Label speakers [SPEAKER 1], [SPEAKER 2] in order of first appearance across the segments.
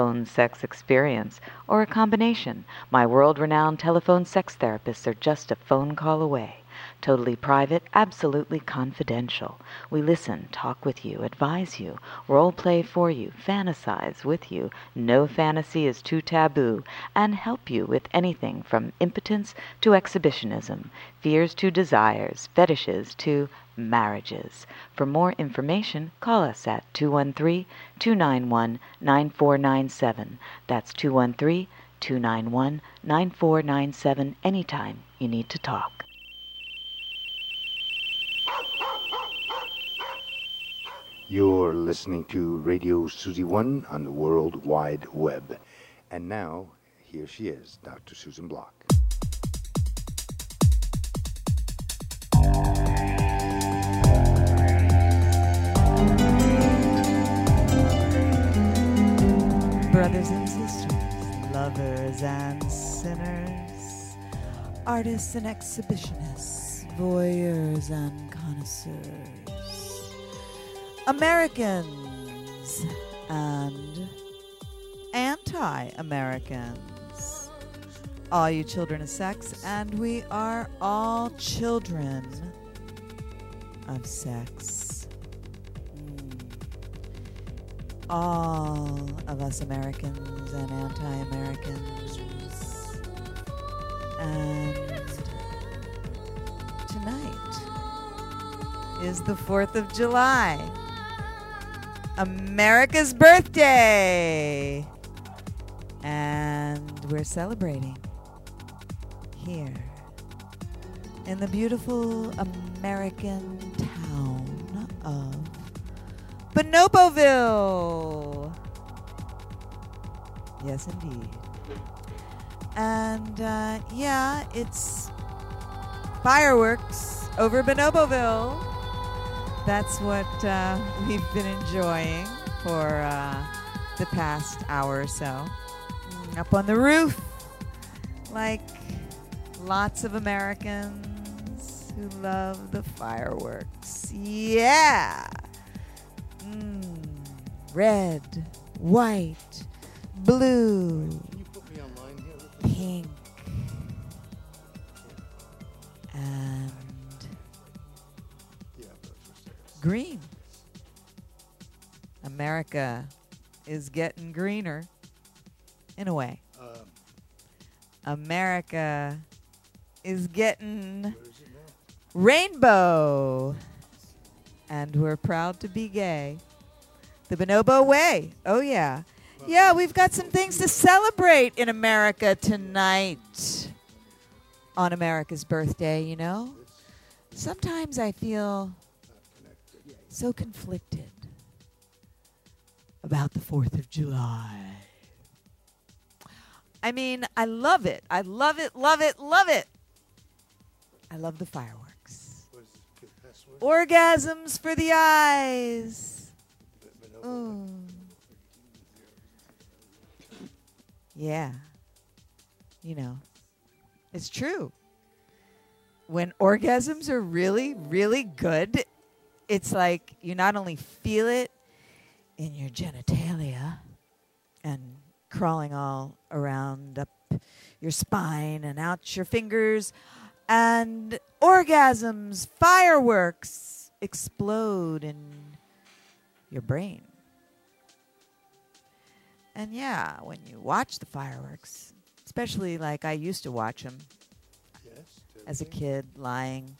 [SPEAKER 1] phone sex experience, or a combination, my world renowned telephone sex therapists are just a phone call away. Totally private, absolutely confidential. We listen, talk with you, advise you, role play for you, fantasize with you. No fantasy is too taboo, and help you with anything from impotence to exhibitionism, fears to desires, fetishes to marriages. For more information, call us at 213 291 9497. That's 213 291 9497 anytime you need to talk.
[SPEAKER 2] You're listening to Radio Susie One on the World Wide Web. And now, here she is, Dr. Susan Block.
[SPEAKER 3] And sinners, artists and exhibitionists, voyeurs and connoisseurs, Americans and anti Americans, all you children of sex, and we are all children of sex. Mm. All of us Americans and anti Americans. And tonight is the 4th of July. America's birthday. And we're celebrating here in the beautiful American town of Bonoboville. Yes, indeed. And uh, yeah, it's fireworks over Bonoboville. That's what uh, we've been enjoying for uh, the past hour or so. Mm, Up on the roof, like lots of Americans who love the fireworks. Yeah! Mm, red, white, blue, pink, and green. America is getting greener in a way. America is getting rainbow. And we're proud to be gay. The Bonobo way. Oh, yeah. Yeah, we've got some things to celebrate in America tonight. On America's birthday, you know? Sometimes I feel so conflicted about the 4th of July. I mean, I love it. I love it, love it, love it. I love the fireworks. Orgasms for the eyes. Ooh. Yeah. You know, it's true. When orgasms are really, really good, it's like you not only feel it in your genitalia and crawling all around up your spine and out your fingers, and orgasms, fireworks explode in your brain. And yeah, when you watch the fireworks, especially like I used to watch them as a kid, lying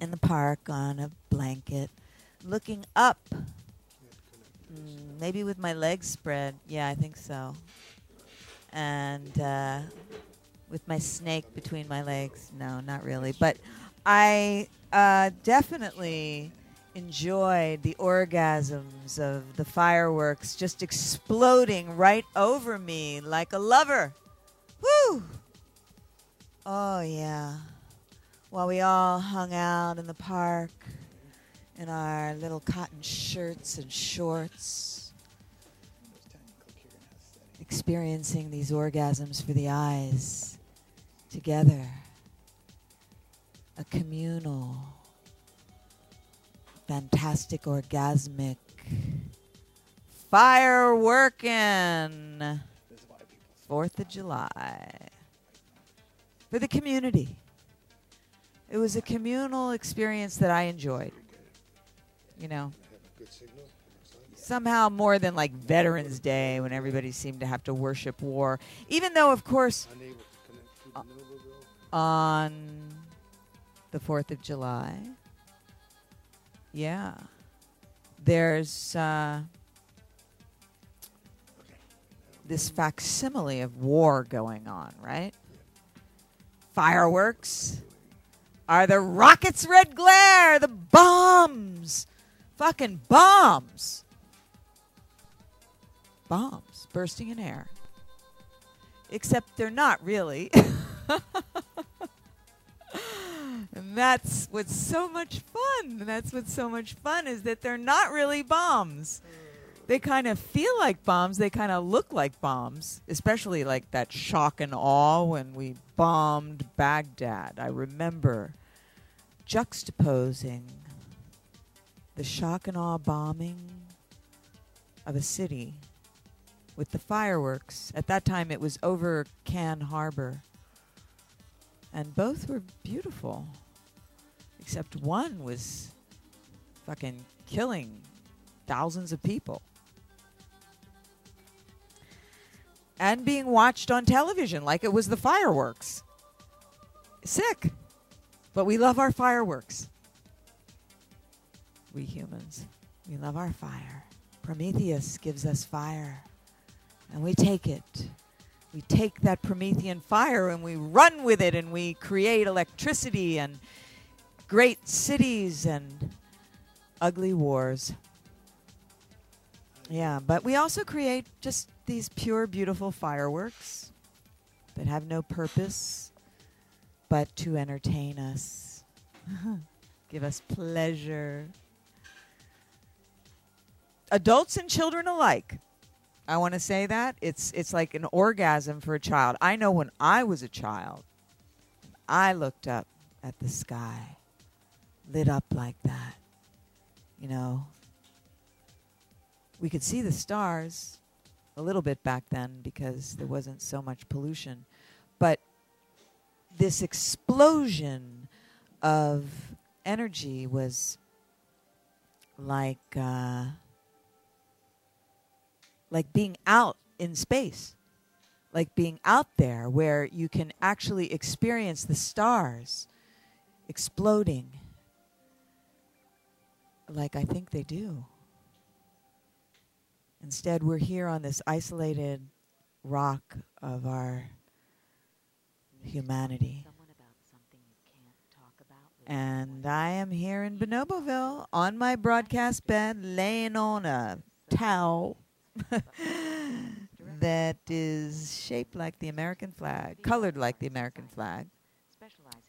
[SPEAKER 3] in the park on a blanket, looking up, mm, maybe with my legs spread. Yeah, I think so. And uh, with my snake between my legs. No, not really. But I uh, definitely enjoyed the orgasms of the fireworks just exploding right over me like a lover. Woo! Oh, yeah. while we all hung out in the park in our little cotton shirts and shorts, experiencing these orgasms for the eyes together. A communal, fantastic, orgasmic, fireworking Fourth of July for the community. It was a communal experience that I enjoyed. You know, somehow more than like Veterans Day when everybody seemed to have to worship war. Even though, of course, on the 4th of July, yeah, there's uh, this facsimile of war going on, right? Fireworks. Are the rockets red glare? The bombs. Fucking bombs. Bombs bursting in air. Except they're not really. that's what's so much fun. That's what's so much fun is that they're not really bombs. They kind of feel like bombs. They kind of look like bombs, especially like that shock and awe when we bombed Baghdad. I remember juxtaposing the shock and awe bombing of a city with the fireworks. At that time, it was over Cannes Harbor. And both were beautiful, except one was fucking killing thousands of people. And being watched on television like it was the fireworks. Sick. But we love our fireworks. We humans, we love our fire. Prometheus gives us fire, and we take it. We take that Promethean fire and we run with it, and we create electricity and great cities and ugly wars. Yeah, but we also create just these pure, beautiful fireworks that have no purpose but to entertain us, give us pleasure. Adults and children alike. I want to say that it's it's like an orgasm for a child. I know when I was a child, I looked up at the sky, lit up like that. You know, we could see the stars a little bit back then because there wasn't so much pollution, but this explosion of energy was like uh, like being out in space like being out there where you can actually experience the stars exploding like I think they do. Instead, we're here on this isolated rock of our humanity. And I am here in Bonoboville on my broadcast bed, laying on a towel that is shaped like the American flag, colored like the American flag,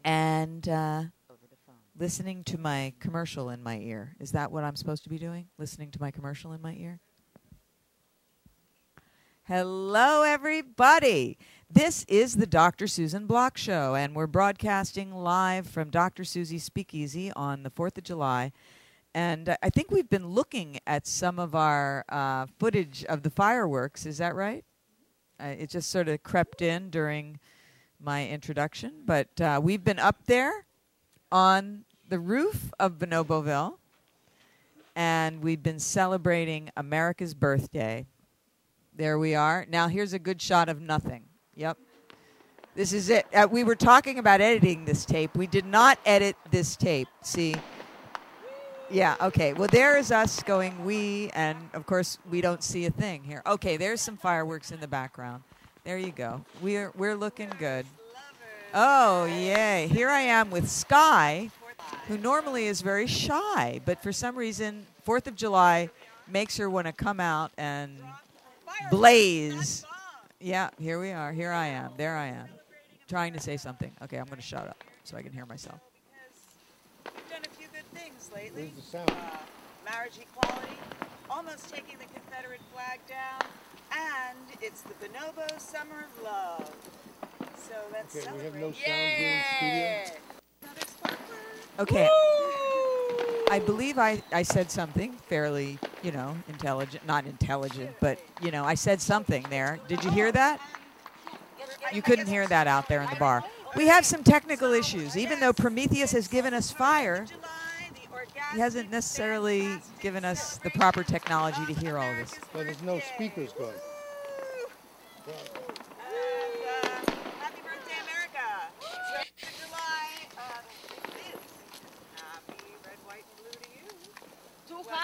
[SPEAKER 3] and uh, listening to my commercial in my ear. Is that what I'm supposed to be doing? Listening to my commercial in my ear? Hello, everybody. This is the Dr. Susan Block Show, and we're broadcasting live from Dr. Susie's Speakeasy on the 4th of July. And uh, I think we've been looking at some of our uh, footage of the fireworks. Is that right? Uh, it just sort of crept in during my introduction. But uh, we've been up there on the roof of Bonoboville, and we've been celebrating America's birthday. There we are. Now, here's a good shot of nothing. Yep. This is it. Uh, we were talking about editing this tape. We did not edit this tape. See? Yeah, okay. Well, there is us going we, and of course, we don't see a thing here. Okay, there's some fireworks in the background. There you go. We're, we're looking good. Oh, yay. Here I am with Sky, who normally is very shy, but for some reason, 4th of July makes her want to come out and blaze. Yeah, here we are. Here I am. There I am. Trying to say something. Okay, I'm going to shut up so I can hear myself.
[SPEAKER 4] lately.
[SPEAKER 2] Where's the sound?
[SPEAKER 4] Uh, marriage equality, almost taking the Confederate flag down, and it's the Bonobo Summer of Love. So let's
[SPEAKER 2] Okay, we
[SPEAKER 4] celebrate.
[SPEAKER 2] have no sound here in studio.
[SPEAKER 4] Another sparkler.
[SPEAKER 3] Okay.
[SPEAKER 4] Woo!
[SPEAKER 3] I believe I, I said something fairly, you know, intelligent. Not intelligent, but, you know, I said something there. Did you hear that? You couldn't hear that out there in the bar. We have some technical issues. Even though Prometheus has given us fire, he hasn't necessarily given us the proper technology to hear all this.
[SPEAKER 2] So there's no speakers going.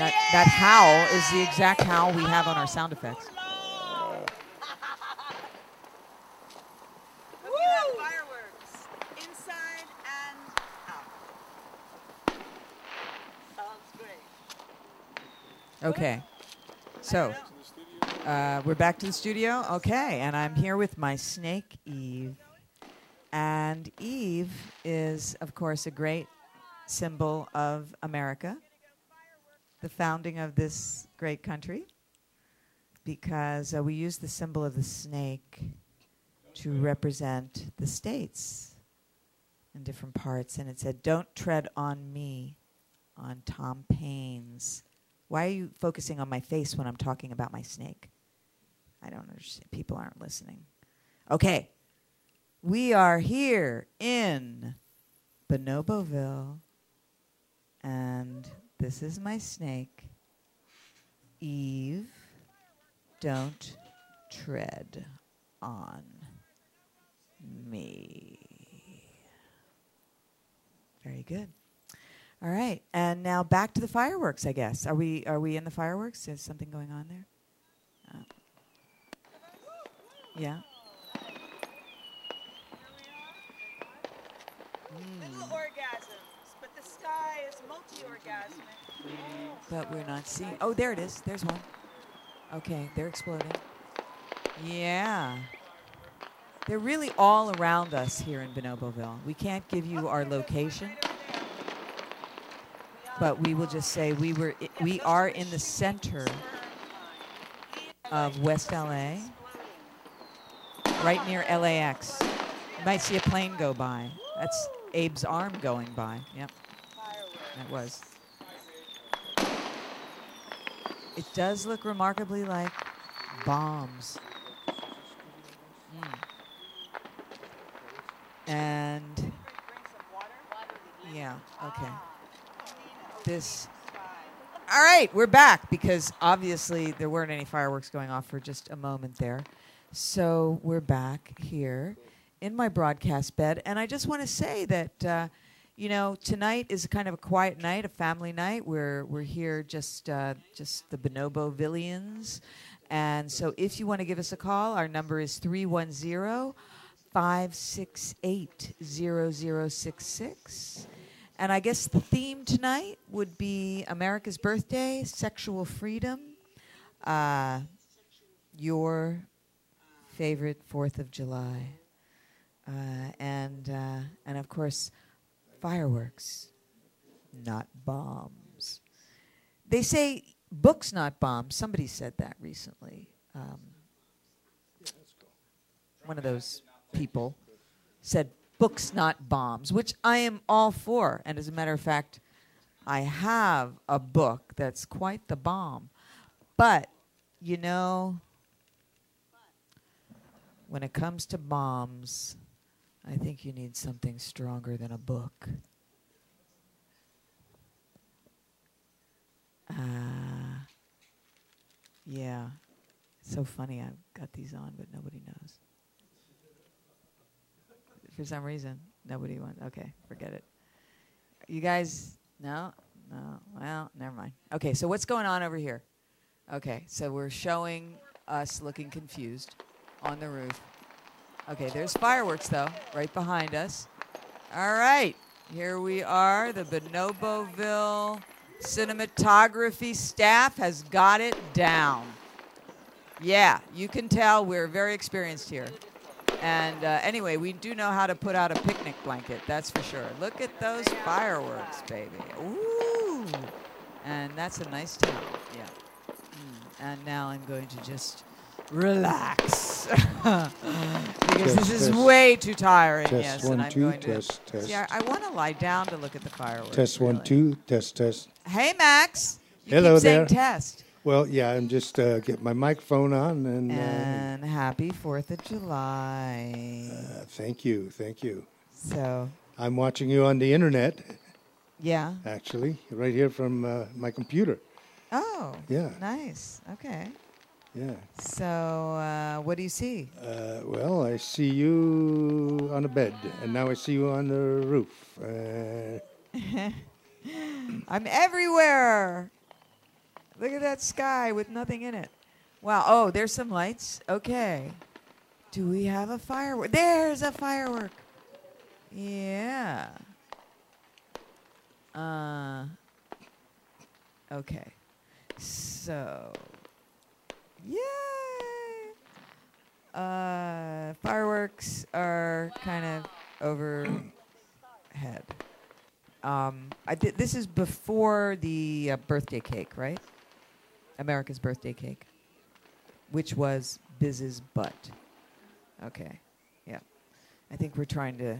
[SPEAKER 3] That, that howl is the exact howl we have on our sound effects.
[SPEAKER 4] Hope you have fireworks inside and out.
[SPEAKER 5] Sounds great.
[SPEAKER 3] Okay. So, uh, we're back to the studio. Okay, and I'm here with my snake, Eve. And Eve is, of course, a great symbol of America, the founding of this great country, because uh, we use the symbol of the snake to represent the states in different parts. And it said, Don't tread on me, on Tom Paine's. Why are you focusing on my face when I'm talking about my snake? I don't understand. People aren't listening. Okay. We are here in Bonoboville, and this is my snake. Eve, don't tread on me. Very good. All right, and now back to the fireworks. I guess are we are we in the fireworks? Is something going on there? Uh, yeah.
[SPEAKER 4] The sky is multi-orgasmic.
[SPEAKER 3] But we're not seeing. Oh, there it is. There's one. Okay, they're exploding. Yeah. They're really all around us here in Bonoboville. We can't give you our location, but we will just say we were i- we are in the center of West LA, right near LAX. You might see a plane go by. That's Abe's arm going by. Yep, that was. It does look remarkably like bombs. Mm. And yeah, okay. This. All right, we're back because obviously there weren't any fireworks going off for just a moment there. So we're back here in my broadcast bed, and I just want to say that. Uh, you know, tonight is kind of a quiet night, a family night. We're we're here just uh, just the Bonobo Villians, and so if you want to give us a call, our number is 310 568 0066. And I guess the theme tonight would be America's birthday, sexual freedom, uh, your favorite Fourth of July, uh, and uh, and of course fireworks, not bombs. They say books, not bombs. Somebody said that recently. Um, one of those people said books, not bombs, which I am all for. And as a matter of fact, I have a book that's quite the bomb. But, you know, when it comes to bombs, I think you need something stronger than a book. Uh, yeah. It's so funny. I've got these on, but nobody knows. For some reason, nobody wants. Okay, forget it. You guys, no, No. Well, never mind. Okay, so what's going on over here? Okay, so we're showing us looking confused on the roof. Okay, there's fireworks though, right behind us. All right, here we are. The Bonoboville cinematography staff has got it down. Yeah, you can tell we're very experienced here. And uh, anyway, we do know how to put out a picnic blanket, that's for sure. Look at those fireworks, baby. Ooh. And that's a nice town, yeah. Mm. And now I'm going to just relax. because
[SPEAKER 2] Test,
[SPEAKER 3] this is
[SPEAKER 2] test.
[SPEAKER 3] way too tiring,
[SPEAKER 2] Test
[SPEAKER 3] yes.
[SPEAKER 2] one,
[SPEAKER 3] and I'm
[SPEAKER 2] two,
[SPEAKER 3] going to.
[SPEAKER 2] test, test.
[SPEAKER 3] See, I, I want to lie down to look at the fireworks.
[SPEAKER 2] Test one,
[SPEAKER 3] really.
[SPEAKER 2] two, test, test.
[SPEAKER 3] Hey, Max. You
[SPEAKER 2] Hello
[SPEAKER 3] keep
[SPEAKER 2] there.
[SPEAKER 3] test.
[SPEAKER 2] Well, yeah, I'm just uh, get my microphone on and uh,
[SPEAKER 3] And happy 4th of July.
[SPEAKER 2] uh, thank you, thank you.
[SPEAKER 3] so,
[SPEAKER 2] I'm watching you on the internet,
[SPEAKER 3] yeah.
[SPEAKER 2] actually, right here from uh, my computer.
[SPEAKER 3] Oh,
[SPEAKER 2] Yeah.
[SPEAKER 3] nice. Okay.
[SPEAKER 2] Yeah.
[SPEAKER 3] So, uh, what do you see?
[SPEAKER 2] Uh, well, I see you on a bed, and now I see you on the roof. Uh,
[SPEAKER 3] I'm everywhere. Look at that sky with nothing in it. Wow. Oh, there's some lights. Okay. Do we have a firework? There's a firework. Yeah. Uh. Okay. So. Yay! Uh, fireworks are kind of overhead. Um, I thi- this is before the uh, birthday cake, right? America's birthday cake, which was Biz's butt. Okay, yeah. I think we're trying to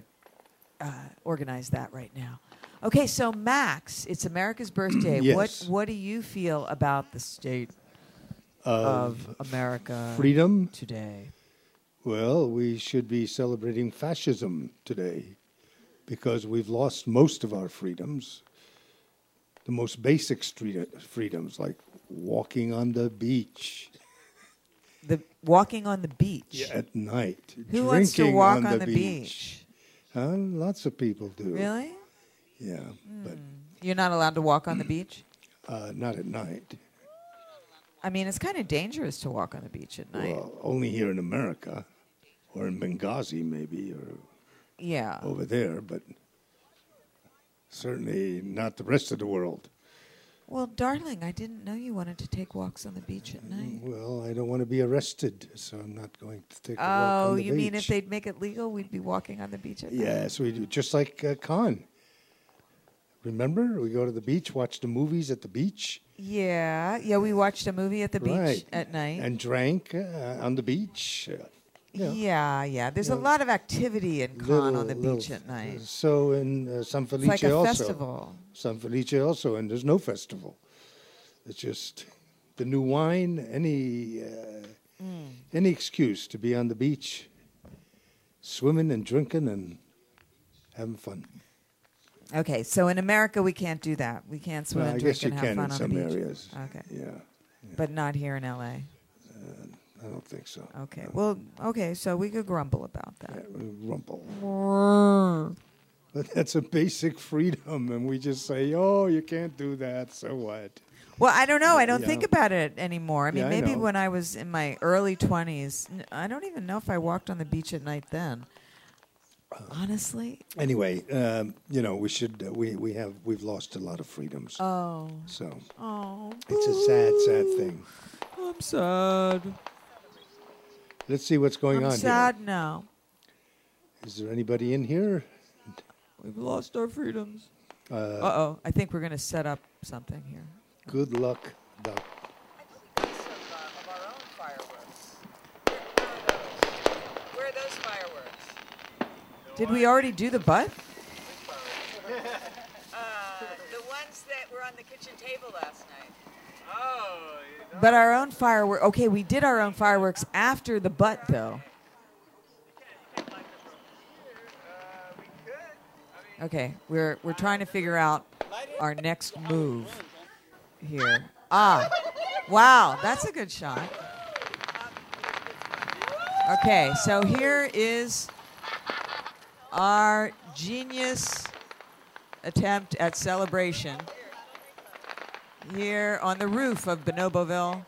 [SPEAKER 3] uh, organize that right now. Okay, so Max, it's America's birthday.
[SPEAKER 2] Yes.
[SPEAKER 3] What What do you feel about the state of, America
[SPEAKER 2] freedom.
[SPEAKER 3] today?
[SPEAKER 2] Well, we should be celebrating fascism today because we've lost most of our freedoms. The most basic street freedoms, like walking on the beach
[SPEAKER 3] The walking on the beach.
[SPEAKER 2] at night,
[SPEAKER 3] Who wants to walk
[SPEAKER 2] on,
[SPEAKER 3] on,
[SPEAKER 2] the,
[SPEAKER 3] the beach?
[SPEAKER 2] Huh? Lots of people do.
[SPEAKER 3] Really?
[SPEAKER 2] Yeah, but
[SPEAKER 3] You're not allowed to walk on the beach?
[SPEAKER 2] uh, not at night.
[SPEAKER 3] I mean, it's kind of dangerous to walk on the beach at night.
[SPEAKER 2] Well, only here in America, or in Benghazi maybe, or
[SPEAKER 3] yeah.
[SPEAKER 2] over there, but certainly not the rest of the world.
[SPEAKER 3] Well, darling, I didn't know you wanted to take walks on the beach at night.
[SPEAKER 2] Well, I don't want to be arrested, so I'm not going to take a walk
[SPEAKER 3] Oh,
[SPEAKER 2] on the
[SPEAKER 3] you mean if they'd make it legal, we'd be walking on the beach at night?
[SPEAKER 2] Yes, we do. Just like uh, Cannes. Remember, we go to the beach, watch the movies at the beach,
[SPEAKER 3] Yeah. Yeah, we watched a movie at the beach
[SPEAKER 2] Right.
[SPEAKER 3] at night.
[SPEAKER 2] and drank uh, on the beach. Uh, yeah.
[SPEAKER 3] yeah, yeah. There's a
[SPEAKER 2] Yeah.
[SPEAKER 3] lot of activity in Cannes on the
[SPEAKER 2] little-
[SPEAKER 3] beach at night.
[SPEAKER 2] So in uh, San
[SPEAKER 3] It's
[SPEAKER 2] Felice
[SPEAKER 3] like a
[SPEAKER 2] also.
[SPEAKER 3] festival.
[SPEAKER 2] San Felice also, and there's no festival. It's just the new wine, any uh,
[SPEAKER 3] Mm.
[SPEAKER 2] any excuse to be on the beach, swimming and drinking and having fun.
[SPEAKER 3] Okay, so in America we can't do that. We can't swim
[SPEAKER 2] Well,
[SPEAKER 3] and drink and have
[SPEAKER 2] can
[SPEAKER 3] fun
[SPEAKER 2] in
[SPEAKER 3] on
[SPEAKER 2] some
[SPEAKER 3] the beach.
[SPEAKER 2] areas.
[SPEAKER 3] Okay,
[SPEAKER 2] Yeah,
[SPEAKER 3] but not here in LA.
[SPEAKER 2] Uh, I don't think so.
[SPEAKER 3] Okay, well, okay, so we could grumble about
[SPEAKER 2] Yeah,
[SPEAKER 3] that.
[SPEAKER 2] rumple. But that's a basic freedom, and we just say, "Oh, you can't do that." So what?
[SPEAKER 3] Well, I don't know. I don't
[SPEAKER 2] Yeah.
[SPEAKER 3] think about it anymore. I mean,
[SPEAKER 2] Yeah,
[SPEAKER 3] maybe
[SPEAKER 2] know.
[SPEAKER 3] when I was in my early 20s, I don't even know if I walked on the beach at night then. Honestly?
[SPEAKER 2] Anyway, um, you know, we should. Uh, we we have we've lost a lot of freedoms.
[SPEAKER 3] Oh.
[SPEAKER 2] so
[SPEAKER 3] Oh.
[SPEAKER 2] it's a sad, sad thing.
[SPEAKER 3] I'm sad.
[SPEAKER 2] Let's see what's going on.
[SPEAKER 3] I'm
[SPEAKER 2] on
[SPEAKER 3] sad now.
[SPEAKER 2] Is there anybody in here?
[SPEAKER 3] We've lost our freedoms.
[SPEAKER 2] Uh,
[SPEAKER 3] Uh oh. I think we're going to set up something here.
[SPEAKER 2] good luck, Doc.
[SPEAKER 4] I thought we got some uh, of our own fireworks. Where are those? Where are those fireworks?
[SPEAKER 3] Did we already do the butt?
[SPEAKER 4] Uh, the ones that were on the kitchen table last night.
[SPEAKER 5] Oh,
[SPEAKER 3] But our own fireworks. Okay, we did our own fireworks after the butt, though. Okay, we're we're trying to figure out our next move here. Ah, wow, that's a good shot. Okay, so here is our genius attempt at celebration. here on the roof of Bonoboville.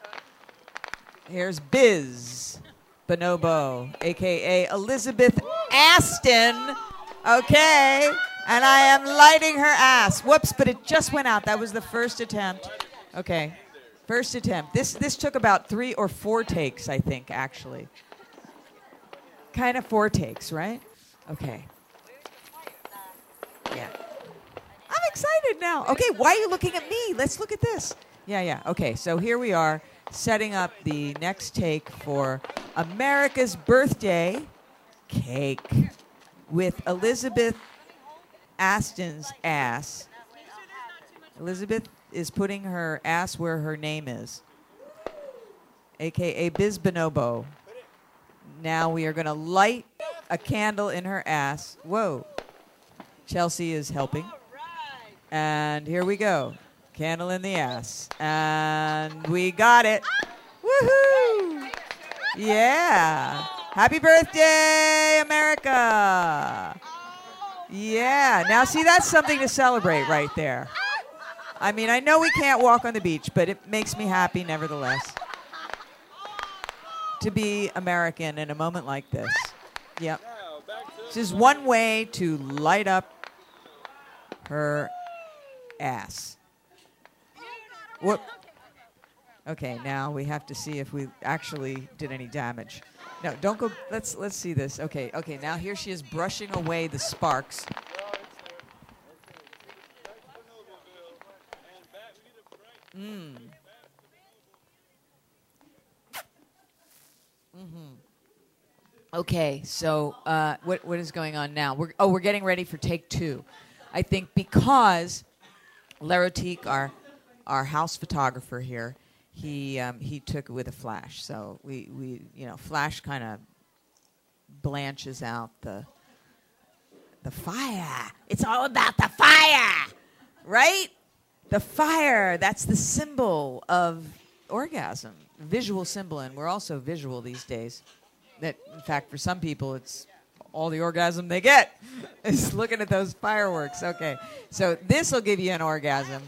[SPEAKER 3] Here's Biz Bonobo, aka Elizabeth Aston. Okay, and I am lighting her ass. Whoops, but it just went out. That was the first attempt. Okay, first attempt. This this took about three or four takes, I think, actually. Kind of four takes, right? Okay. Yeah. I'm excited now. Okay, why are you looking at me? Let's look at this. Yeah, yeah. Okay, so here we are setting up the next take for America's birthday cake with Elizabeth Aston's ass. Elizabeth is putting her ass where her name is, aka Biz Bonobo. Now we are going to light a candle in her ass. Whoa. Chelsea is helping. And here we go. Candle in the ass. And we got it. Woohoo! Yeah. Happy birthday, America. Yeah. Now, see, that's something to celebrate right there. I mean, I know we can't walk on the beach, but it makes me happy nevertheless to be American in a moment like this. Yep. This is one way to light up her ass. Whoop. Okay, now we have to see if we actually did any damage. No, don't go. Let's let's see this. Okay, okay. Now here she is brushing away the sparks. Mm. Mm-hmm. Okay, so uh, what what is going on now? We're oh we're getting ready for take two. I think because Lerotique, our our house photographer here, he um, he took it with a flash. So we, we you know flash kind of blanches out the the fire. It's all about the fire, right? The fire. That's the symbol of orgasm, visual symbol, and we're also visual these days. That in fact, for some people, it's all the orgasm they get is looking at those fireworks. Okay, so this will give you an orgasm.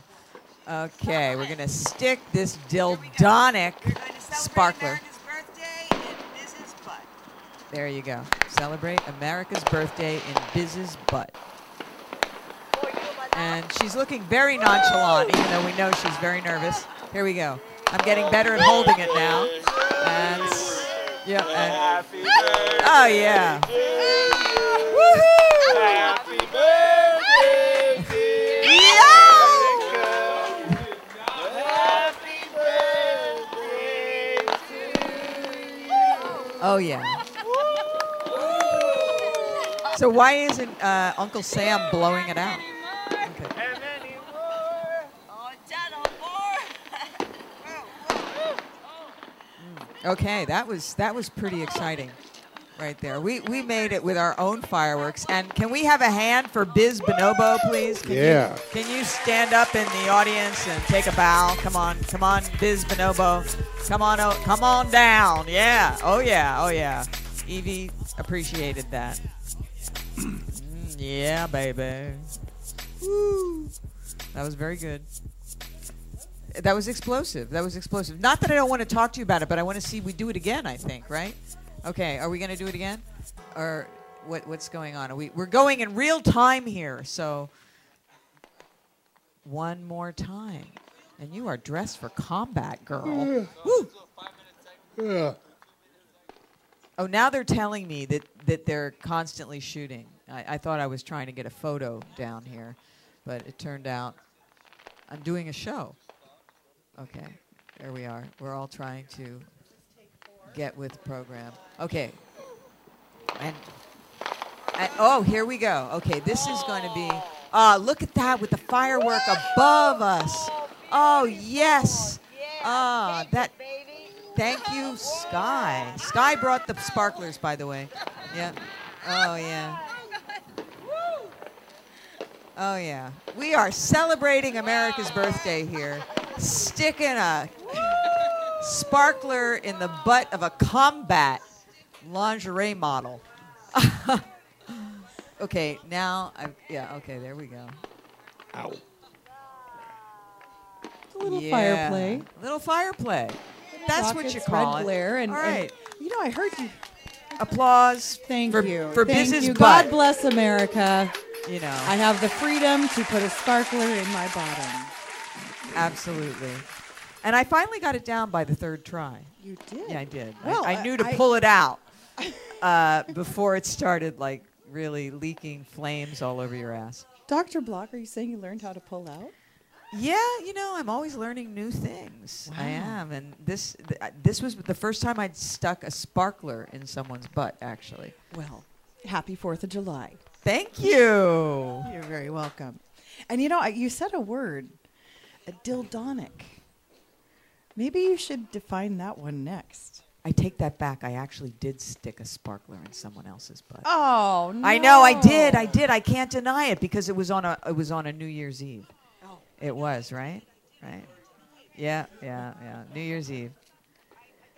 [SPEAKER 3] Okay, we're gonna stick this dildonic
[SPEAKER 4] We're going to celebrate
[SPEAKER 3] sparkler.
[SPEAKER 4] America's birthday in Biz's butt.
[SPEAKER 3] There you go. Celebrate America's birthday in Biz's butt. And she's looking very nonchalant, even though we know she's very nervous. Here we go. I'm getting better at holding it now. And yeah. And, oh yeah. Woohoo!
[SPEAKER 6] Happy birthday! Happy birthday
[SPEAKER 3] Oh yeah. So why isn't uh, Uncle Sam blowing it out? Okay.
[SPEAKER 6] and many more.
[SPEAKER 5] Oh, channel four.
[SPEAKER 3] Okay, that was that was pretty exciting, right there. We we made it with our own fireworks. And can we have a hand for Biz Bonobo, please? Can
[SPEAKER 2] Yeah.
[SPEAKER 3] You, can you stand up in the audience and take a bow? Come on, come on, Biz Bonobo. Come on, oh, come on down. Yeah. Oh yeah. Oh yeah. Evie appreciated that. Mm, yeah, baby. Woo. That was very good. That was explosive. That was explosive. Not that I don't want to talk to you about it, but I want to see we do it again. I think, right? Okay. Are we going to do it again, or what? What's going on? Are we? We're going in real time here. So one more time, and you are dressed for combat, girl. Woo. Oh, now they're telling me that, that they're constantly shooting. I, I thought I was trying to get a photo down here, but it turned out I'm doing a show. Okay, there we are. We're all trying to get with the program. Okay. And, and oh, here we go. Okay, this is going to be. Ah, look at that with the firework above us. Oh yes. Ah, that. Thank you, Sky. Sky brought the sparklers, by the way. Yeah. Oh yeah. Oh yeah. We are celebrating America's birthday here. Sticking a sparkler in the butt of a combat lingerie model. okay, now I yeah, okay, there we go.
[SPEAKER 2] Ow.
[SPEAKER 7] A little
[SPEAKER 3] Yeah.
[SPEAKER 7] fire play.
[SPEAKER 3] Little fire play. That's what you call
[SPEAKER 7] red
[SPEAKER 3] it.
[SPEAKER 7] glare, and,
[SPEAKER 3] All
[SPEAKER 7] and, you know, I heard you.
[SPEAKER 3] Applause.
[SPEAKER 7] Thank
[SPEAKER 3] for,
[SPEAKER 7] you
[SPEAKER 3] for
[SPEAKER 7] Thank
[SPEAKER 3] business,
[SPEAKER 7] you.
[SPEAKER 3] but
[SPEAKER 7] God bless America.
[SPEAKER 3] you know,
[SPEAKER 7] I have the freedom to put a sparkler in my bottom.
[SPEAKER 3] Absolutely. And I finally got it down by the third try.
[SPEAKER 7] You did.
[SPEAKER 3] Yeah, I did.
[SPEAKER 7] Well,
[SPEAKER 3] I,
[SPEAKER 7] I-
[SPEAKER 3] knew to
[SPEAKER 7] I-
[SPEAKER 3] pull it out uh, before it started like really leaking flames all over your ass.
[SPEAKER 7] Dr. Block, are you saying you learned how to pull out?
[SPEAKER 3] Yeah, you know, I'm always learning new things. I am, and this th- uh, this was the first time I'd stuck a sparkler in someone's butt. Actually,
[SPEAKER 7] Well, happy 4th of July.
[SPEAKER 3] thank you.
[SPEAKER 7] You're very welcome. And you know, I- you said a word, a dildonic. Maybe you should define that one next.
[SPEAKER 3] I take that back. I actually did stick a sparkler in someone else's butt.
[SPEAKER 7] Oh, no.
[SPEAKER 3] I know, I did, I did. I can't deny it because it was on a it was on a New Year's Eve.
[SPEAKER 7] Oh.
[SPEAKER 3] It was right, right. Yeah, yeah, yeah. New Year's Eve.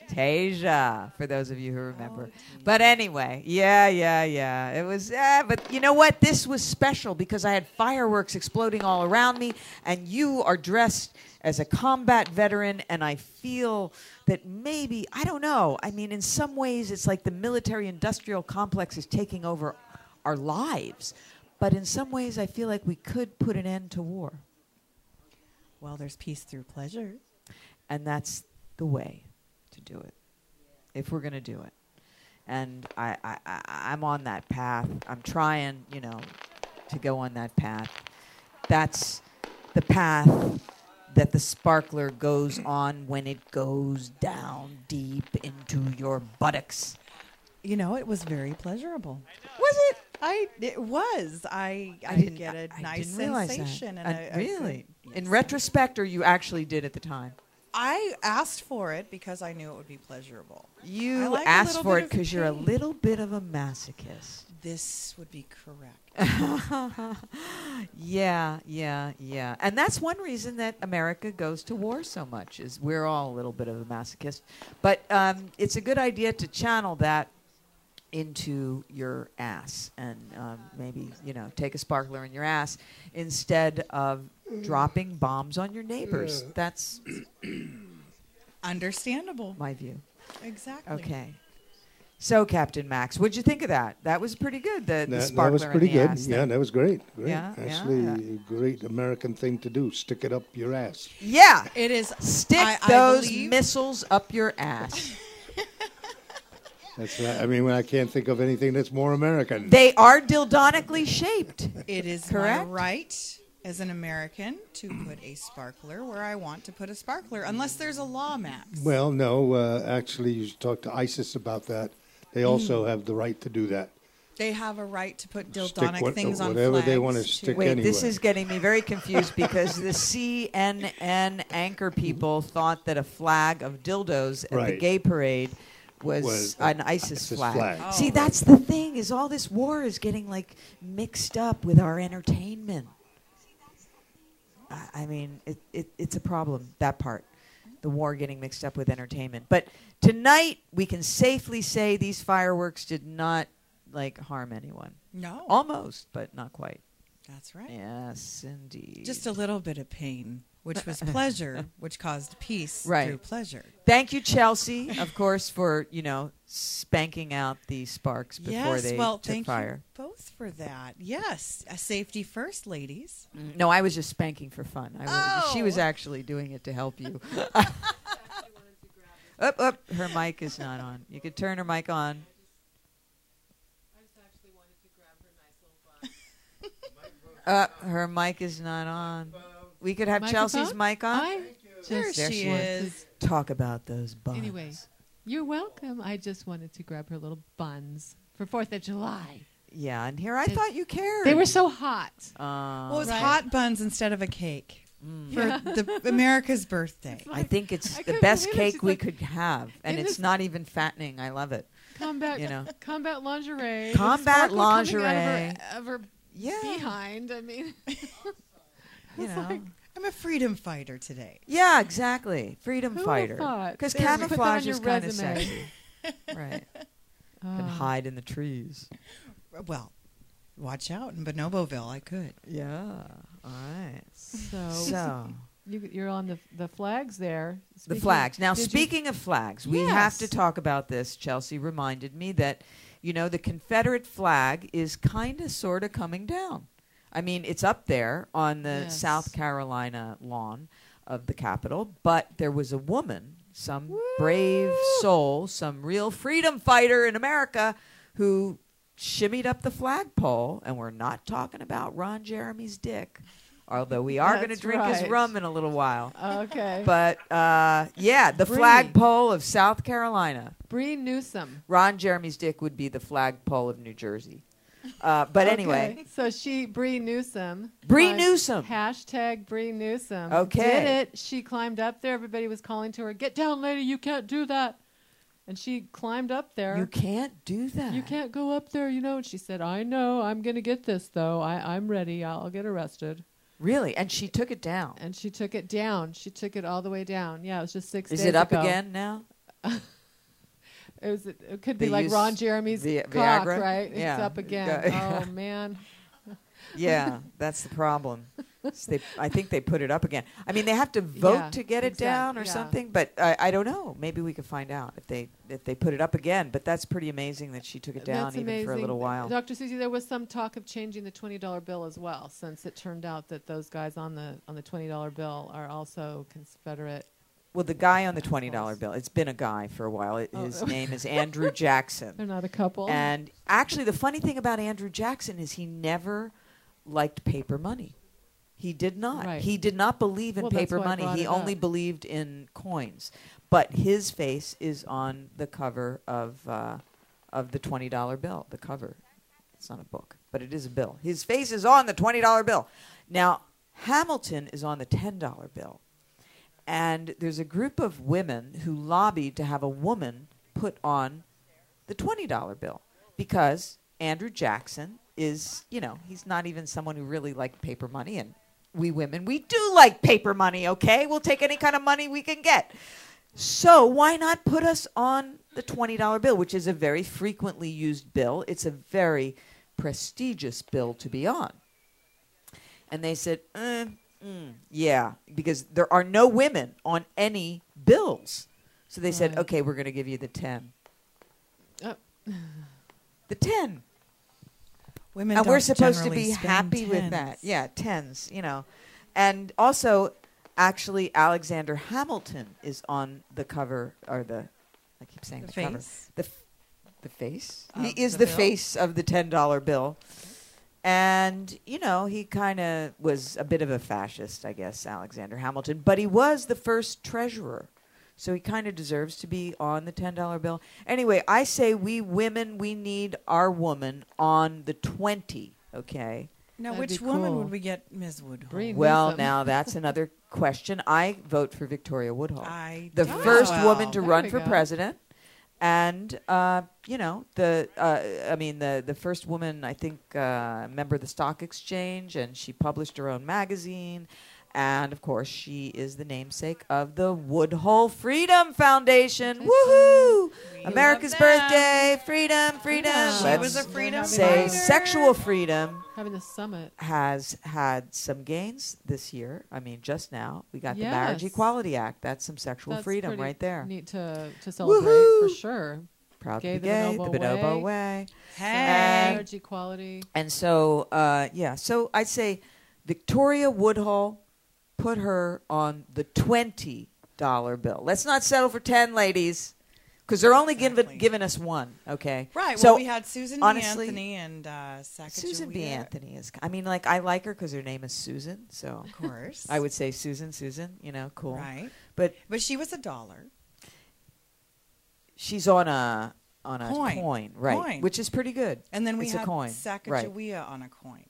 [SPEAKER 3] Tasia, for those of you who remember. Oh, but anyway, yeah, yeah, yeah. It was, yeah, but you know what? This was special because I had fireworks exploding all around me, and you are dressed as a combat veteran, and I feel that maybe, I don't know. I mean, in some ways, it's like the military industrial complex is taking over our lives. But in some ways, I feel like we could put an end to war.
[SPEAKER 7] Well, there's peace through pleasure.
[SPEAKER 3] and that's the way do it if we're going to do it. And I, I, I i'm on that path. I'm trying you know to go on that path. That's the path that the sparkler goes on when it goes down deep into your buttocks.
[SPEAKER 7] You know, it was very pleasurable.
[SPEAKER 3] was it?
[SPEAKER 7] I it was. I I,
[SPEAKER 3] didn't-
[SPEAKER 7] get a
[SPEAKER 3] I- I
[SPEAKER 7] nice
[SPEAKER 3] didn't realize that.
[SPEAKER 7] sensation and a- a
[SPEAKER 3] really?
[SPEAKER 7] good-
[SPEAKER 3] in retrospect or you actually did at the time
[SPEAKER 7] I asked for it because I knew it would be pleasurable.
[SPEAKER 3] You
[SPEAKER 7] like
[SPEAKER 3] asked for it because you're a little bit of a masochist
[SPEAKER 7] This would be correct.
[SPEAKER 3] yeah, yeah, yeah. And that's one reason that America goes to war so much is we're all a little bit of a masochist. But um, it's a good idea to channel that into your ass and um, maybe, you know, take a sparkler in your ass instead of dropping bombs on your neighbors. That's
[SPEAKER 7] Understandable.
[SPEAKER 3] my view.
[SPEAKER 7] Exactly.
[SPEAKER 3] Okay. So, Captain Max, what'd you think of that? That was pretty good. The, the
[SPEAKER 2] That,
[SPEAKER 3] sparkler
[SPEAKER 2] that was pretty
[SPEAKER 3] in the
[SPEAKER 2] good.
[SPEAKER 3] ass
[SPEAKER 2] Yeah,
[SPEAKER 3] thing.
[SPEAKER 2] that was great. Great.
[SPEAKER 3] Yeah, yeah,
[SPEAKER 2] Actually,
[SPEAKER 3] yeah.
[SPEAKER 2] a great American thing to do. Stick it up your ass.
[SPEAKER 3] yeah.
[SPEAKER 7] It is
[SPEAKER 3] Stick
[SPEAKER 7] I- I
[SPEAKER 3] those
[SPEAKER 7] believe-
[SPEAKER 3] missiles up your ass.
[SPEAKER 2] That's right. I mean, I can't think of anything that's more American.
[SPEAKER 3] they are dildonically shaped.
[SPEAKER 7] It is
[SPEAKER 3] Correct?
[SPEAKER 7] my right as an American to put a sparkler where I want to put a sparkler, unless there's a law, Max.
[SPEAKER 2] well, no. Uh, actually, you should talk to ISIS about that. They
[SPEAKER 3] Mm.
[SPEAKER 2] also have the right to do that.
[SPEAKER 7] they have a right to put dildonic
[SPEAKER 2] what-
[SPEAKER 7] things on
[SPEAKER 2] whatever they wanna
[SPEAKER 7] flags,
[SPEAKER 2] stick
[SPEAKER 7] too.
[SPEAKER 3] Wait, this is getting me very confused because the CNN anchor people thought that a flag of dildos at the gay parade was,
[SPEAKER 2] Was
[SPEAKER 3] an ISIS,
[SPEAKER 2] ISIS
[SPEAKER 3] flag.
[SPEAKER 2] flag.
[SPEAKER 3] Oh, See,
[SPEAKER 7] Oh.
[SPEAKER 3] that's the thing is all this war is getting like mixed up with our entertainment. I, I mean, it, it, it's a problem that part, the war getting mixed up with entertainment. But tonight we can safely say these fireworks did not like harm anyone.
[SPEAKER 7] No,
[SPEAKER 3] Almost, but not quite.
[SPEAKER 7] that's right.
[SPEAKER 3] Yes, indeed.
[SPEAKER 7] Just a little bit of pain, which was pleasure, which caused peace
[SPEAKER 3] Right.
[SPEAKER 7] through pleasure.
[SPEAKER 3] Thank you, Chelsea, of course, for you know spanking out the sparks before
[SPEAKER 7] yes,
[SPEAKER 3] they
[SPEAKER 7] well,
[SPEAKER 3] took
[SPEAKER 7] thank
[SPEAKER 3] fire.
[SPEAKER 7] you both for that. Yes, a safety first, ladies.
[SPEAKER 3] Mm, No, I was just spanking for fun. I was, She was
[SPEAKER 7] Oh.
[SPEAKER 3] actually doing it to help you. up, up. Her mic is not on. You could turn her mic on. Uh, her mic is not on. We could have Chelsea's mic on.
[SPEAKER 8] I
[SPEAKER 7] There
[SPEAKER 8] just
[SPEAKER 3] There
[SPEAKER 7] she
[SPEAKER 3] she
[SPEAKER 7] is.
[SPEAKER 3] Talk about those buns.
[SPEAKER 8] Anyway. You're welcome. I just wanted to grab her little buns for Fourth of July.
[SPEAKER 3] Yeah, and here I thought you cared.
[SPEAKER 8] They were so hot.
[SPEAKER 3] Uh,
[SPEAKER 7] Well, it was
[SPEAKER 8] Right.
[SPEAKER 7] hot buns instead of a cake
[SPEAKER 3] mm.
[SPEAKER 7] for the America's birthday.
[SPEAKER 3] I think it's
[SPEAKER 8] I
[SPEAKER 3] the best cake we
[SPEAKER 8] like,
[SPEAKER 3] could have, and it's not even fattening. I love it.
[SPEAKER 8] Combat,
[SPEAKER 3] You know.
[SPEAKER 8] combat lingerie.
[SPEAKER 3] Combat
[SPEAKER 8] sparkle of her-
[SPEAKER 3] lingerie.
[SPEAKER 8] Of her,
[SPEAKER 3] Yeah,
[SPEAKER 8] behind. I mean,
[SPEAKER 3] you know.
[SPEAKER 8] like-
[SPEAKER 7] I'm a freedom fighter today.
[SPEAKER 3] yeah, exactly. Freedom
[SPEAKER 8] Who
[SPEAKER 3] fighter. Because
[SPEAKER 8] There, put that on
[SPEAKER 3] camouflage is kind of sexy, right?
[SPEAKER 8] oh.
[SPEAKER 3] Can hide in the trees.
[SPEAKER 7] Well, watch out in Bonoboville. I could.
[SPEAKER 3] Yeah. All right.
[SPEAKER 8] So,
[SPEAKER 3] So,
[SPEAKER 8] you, you're on the the flags there.
[SPEAKER 3] the flags. Now, speaking of flags, we have to talk about this. Chelsea reminded me that, you know, the Confederate flag is kind of sort of coming down. I mean, it's up there on the
[SPEAKER 8] Yes.
[SPEAKER 3] South Carolina lawn of the Capitol, but there was a woman, some brave soul, some real freedom fighter in America who shimmied up the flagpole, and we're not talking about Ron Jeremy's dick. Although we are going to drink his rum in a little while.
[SPEAKER 8] okay,
[SPEAKER 3] But uh, yeah, the
[SPEAKER 8] Bree.
[SPEAKER 3] flagpole of South Carolina.
[SPEAKER 8] Bree Newsom.
[SPEAKER 3] Ron Jeremy's dick would be the flagpole of New Jersey. Uh, but anyway,
[SPEAKER 8] so she Bree Newsom.
[SPEAKER 3] Bree Newsom.
[SPEAKER 8] Hashtag Bree Newsom.
[SPEAKER 3] Okay.
[SPEAKER 8] Did it? She climbed up there. Everybody was calling to her, "Get down, lady! You can't do that." And she climbed up there.
[SPEAKER 3] you can't do that.
[SPEAKER 8] You can't go up there, you know. And she said, "I know. I'm gonna get this, though. I, I'm ready. I'll get arrested."
[SPEAKER 3] Really? And she took it down.
[SPEAKER 8] And she took it down. She took it all the way down. Yeah, it was just six
[SPEAKER 3] Is it up
[SPEAKER 8] ago.
[SPEAKER 3] again now?
[SPEAKER 8] It was. It could be like Ron Jeremy's
[SPEAKER 3] Vi-
[SPEAKER 8] cock,
[SPEAKER 3] Viagra?
[SPEAKER 8] right? It's
[SPEAKER 3] Yeah.
[SPEAKER 8] up again.
[SPEAKER 3] Go-
[SPEAKER 8] oh man.
[SPEAKER 3] Yeah, that's the problem. So they, I think they put it up again. I mean, they have to vote
[SPEAKER 8] Yeah,
[SPEAKER 3] to get it
[SPEAKER 8] exact-
[SPEAKER 3] down or
[SPEAKER 8] yeah.
[SPEAKER 3] something. But I, I don't know. Maybe we could find out if they if they put it up again. But that's pretty amazing that she took it down
[SPEAKER 8] That's
[SPEAKER 3] even
[SPEAKER 8] amazing.
[SPEAKER 3] for a little while.
[SPEAKER 8] Dr. Susie, there was some talk of changing the twenty dollar bill as well, since it turned out that those guys on the on the twenty dollar bill are also Confederate.
[SPEAKER 3] Well, the guy on the twenty dollar bill. It's been a guy for a while. It,
[SPEAKER 8] Oh.
[SPEAKER 3] his name is Andrew Jackson.
[SPEAKER 8] They're not a couple.
[SPEAKER 3] And actually, the funny thing about Andrew Jackson is he never liked paper money. He did not.
[SPEAKER 8] Right.
[SPEAKER 3] He did not believe in
[SPEAKER 8] Well,
[SPEAKER 3] paper money. He only
[SPEAKER 8] up.
[SPEAKER 3] believed in coins. But his face is on the cover of uh, of the twenty dollar bill. The cover. It's not a book, but it is a bill. His face is on the twenty dollar bill. Now Hamilton is on the ten dollar bill, and there's a group of women who lobbied to have a woman put on the twenty dollar bill because Andrew Jackson is, you know, he's not even someone who really liked paper money, and we women we do like paper money. Okay, we'll take any kind of money we can get. So why not put us on the twenty dollar bill, which is a very frequently used bill? It's a very prestigious bill to be on. And they said, eh, mm, yeah, because there are no women on any bills. So they said,
[SPEAKER 8] Right.
[SPEAKER 3] okay, we're going to give you the 10.
[SPEAKER 8] Oh.
[SPEAKER 3] The 10.
[SPEAKER 9] Women
[SPEAKER 3] and we're supposed to be
[SPEAKER 9] spend
[SPEAKER 3] happy with that. Yeah, tens, you know. And also, actually, Alexander Hamilton is on the cover, or the, I keep saying the,
[SPEAKER 9] The
[SPEAKER 3] cover. The, f- the face?
[SPEAKER 9] Of
[SPEAKER 3] he is
[SPEAKER 9] the
[SPEAKER 3] the, face of the $10 bill. And, you know, he kind of was a bit of a fascist, I guess, Alexander Hamilton. But he was the first treasurer. So he kind of deserves to be on the $10 bill. Anyway, I say we women, we need our woman on the 20, okay?
[SPEAKER 9] Now,
[SPEAKER 8] That'd
[SPEAKER 9] which
[SPEAKER 8] be
[SPEAKER 9] woman
[SPEAKER 8] cool.
[SPEAKER 9] would we get Ms. Woodhull?
[SPEAKER 8] Bree
[SPEAKER 3] Well, now that's another question. I vote for Victoria Woodhull,
[SPEAKER 9] I
[SPEAKER 3] the first
[SPEAKER 9] well.
[SPEAKER 3] woman to
[SPEAKER 8] There
[SPEAKER 3] run for
[SPEAKER 8] go.
[SPEAKER 3] president, and uh, you know the uh, I mean the the first woman I think uh, member of the stock exchange, and she published her own magazine. And of course, she is the namesake of the Woodhull Freedom Foundation. Woohoo! America's birthday, freedom, freedom.
[SPEAKER 8] She
[SPEAKER 3] Let's
[SPEAKER 9] was a freedom
[SPEAKER 3] say
[SPEAKER 9] fighter.
[SPEAKER 3] sexual freedom
[SPEAKER 8] having the summit.
[SPEAKER 3] has had some gains this year. I mean, just now we got the Marriage Equality Act. That's some sexual
[SPEAKER 8] That's
[SPEAKER 3] freedom right there.
[SPEAKER 8] Neat to to celebrate
[SPEAKER 3] Woohoo!
[SPEAKER 8] for sure.
[SPEAKER 3] Proud
[SPEAKER 8] Gay
[SPEAKER 3] to be
[SPEAKER 8] the
[SPEAKER 3] gay,
[SPEAKER 8] bonobo
[SPEAKER 3] the bonobo
[SPEAKER 8] way.
[SPEAKER 3] way.
[SPEAKER 9] Hey.
[SPEAKER 8] Marriage equality.
[SPEAKER 3] And so, uh, yeah, so I'd say Victoria Woodhull, put her on the $20 bill. Let's not settle for 10 ladies, because they're only
[SPEAKER 9] Exactly.
[SPEAKER 3] giving, giving us one, okay?
[SPEAKER 9] Right.
[SPEAKER 3] So
[SPEAKER 9] well, we had Susan
[SPEAKER 3] honestly,
[SPEAKER 9] B. Anthony and uh, Sacagawea.
[SPEAKER 3] Susan B. Anthony is, I mean, like, I like her because her name is Susan, so
[SPEAKER 9] Of course.
[SPEAKER 3] I would say Susan, Susan, you know, cool.
[SPEAKER 9] Right.
[SPEAKER 3] But
[SPEAKER 9] But she was a dollar.
[SPEAKER 3] she's on a on a
[SPEAKER 9] Coin.
[SPEAKER 3] coin, right?
[SPEAKER 9] Coin.
[SPEAKER 3] Which is pretty good.
[SPEAKER 9] And then we
[SPEAKER 3] It's a
[SPEAKER 9] had
[SPEAKER 3] coin, right.
[SPEAKER 9] Sacagawea on a coin.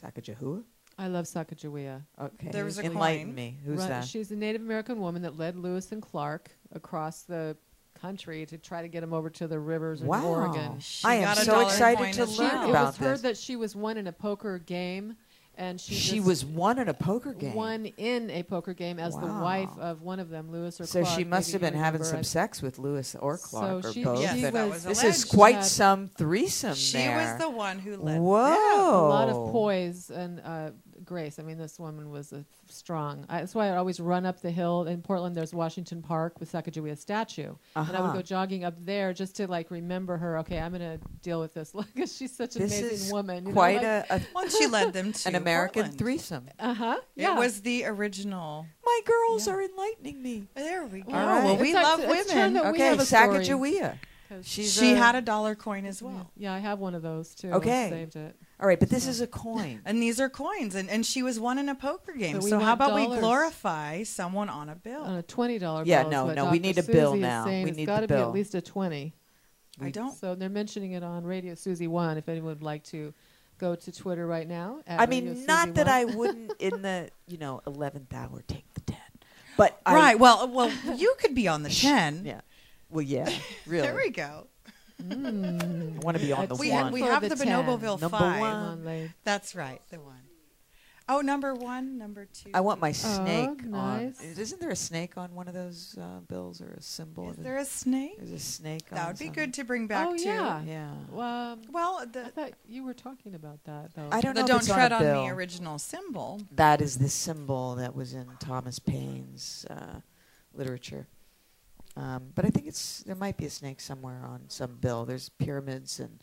[SPEAKER 3] Sacagawea.
[SPEAKER 8] I love Sacagawea.
[SPEAKER 3] Okay,
[SPEAKER 9] There was a
[SPEAKER 3] enlighten
[SPEAKER 9] coin.
[SPEAKER 3] me. Who's
[SPEAKER 8] Run-
[SPEAKER 3] that?
[SPEAKER 8] She's a Native American woman that led Lewis and Clark across the country to try to get them over to the rivers in
[SPEAKER 3] Wow.
[SPEAKER 8] Oregon.
[SPEAKER 9] She
[SPEAKER 3] I am
[SPEAKER 9] got a
[SPEAKER 3] so
[SPEAKER 9] dollar
[SPEAKER 3] excited
[SPEAKER 9] coin
[SPEAKER 3] to
[SPEAKER 9] as
[SPEAKER 8] She,
[SPEAKER 3] learn
[SPEAKER 9] well.
[SPEAKER 8] it
[SPEAKER 3] about
[SPEAKER 8] was heard
[SPEAKER 3] this.
[SPEAKER 8] that she was won in a poker game, and she,
[SPEAKER 3] She
[SPEAKER 8] just
[SPEAKER 3] was one in a poker game.
[SPEAKER 8] won in a poker game as the
[SPEAKER 3] Wow.
[SPEAKER 8] wife of one of them, Lewis or Clark.
[SPEAKER 3] so
[SPEAKER 8] Clark.
[SPEAKER 3] she must
[SPEAKER 8] maybe
[SPEAKER 3] have
[SPEAKER 8] you
[SPEAKER 3] been having
[SPEAKER 8] remember.
[SPEAKER 3] some
[SPEAKER 8] I-
[SPEAKER 3] sex with Lewis or
[SPEAKER 8] So
[SPEAKER 3] Clark or
[SPEAKER 8] she-
[SPEAKER 3] both.
[SPEAKER 9] Yes,
[SPEAKER 8] she
[SPEAKER 3] and
[SPEAKER 9] that
[SPEAKER 8] was-
[SPEAKER 9] was
[SPEAKER 3] this
[SPEAKER 9] alleged.
[SPEAKER 3] is quite
[SPEAKER 8] had-
[SPEAKER 3] some threesome
[SPEAKER 9] She
[SPEAKER 3] there.
[SPEAKER 9] was the one who led.
[SPEAKER 3] Whoa!
[SPEAKER 8] a lot of poise and uh, grace. I mean, this woman was a strong. I, that's why I always run up the hill in Portland. There's Washington Park with Sacagawea statue, and I would
[SPEAKER 3] Uh-huh.
[SPEAKER 8] go jogging up there just to like remember her. Okay, I'm gonna deal with this. Look, she's such an
[SPEAKER 3] This
[SPEAKER 8] amazing
[SPEAKER 3] is
[SPEAKER 8] woman. You
[SPEAKER 3] quite
[SPEAKER 8] know, like,
[SPEAKER 3] a, a
[SPEAKER 7] Once she led them to
[SPEAKER 3] an American
[SPEAKER 7] Portland.
[SPEAKER 3] threesome.
[SPEAKER 8] Uh huh. Yeah.
[SPEAKER 7] It was the original.
[SPEAKER 3] My girls are enlightening me.
[SPEAKER 7] There we go.
[SPEAKER 3] All right.
[SPEAKER 7] Well, we
[SPEAKER 8] It's
[SPEAKER 7] love
[SPEAKER 8] like-
[SPEAKER 7] women.
[SPEAKER 8] that we
[SPEAKER 3] Okay,
[SPEAKER 8] have a story.
[SPEAKER 3] Sacagawea.
[SPEAKER 8] 'Cause-
[SPEAKER 3] She's
[SPEAKER 7] She
[SPEAKER 3] a-
[SPEAKER 7] had a dollar coin as well.
[SPEAKER 8] Yeah, I have one of those too.
[SPEAKER 3] Okay.
[SPEAKER 8] I saved it.
[SPEAKER 3] All right, but this is a coin.
[SPEAKER 7] And these are coins, and, and she was one in a poker game.
[SPEAKER 8] But we
[SPEAKER 7] So how
[SPEAKER 8] want
[SPEAKER 7] about we glorify someone on a bill?
[SPEAKER 8] On a twenty dollar
[SPEAKER 3] Yeah,
[SPEAKER 8] bill. is
[SPEAKER 3] no,
[SPEAKER 8] what
[SPEAKER 3] no, we need a bill
[SPEAKER 8] Susie is
[SPEAKER 3] now.
[SPEAKER 8] saying
[SPEAKER 3] We
[SPEAKER 8] it's
[SPEAKER 3] need
[SPEAKER 8] got
[SPEAKER 3] the
[SPEAKER 8] to be at least a twenty.
[SPEAKER 7] I don't.
[SPEAKER 8] So they're mentioning it on Radio Susie One. If anyone would like to go to Twitter right now. At
[SPEAKER 3] I
[SPEAKER 8] Radio
[SPEAKER 3] mean, not
[SPEAKER 8] Susie
[SPEAKER 3] that
[SPEAKER 8] 1.
[SPEAKER 3] I wouldn't in the you know eleventh hour take the ten, but I,
[SPEAKER 7] Right. Well, well, you could be on the ten.
[SPEAKER 3] Yeah. Well, yeah, really.
[SPEAKER 7] There we go.
[SPEAKER 8] Mm.
[SPEAKER 3] I want to be on the
[SPEAKER 7] We,
[SPEAKER 3] one.
[SPEAKER 7] ha- we have
[SPEAKER 8] the
[SPEAKER 7] the, Bonoboville
[SPEAKER 3] Number
[SPEAKER 7] five.
[SPEAKER 3] one.
[SPEAKER 8] Come on, Lade.
[SPEAKER 7] That's right, the one. Oh, number one, number two.
[SPEAKER 3] I want my snake on.
[SPEAKER 8] nice.
[SPEAKER 3] Isn't there a snake on one of those uh, bills or a symbol?
[SPEAKER 7] Is there a snake?
[SPEAKER 3] There's a snake.
[SPEAKER 7] That
[SPEAKER 3] on
[SPEAKER 7] would be
[SPEAKER 3] some-
[SPEAKER 7] good to bring back
[SPEAKER 8] oh
[SPEAKER 7] to.
[SPEAKER 8] yeah.
[SPEAKER 3] Yeah.
[SPEAKER 8] Well, um,
[SPEAKER 7] Well,
[SPEAKER 8] I
[SPEAKER 7] the,
[SPEAKER 8] thought you were talking about that though.
[SPEAKER 3] I don't
[SPEAKER 7] the
[SPEAKER 3] know. if
[SPEAKER 7] don't
[SPEAKER 3] it's
[SPEAKER 7] tread
[SPEAKER 3] on,
[SPEAKER 7] on the original symbol.
[SPEAKER 3] That is the symbol that was in Thomas Paine's uh, literature. Um, but I think it's there might be a snake somewhere on some bill. There's pyramids and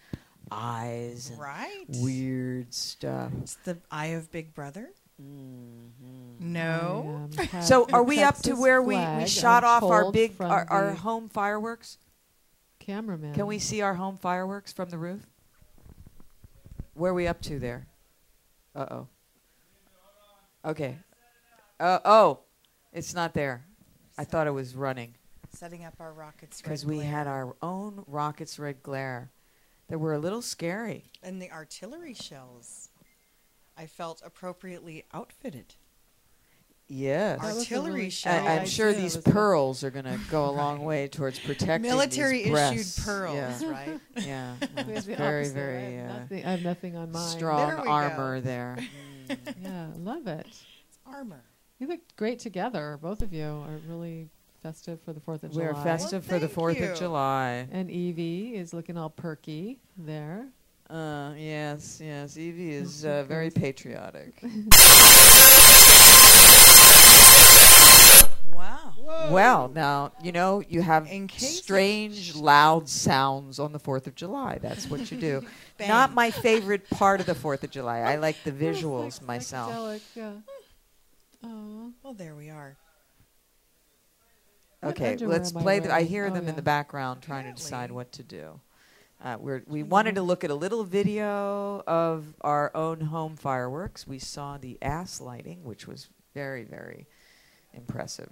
[SPEAKER 3] eyes and
[SPEAKER 7] Right.
[SPEAKER 3] weird stuff.
[SPEAKER 7] It's the eye of Big Brother.
[SPEAKER 3] Mhm.
[SPEAKER 7] No.
[SPEAKER 8] I, um, have
[SPEAKER 3] So are we up to where we, we shot off our big our, our home fireworks?
[SPEAKER 8] cameraman?
[SPEAKER 3] Can we see our home fireworks from the roof? Where are we up to there? Uh oh. Okay. Uh, oh, it's not there. I thought it was running
[SPEAKER 7] Setting up our rockets.
[SPEAKER 3] because we
[SPEAKER 7] glare.
[SPEAKER 3] had our own rockets red glare that were a little scary.
[SPEAKER 7] and the artillery shells. I felt appropriately outfitted.
[SPEAKER 3] Yes.
[SPEAKER 8] That
[SPEAKER 7] Artillery
[SPEAKER 8] really
[SPEAKER 7] shells.
[SPEAKER 3] I, I'm sure these pearls are going to go a long way towards protecting
[SPEAKER 7] Military
[SPEAKER 3] these
[SPEAKER 7] issued pearls,
[SPEAKER 3] Yeah,
[SPEAKER 7] right?
[SPEAKER 3] yeah.
[SPEAKER 8] We have
[SPEAKER 3] It's very.
[SPEAKER 8] I
[SPEAKER 3] very
[SPEAKER 8] have,
[SPEAKER 3] uh,
[SPEAKER 8] nothing, I have nothing on mine.
[SPEAKER 3] strong
[SPEAKER 7] There we go.
[SPEAKER 3] armor there. Mm.
[SPEAKER 8] Yeah, love it.
[SPEAKER 7] Armor.
[SPEAKER 8] You look great together. Both of you are really festive for the Fourth of July.
[SPEAKER 3] We're
[SPEAKER 8] July.
[SPEAKER 3] festive for the Fourth
[SPEAKER 7] you.
[SPEAKER 3] of July.
[SPEAKER 8] And Evie is looking all perky there.
[SPEAKER 3] Uh, yes, yes. Evie is uh, very patriotic.
[SPEAKER 7] Wow.
[SPEAKER 3] well, now you know you have
[SPEAKER 7] In case-
[SPEAKER 3] strange, loud sounds on the Fourth of July. That's what you do. Not my favorite part of the Fourth of July. I like the visuals
[SPEAKER 8] like
[SPEAKER 3] myself.
[SPEAKER 8] psychedelic, Yeah. Oh,
[SPEAKER 7] Well, there we are.
[SPEAKER 8] What
[SPEAKER 3] Okay, let's
[SPEAKER 8] am I
[SPEAKER 3] play. The, I hear
[SPEAKER 8] Oh,
[SPEAKER 3] them in the background trying to decide what to do. Uh, we're, we wanted to look at a little video of our own home fireworks. We saw the ass lighting, which was very, very impressive.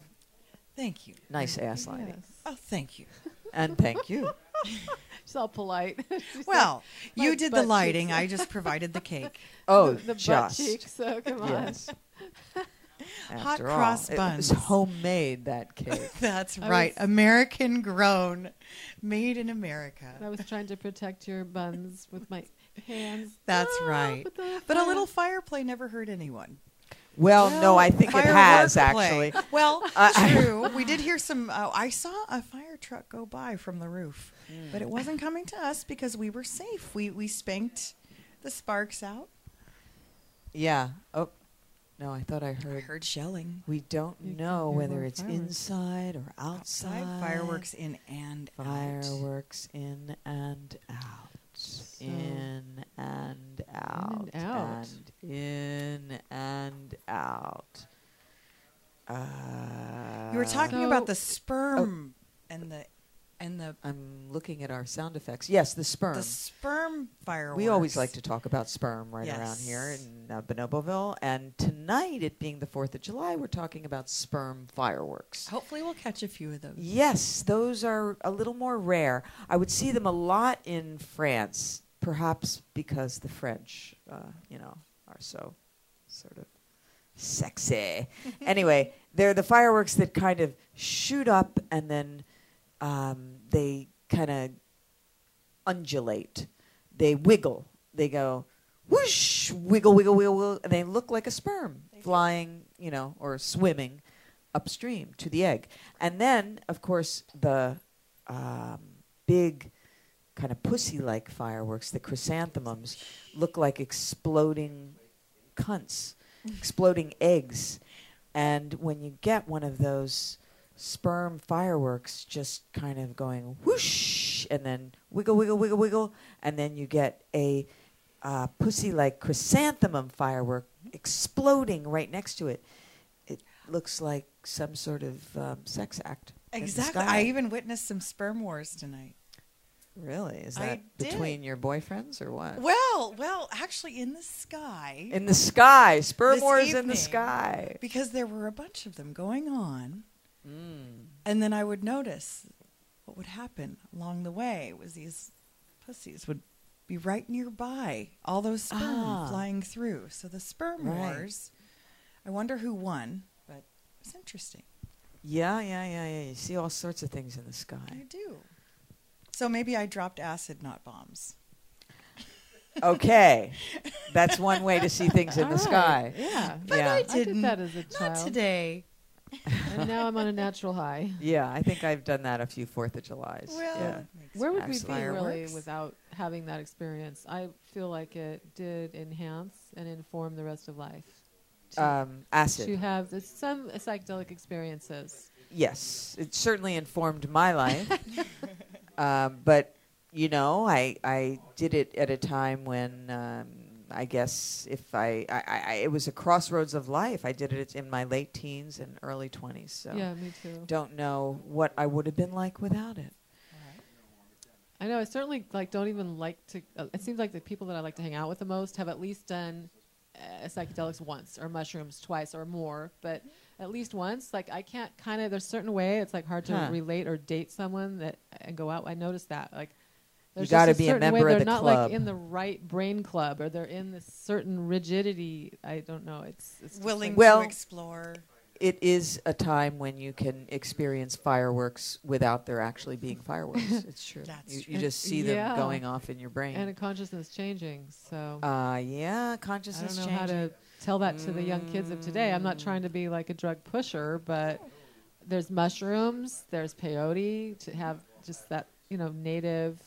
[SPEAKER 7] Thank you.
[SPEAKER 3] Nice ass lighting.
[SPEAKER 8] yes.
[SPEAKER 7] Oh, thank you.
[SPEAKER 3] And thank you.
[SPEAKER 8] She's all polite. She's
[SPEAKER 7] Well,
[SPEAKER 8] my
[SPEAKER 7] you did the lighting. I just provided the cake.
[SPEAKER 3] Oh,
[SPEAKER 8] the, the
[SPEAKER 3] just.
[SPEAKER 8] butt cheeks. So come on.
[SPEAKER 3] Yes.
[SPEAKER 7] Hot
[SPEAKER 3] After all,
[SPEAKER 7] cross
[SPEAKER 3] It
[SPEAKER 7] buns.
[SPEAKER 3] was homemade, that cake.
[SPEAKER 7] That's
[SPEAKER 8] I
[SPEAKER 7] right. American grown, made in America.
[SPEAKER 8] I was trying to protect your buns with my hands.
[SPEAKER 7] That's
[SPEAKER 8] Ah,
[SPEAKER 7] right.
[SPEAKER 8] but
[SPEAKER 7] But a little fire play never hurt anyone.
[SPEAKER 3] Well, no, I think it
[SPEAKER 7] Firework
[SPEAKER 3] has,
[SPEAKER 7] play.
[SPEAKER 3] actually.
[SPEAKER 7] Well,
[SPEAKER 3] Uh,
[SPEAKER 7] true. we did hear some. Uh, I saw a fire truck go by from the roof,
[SPEAKER 3] Mm.
[SPEAKER 7] but it wasn't coming to us because we were safe. We we spanked the sparks out.
[SPEAKER 3] Yeah. Oh, no, I thought I heard.
[SPEAKER 7] I
[SPEAKER 3] heard.
[SPEAKER 7] heard shelling.
[SPEAKER 3] We don't
[SPEAKER 8] You
[SPEAKER 3] know whether it's
[SPEAKER 8] fireworks.
[SPEAKER 3] inside or outside.
[SPEAKER 7] Outside fireworks in and out.
[SPEAKER 3] Fireworks in and out.
[SPEAKER 8] So-
[SPEAKER 3] in and out.
[SPEAKER 8] and out.
[SPEAKER 3] and in and out. Uh,
[SPEAKER 7] You were talking
[SPEAKER 8] So-
[SPEAKER 7] about the sperm and the and the
[SPEAKER 3] I'm looking at our sound effects. Yes, the sperm.
[SPEAKER 7] the sperm fireworks.
[SPEAKER 3] We always like to talk about sperm right around here in uh, Bonoboville. And tonight, it being the 4th of July, we're talking about sperm fireworks.
[SPEAKER 7] Hopefully, we'll catch a few of those.
[SPEAKER 3] Yes, those are a little more rare. I would see them a lot in France, perhaps because the French, uh, you know, are so sort of sexy. anyway, they're the fireworks that kind of shoot up and then um, they kind of undulate. They wiggle. They go whoosh, wiggle, wiggle, wiggle, wiggle, and they look like a sperm flying, you know, or swimming upstream to the egg. And then, of course, the um, big kind of pussy-like fireworks, the chrysanthemums, look like exploding cunts. exploding eggs. And when you get one of those sperm fireworks just kind of going whoosh and then wiggle, wiggle, wiggle, wiggle, and then you get a uh, pussy like chrysanthemum firework exploding right next to it. It looks like some sort of um, sex act.
[SPEAKER 9] Exactly. I even witnessed some sperm wars tonight.
[SPEAKER 3] Really? Is that between your boyfriends or what?
[SPEAKER 9] Well, well, actually, in the sky,
[SPEAKER 3] In the sky. Sperm wars in the sky.
[SPEAKER 9] because there were a bunch of them going on,
[SPEAKER 3] Mm.
[SPEAKER 9] and then I would notice what would happen along the way was these pussies would be right nearby, all those sperm
[SPEAKER 3] Ah.
[SPEAKER 9] flying through. So the sperm
[SPEAKER 3] Right.
[SPEAKER 9] wars. I wonder who won, but it's interesting.
[SPEAKER 3] Yeah, yeah, yeah, yeah. You see all sorts of things in the sky.
[SPEAKER 9] I do. So maybe I dropped acid, not bombs.
[SPEAKER 3] Okay. That's one way to see things in the
[SPEAKER 8] All
[SPEAKER 3] sky.
[SPEAKER 8] Yeah.
[SPEAKER 9] But
[SPEAKER 3] Yeah.
[SPEAKER 9] I
[SPEAKER 8] I
[SPEAKER 9] didn't.
[SPEAKER 8] did that as a
[SPEAKER 9] Not today.
[SPEAKER 8] and now I'm on a natural high.
[SPEAKER 3] Yeah, I think I've done that a few Fourth of Julys.
[SPEAKER 9] Well,
[SPEAKER 3] yeah.
[SPEAKER 8] Where would we
[SPEAKER 3] Perhaps
[SPEAKER 8] be really without having that experience? I feel like it did enhance and inform the rest of life. To,
[SPEAKER 3] Um, acid.
[SPEAKER 8] to have the- some psychedelic experiences.
[SPEAKER 3] yes, it certainly informed my life. um, but you know, I I did it at a time when um, I guess if I, I, I it was a crossroads of life. I did it in my late teens and early twenties. So
[SPEAKER 8] Yeah, me too.
[SPEAKER 3] don't know what I would have been like without it.
[SPEAKER 8] I know. I certainly like don't even like to. Uh, it seems like the people that I like to hang out with the most have at least done uh, psychedelics once or mushrooms twice or more, but at least once. Like I can't kind of. There's a certain way it's like hard to
[SPEAKER 3] Huh.
[SPEAKER 8] relate or date someone that and go out. I noticed that like. There's
[SPEAKER 3] gotta be a
[SPEAKER 8] certain
[SPEAKER 3] member
[SPEAKER 8] way
[SPEAKER 3] of
[SPEAKER 8] they're not like in the right brain club or they're in this certain rigidity. I don't know. It's, it's
[SPEAKER 9] Willing
[SPEAKER 8] like-
[SPEAKER 3] Well-
[SPEAKER 9] to explore.
[SPEAKER 3] It is a time when you can experience fireworks without there actually being fireworks. it's true.
[SPEAKER 9] That's
[SPEAKER 3] you,
[SPEAKER 9] true.
[SPEAKER 3] you just see them
[SPEAKER 8] Yeah.
[SPEAKER 3] going off in your brain.
[SPEAKER 8] and a consciousness changing. So
[SPEAKER 3] uh, yeah, consciousness.
[SPEAKER 8] I
[SPEAKER 3] consciousness
[SPEAKER 8] don't know how to tell that to the young kids of today. I'm not trying to be like a drug pusher, but there's mushrooms, there's peyote to have just that, you know, native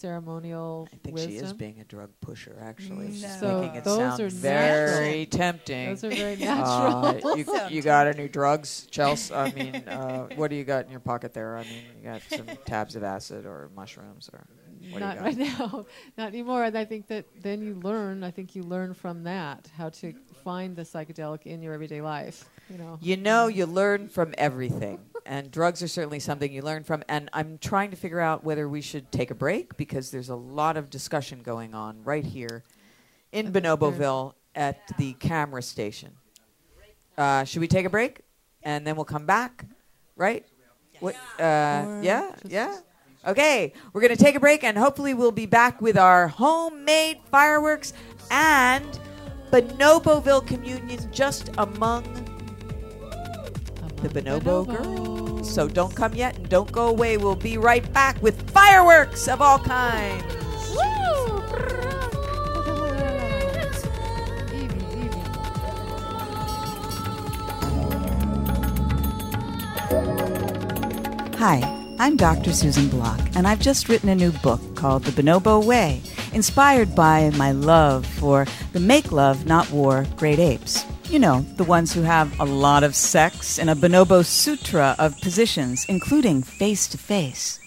[SPEAKER 8] ceremonial
[SPEAKER 3] I think
[SPEAKER 8] wisdom.
[SPEAKER 3] she is being a drug pusher. Actually, she's
[SPEAKER 8] So
[SPEAKER 3] making it
[SPEAKER 8] those
[SPEAKER 3] sound
[SPEAKER 8] are
[SPEAKER 3] very
[SPEAKER 8] natural.
[SPEAKER 3] tempting.
[SPEAKER 8] Those are very
[SPEAKER 3] Uh,
[SPEAKER 8] natural.
[SPEAKER 3] you, you got any drugs, Chelsea? I mean, uh, what do you got in your pocket there? I mean, you got some tabs of acid or mushrooms or what
[SPEAKER 8] not
[SPEAKER 3] do
[SPEAKER 8] right now, not anymore. And I think that then you learn. I think you learn from that how to find the psychedelic in your everyday life. You know,
[SPEAKER 3] You know, you learn from everything, and drugs are certainly something you learn from. And I'm trying to figure out whether we should take a break because there's a lot of discussion going on right here in Bonoboville at the camera station. Uh, should we take a break, and then we'll come back? Right? What? Uh, yeah, yeah. Okay, we're gonna take a break, and hopefully we'll be back with our homemade fireworks and Bonoboville communion just among the Bonobo girls. So don't come yet and don't go away. We'll be right back with fireworks of all kinds.
[SPEAKER 9] Hi, I'm Dr. Susan Block, and I've just written a new book called The Bonobo Way, inspired by my love for the make love, not war great apes. You know, the ones who have a lot of sex in a bonobo sutra of positions, including face to face.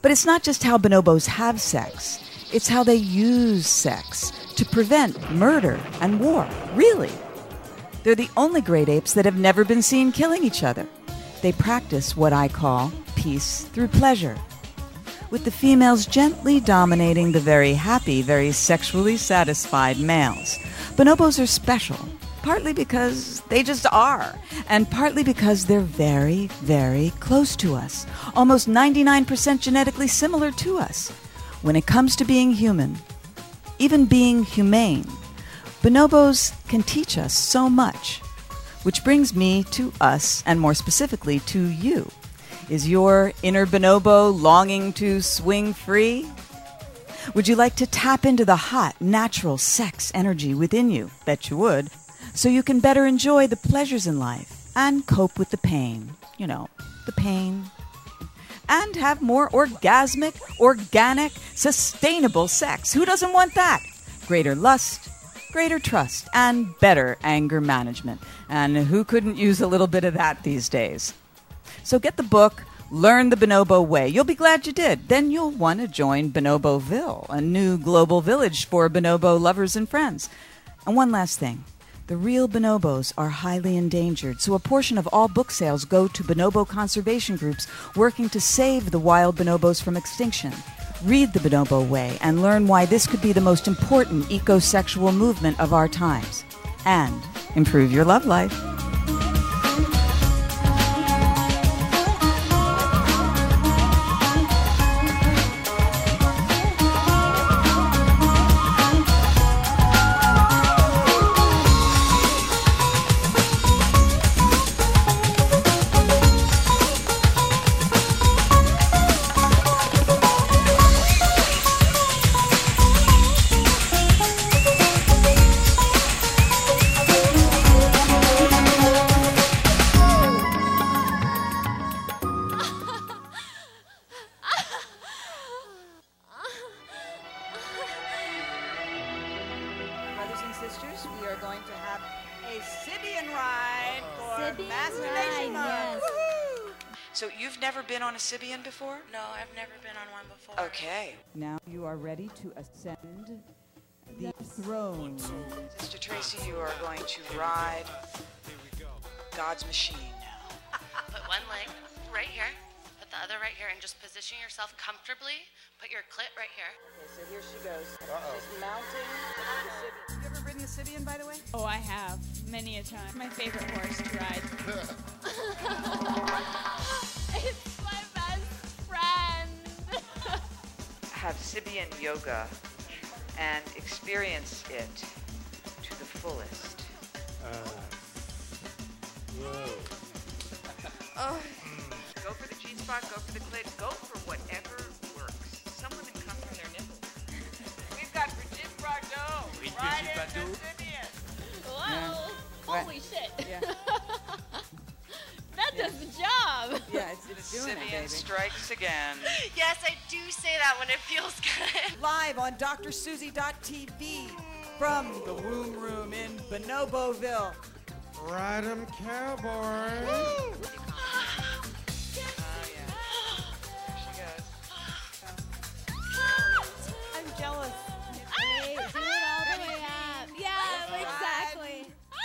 [SPEAKER 9] But it's not just how bonobos have sex, it's how they use sex to prevent murder and war, really. They're the only great apes that have never been seen killing each other. They practice what I call peace through pleasure, with the females gently dominating the very happy, very sexually satisfied males. Bonobos are special, partly because they just are, and partly because they're very, very close to us, almost 99% genetically similar to us. When it comes to being human, even being humane, bonobos can teach us so much. Which brings me to us, and more specifically to you. Is your inner bonobo longing to swing free? Would you like to tap into the hot, natural sex energy within you? Bet you would. So you can better enjoy the pleasures in life and cope with the pain. You know, the pain. And have more orgasmic, organic, sustainable sex. Who doesn't want that? Greater lust,
[SPEAKER 3] greater trust, and better anger management. And who couldn't use a little bit of that these days? So get the book, learn the Bonobo way. You'll be glad you did. Then you'll want to join Bonoboville, a new global village for bonobo lovers and friends. And one last thing. The real bonobos are highly endangered, so a portion of all book sales go to bonobo conservation groups working to save the wild bonobos from extinction. Read The Bonobo Way and learn why this could be the most important ecosexual movement of our times. And improve your love life.
[SPEAKER 2] On a Sybian before?
[SPEAKER 10] No, I've never been on one before.
[SPEAKER 2] Okay.
[SPEAKER 3] Now you are ready to ascend the throne.
[SPEAKER 2] Sister Tracy, you are going to ride God's machine now.
[SPEAKER 10] Put one leg right here, put the other right here, and just position yourself comfortably. Put your clit right here.
[SPEAKER 4] Okay, so here she goes. Uh She's mounting the Sybian. You ever ridden a Sybian, by the way?
[SPEAKER 11] Oh, I have many a time. My favorite horse to ride.
[SPEAKER 2] Have Sybian yoga and experience it to the fullest. Oh, Go for the G spot, go for the clit, go for whatever works. Some women come from their nipples.
[SPEAKER 4] We've got Brigitte Bardot. Right in Sybian.
[SPEAKER 11] Whoa!
[SPEAKER 3] Right.
[SPEAKER 11] Holy shit!
[SPEAKER 3] Yeah.
[SPEAKER 11] job.
[SPEAKER 3] Yeah, it's, it's doing it, baby.
[SPEAKER 2] strikes again.
[SPEAKER 10] Yes, I do say that when it feels good.
[SPEAKER 4] Live on drsusie.tv from the Womb Room in Bonoboville.
[SPEAKER 6] Ride 'em, cowboy.
[SPEAKER 11] Ah, I'm jealous. Wait, do it all the way up. Yeah, exactly.
[SPEAKER 10] Oh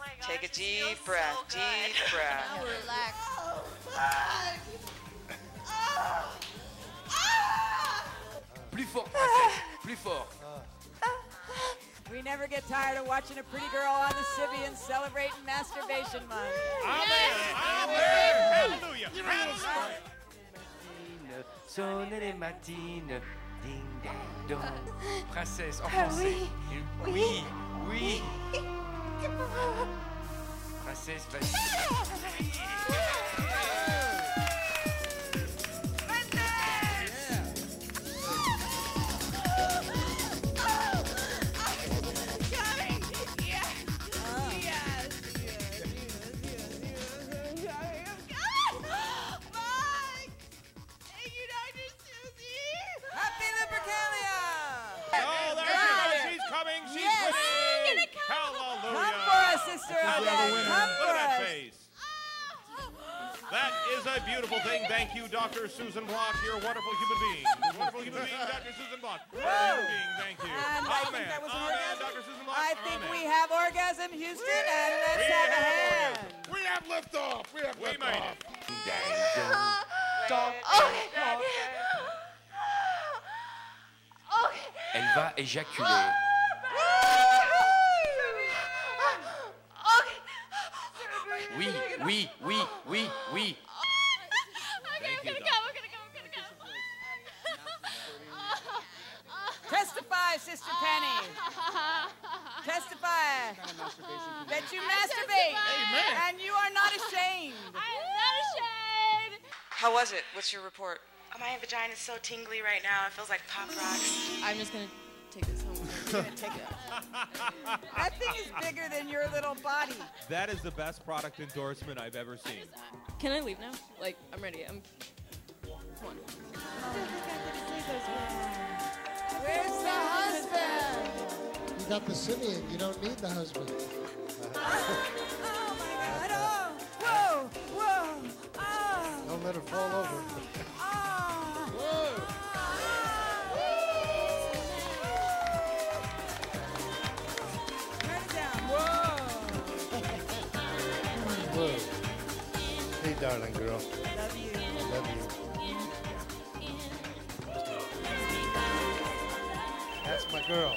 [SPEAKER 10] my gosh.
[SPEAKER 2] Take a deep breath,
[SPEAKER 10] so
[SPEAKER 2] deep
[SPEAKER 10] good.
[SPEAKER 2] breath.
[SPEAKER 11] Relax.
[SPEAKER 12] Plus fort, ah. princesse. Plus fort. Ah.
[SPEAKER 4] We never get tired of watching a pretty girl on the Sybian celebrating Masturbation Month.
[SPEAKER 12] Sonne les matines. Ding dang dong. Princesse, en ah, français. Oui, oui. Princesse, vas-y.
[SPEAKER 6] Is a beautiful thing. Thank you, Dr. Susan Block. You're a wonderful human being. Wonderful human being, Dr. Susan Block. Wonderful human being. Thank you.
[SPEAKER 4] And I think
[SPEAKER 6] Amen.
[SPEAKER 4] that was an
[SPEAKER 6] Amen,
[SPEAKER 4] orgasm.
[SPEAKER 6] Dr. Susan Block.
[SPEAKER 4] I think
[SPEAKER 6] Amen.
[SPEAKER 4] we have orgasm, Houston, and let's
[SPEAKER 6] We
[SPEAKER 4] have a
[SPEAKER 6] have
[SPEAKER 4] hand.
[SPEAKER 6] orgasm. We have liftoff. We have We made it.
[SPEAKER 12] Ding dang dong. Elle va éjaculer. Oui, oui, oui, oui, oui.
[SPEAKER 11] Okay, we're gonna go. We're gonna go. We're gonna go.
[SPEAKER 4] Testify, Sister Penny. Testify that you masturbate and you are not ashamed.
[SPEAKER 11] I'm not ashamed.
[SPEAKER 2] How was it? What's your report?
[SPEAKER 10] Oh, my vagina's so tingly right now. It feels like pop rocks.
[SPEAKER 5] I'm just gonna take this home.
[SPEAKER 4] That thing is bigger than your little body.
[SPEAKER 6] That is the best product endorsement I've ever seen.
[SPEAKER 5] Can I leave now? Like, I'm ready. I'm. Come on.
[SPEAKER 4] Where's the husband?
[SPEAKER 13] You got the Sybian, you don't need the husband.
[SPEAKER 3] Oh my God! Oh, whoa, whoa! Ah,
[SPEAKER 13] Don't let her fall over.
[SPEAKER 3] ah. Turn it down. Whoa!
[SPEAKER 2] Whoa. Hey, darling girl.
[SPEAKER 3] Love you.
[SPEAKER 2] I love you. That's my girl.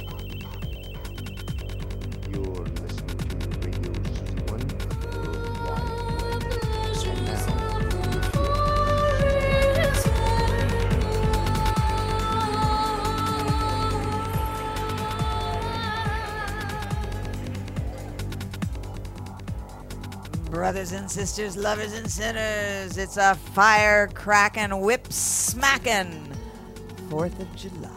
[SPEAKER 3] Brothers and sisters, lovers and sinners, it's a fire cracking, whip smacking 4th of July.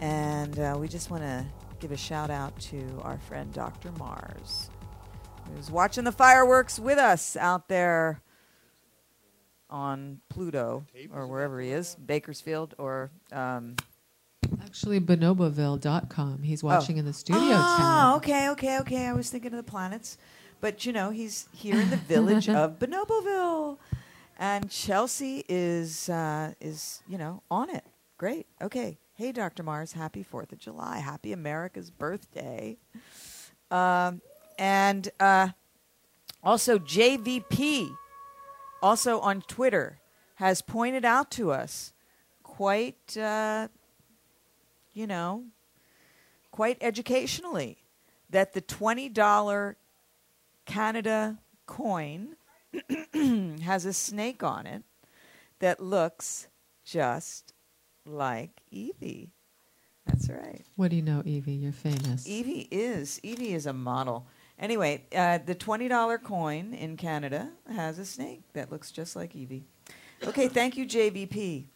[SPEAKER 3] And uh, we just want to give a shout out to our friend Dr. Mars, who's watching the fireworks with us out there on Pluto or wherever he is, Bakersfield or. Um,
[SPEAKER 8] Actually, bonoboville.com. He's watching in the studio
[SPEAKER 3] Oh,
[SPEAKER 8] tab.
[SPEAKER 3] okay, okay, okay. I was thinking of the planets. But, you know, he's here in the village of Bonoboville. And Chelsea is, uh, is, you know, on it. Great. Okay. Hey, Dr. Mars, happy 4th of July. Happy America's birthday. Um, and uh, also, JVP, also on Twitter, has pointed out to us quite, uh, you know, quite educationally that the $20 Canada coin has a snake on it that looks just like Evie. That's right.
[SPEAKER 8] What do you know, Evie? You're famous.
[SPEAKER 3] Evie is Evie is a model. Anyway, uh, the twenty dollar coin in Canada has a snake that looks just like Evie. Okay, thank you, JVP.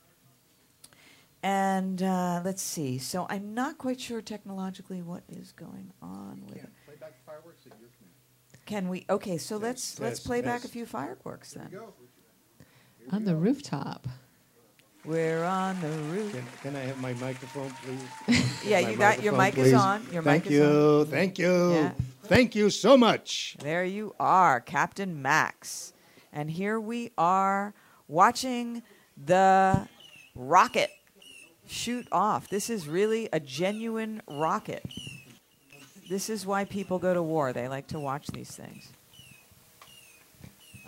[SPEAKER 3] And uh, let's see. So I'm not quite sure technologically what is going on with. it.
[SPEAKER 2] Play back fireworks at your command.
[SPEAKER 3] Can we? Okay, so let's
[SPEAKER 2] Test,
[SPEAKER 3] let's
[SPEAKER 2] test,
[SPEAKER 3] play back a
[SPEAKER 2] test.
[SPEAKER 3] few fireworks then.
[SPEAKER 8] On the rooftop.
[SPEAKER 3] We're on the roof.
[SPEAKER 2] Can, can I have my microphone, please?
[SPEAKER 3] Yeah,
[SPEAKER 2] My
[SPEAKER 3] you got your
[SPEAKER 2] microphone,
[SPEAKER 3] mic is on. Your
[SPEAKER 2] Thank
[SPEAKER 3] mic
[SPEAKER 2] you.
[SPEAKER 3] is on.
[SPEAKER 2] Thank you.
[SPEAKER 3] Yeah.
[SPEAKER 2] Thank you so much.
[SPEAKER 3] There you are, Captain Max. And here we are watching the rocket shoot off. This is really a genuine rocket. This is why people go to war. They like to watch these things.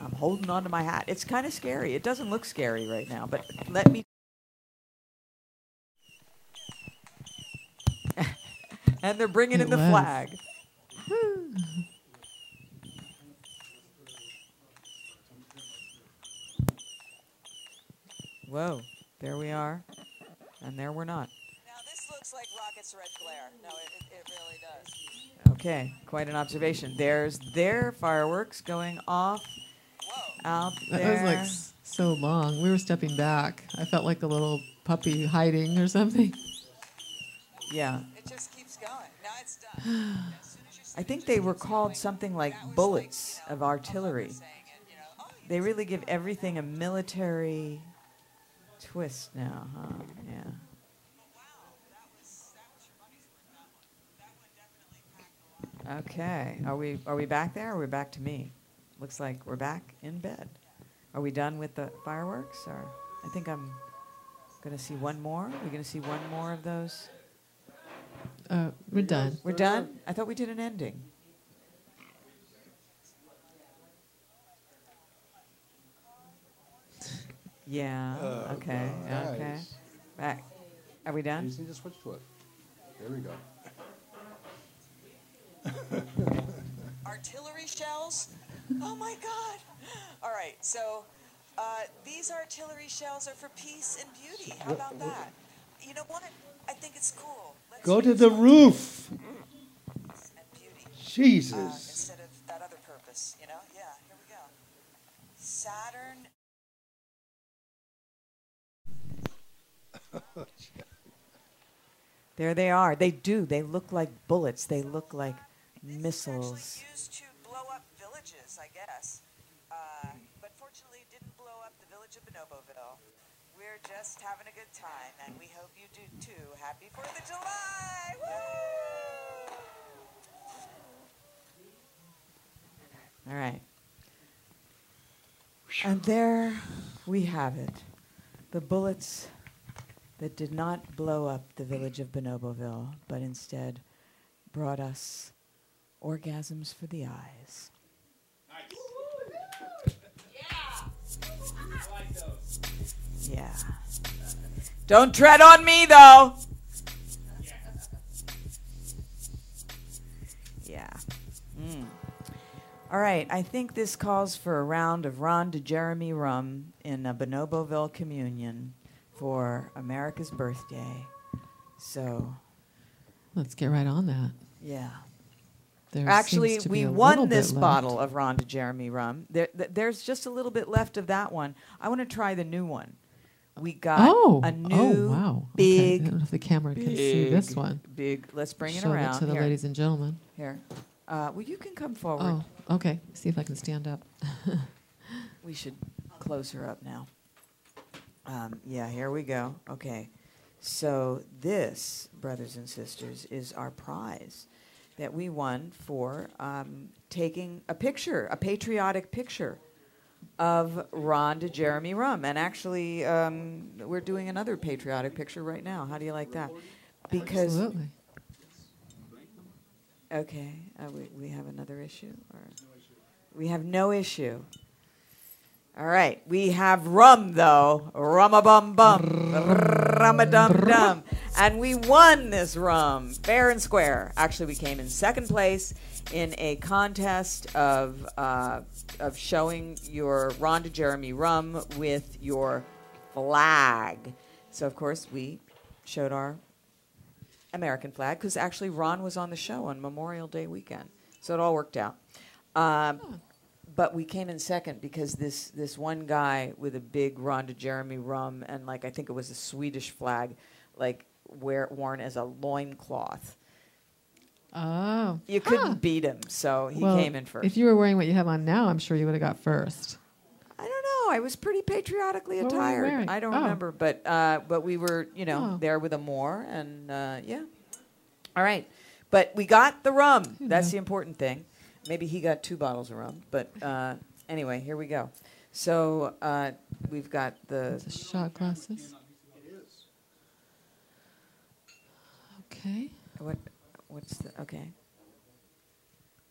[SPEAKER 3] I'm holding on to my hat. It's kind of scary. It doesn't look scary right now, but let me. and they're bringing in the
[SPEAKER 8] was.
[SPEAKER 3] flag. Whoa, there we are. And there we're not.
[SPEAKER 4] Now looks like Rocket's red glare. No, it, it, it really does.
[SPEAKER 3] Okay, quite an observation. There's their fireworks going off out there.
[SPEAKER 8] That was like s- so long. We were stepping back. I felt like a little puppy hiding or something.
[SPEAKER 3] yeah.
[SPEAKER 4] It just keeps going. Now it's done.
[SPEAKER 3] I think they were called something like bullets of artillery. Oh, they really give everything a military twist now, huh? Yeah. Okay. Are we are we back there or are we back to me? Looks like we're back in bed. Are we done with the fireworks or I think I'm gonna see one more. We're gonna see one more of those.
[SPEAKER 8] Uh, we're done.
[SPEAKER 3] We're done? I thought we did an ending. Yeah.
[SPEAKER 2] Oh,
[SPEAKER 3] okay. Okay. Back. Are we done?
[SPEAKER 2] You just need to switch to it. There we go.
[SPEAKER 4] Artillery shells? Oh my God. All right, so uh, these artillery shells are for peace and beauty. How about that? You know what? I think it's cool. Let's
[SPEAKER 2] Go to the roof.
[SPEAKER 4] and beauty. Uh,
[SPEAKER 2] Jesus.
[SPEAKER 4] instead of that other purpose, you know? Yeah, here we go. Saturn.
[SPEAKER 3] There they are. They do. They look like bullets. They look like missiles.
[SPEAKER 4] Used to blow up villages, I guess. uh, but fortunately didn't blow up the village of Bonoboville. We're just having a good time, and we hope you do too. Happy Fourth of July! Woo!
[SPEAKER 3] All right. And there we have it. The bullets that did not blow up the village of Bonoboville, but instead brought us orgasms for the eyes. Yeah. Don't tread on me, though. Yeah. Mm. All right. I think this calls for a round of Ron de Jeremy rum in a Bonoboville communion for America's birthday. So,
[SPEAKER 8] Let's get right on that.
[SPEAKER 3] yeah.
[SPEAKER 8] There
[SPEAKER 3] Actually,
[SPEAKER 8] seems to be
[SPEAKER 3] we won this bottle of Ron de Jeremy rum. There, th- there's just a little bit left of that one. I want to try the new one. We got
[SPEAKER 8] Oh.
[SPEAKER 3] a
[SPEAKER 8] Oh,
[SPEAKER 3] new
[SPEAKER 8] wow. Okay.
[SPEAKER 3] big.
[SPEAKER 8] I don't know if the camera can see this one.
[SPEAKER 3] Big. Let's bring it
[SPEAKER 8] Show
[SPEAKER 3] around
[SPEAKER 8] to the
[SPEAKER 3] Here.
[SPEAKER 8] ladies and gentlemen.
[SPEAKER 3] Here. Uh, well, you can come forward.
[SPEAKER 8] Oh, okay. See if I can stand up.
[SPEAKER 3] We should close her up now. Um, yeah, here we go. Okay. So, this, brothers and sisters, is our prize that we won for um, taking a picture, a patriotic picture of Ron de Jeremy Rum. And actually, um, we're doing another patriotic picture right now. How do you like that? Because.
[SPEAKER 8] Absolutely.
[SPEAKER 3] Okay. Uh, we, we have another issue? Or We have no issue. All right. We have rum, though. Rum a bum bum. Rum a dum dum. And we won this rum fair and square. Actually, we came in second place in a contest of, uh, of showing your Ron de Jeremy rum with your flag. So, of course, we showed our American flag because actually Ron was on the show on Memorial Day weekend, so it all worked out. Um, But we came in second because this this one guy with a big Ron de Jeremy rum and like I think it was a Swedish flag, like wear worn as a loincloth.
[SPEAKER 8] Oh.
[SPEAKER 3] You couldn't beat him, so he
[SPEAKER 8] Well,
[SPEAKER 3] came in first.
[SPEAKER 8] If you were wearing what you have on now, I'm sure you would have got first.
[SPEAKER 3] I don't know. I was pretty patriotically
[SPEAKER 8] What
[SPEAKER 3] attired. I don't
[SPEAKER 8] Oh.
[SPEAKER 3] remember, but uh, but we were, you know,
[SPEAKER 8] Oh.
[SPEAKER 3] there with a Moor, and uh, yeah. All right, but we got the rum. That's
[SPEAKER 8] know.
[SPEAKER 3] the important thing. Maybe he got two bottles of rum, but uh, anyway, here we go. So uh, we've got the
[SPEAKER 8] The shot glasses. Okay.
[SPEAKER 3] what? What's the okay?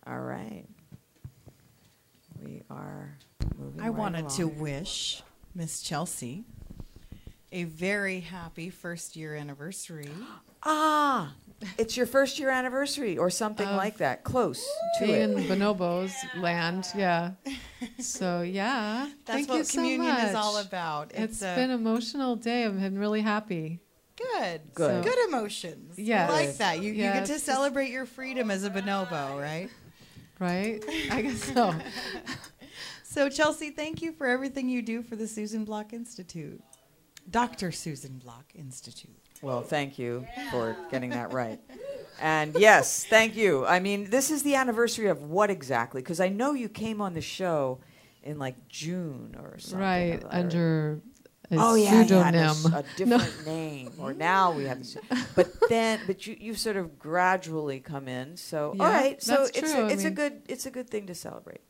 [SPEAKER 3] All right. We are moving.
[SPEAKER 7] I
[SPEAKER 3] right
[SPEAKER 7] wanted to wish Miss Chelsea a very happy first year anniversary.
[SPEAKER 3] Ah, it's your first year anniversary or something like that. Close to
[SPEAKER 8] Being
[SPEAKER 3] it.
[SPEAKER 8] in Bonobos land, yeah. So yeah,
[SPEAKER 7] That's
[SPEAKER 8] thank
[SPEAKER 7] what
[SPEAKER 8] you so
[SPEAKER 7] communion is all about.
[SPEAKER 8] it's
[SPEAKER 7] It's a-
[SPEAKER 8] been an emotional day. I've been really happy.
[SPEAKER 7] Good.
[SPEAKER 3] Good.
[SPEAKER 7] Good emotions.
[SPEAKER 8] Yeah.
[SPEAKER 7] I like that. You, you get to celebrate your freedom as a bonobo, right?
[SPEAKER 8] Right? I guess so.
[SPEAKER 7] So, Chelsea, thank you for everything you do for the Susan Block Institute. Dr. Susan Block Institute.
[SPEAKER 3] Well, thank you for getting that right. And yes, thank you. I mean, this is the anniversary of what exactly? Because I know you came on the show in like June or something.
[SPEAKER 8] right
[SPEAKER 3] or-
[SPEAKER 8] under a
[SPEAKER 3] oh yeah, yeah,
[SPEAKER 8] pseudonym.
[SPEAKER 3] a s- a, different name. Or now we have, this, but then, but you you sort of gradually come in. So all
[SPEAKER 8] Yeah,
[SPEAKER 3] right, so it's
[SPEAKER 8] true.
[SPEAKER 3] a,
[SPEAKER 8] I
[SPEAKER 3] it's a good it's a good thing to celebrate.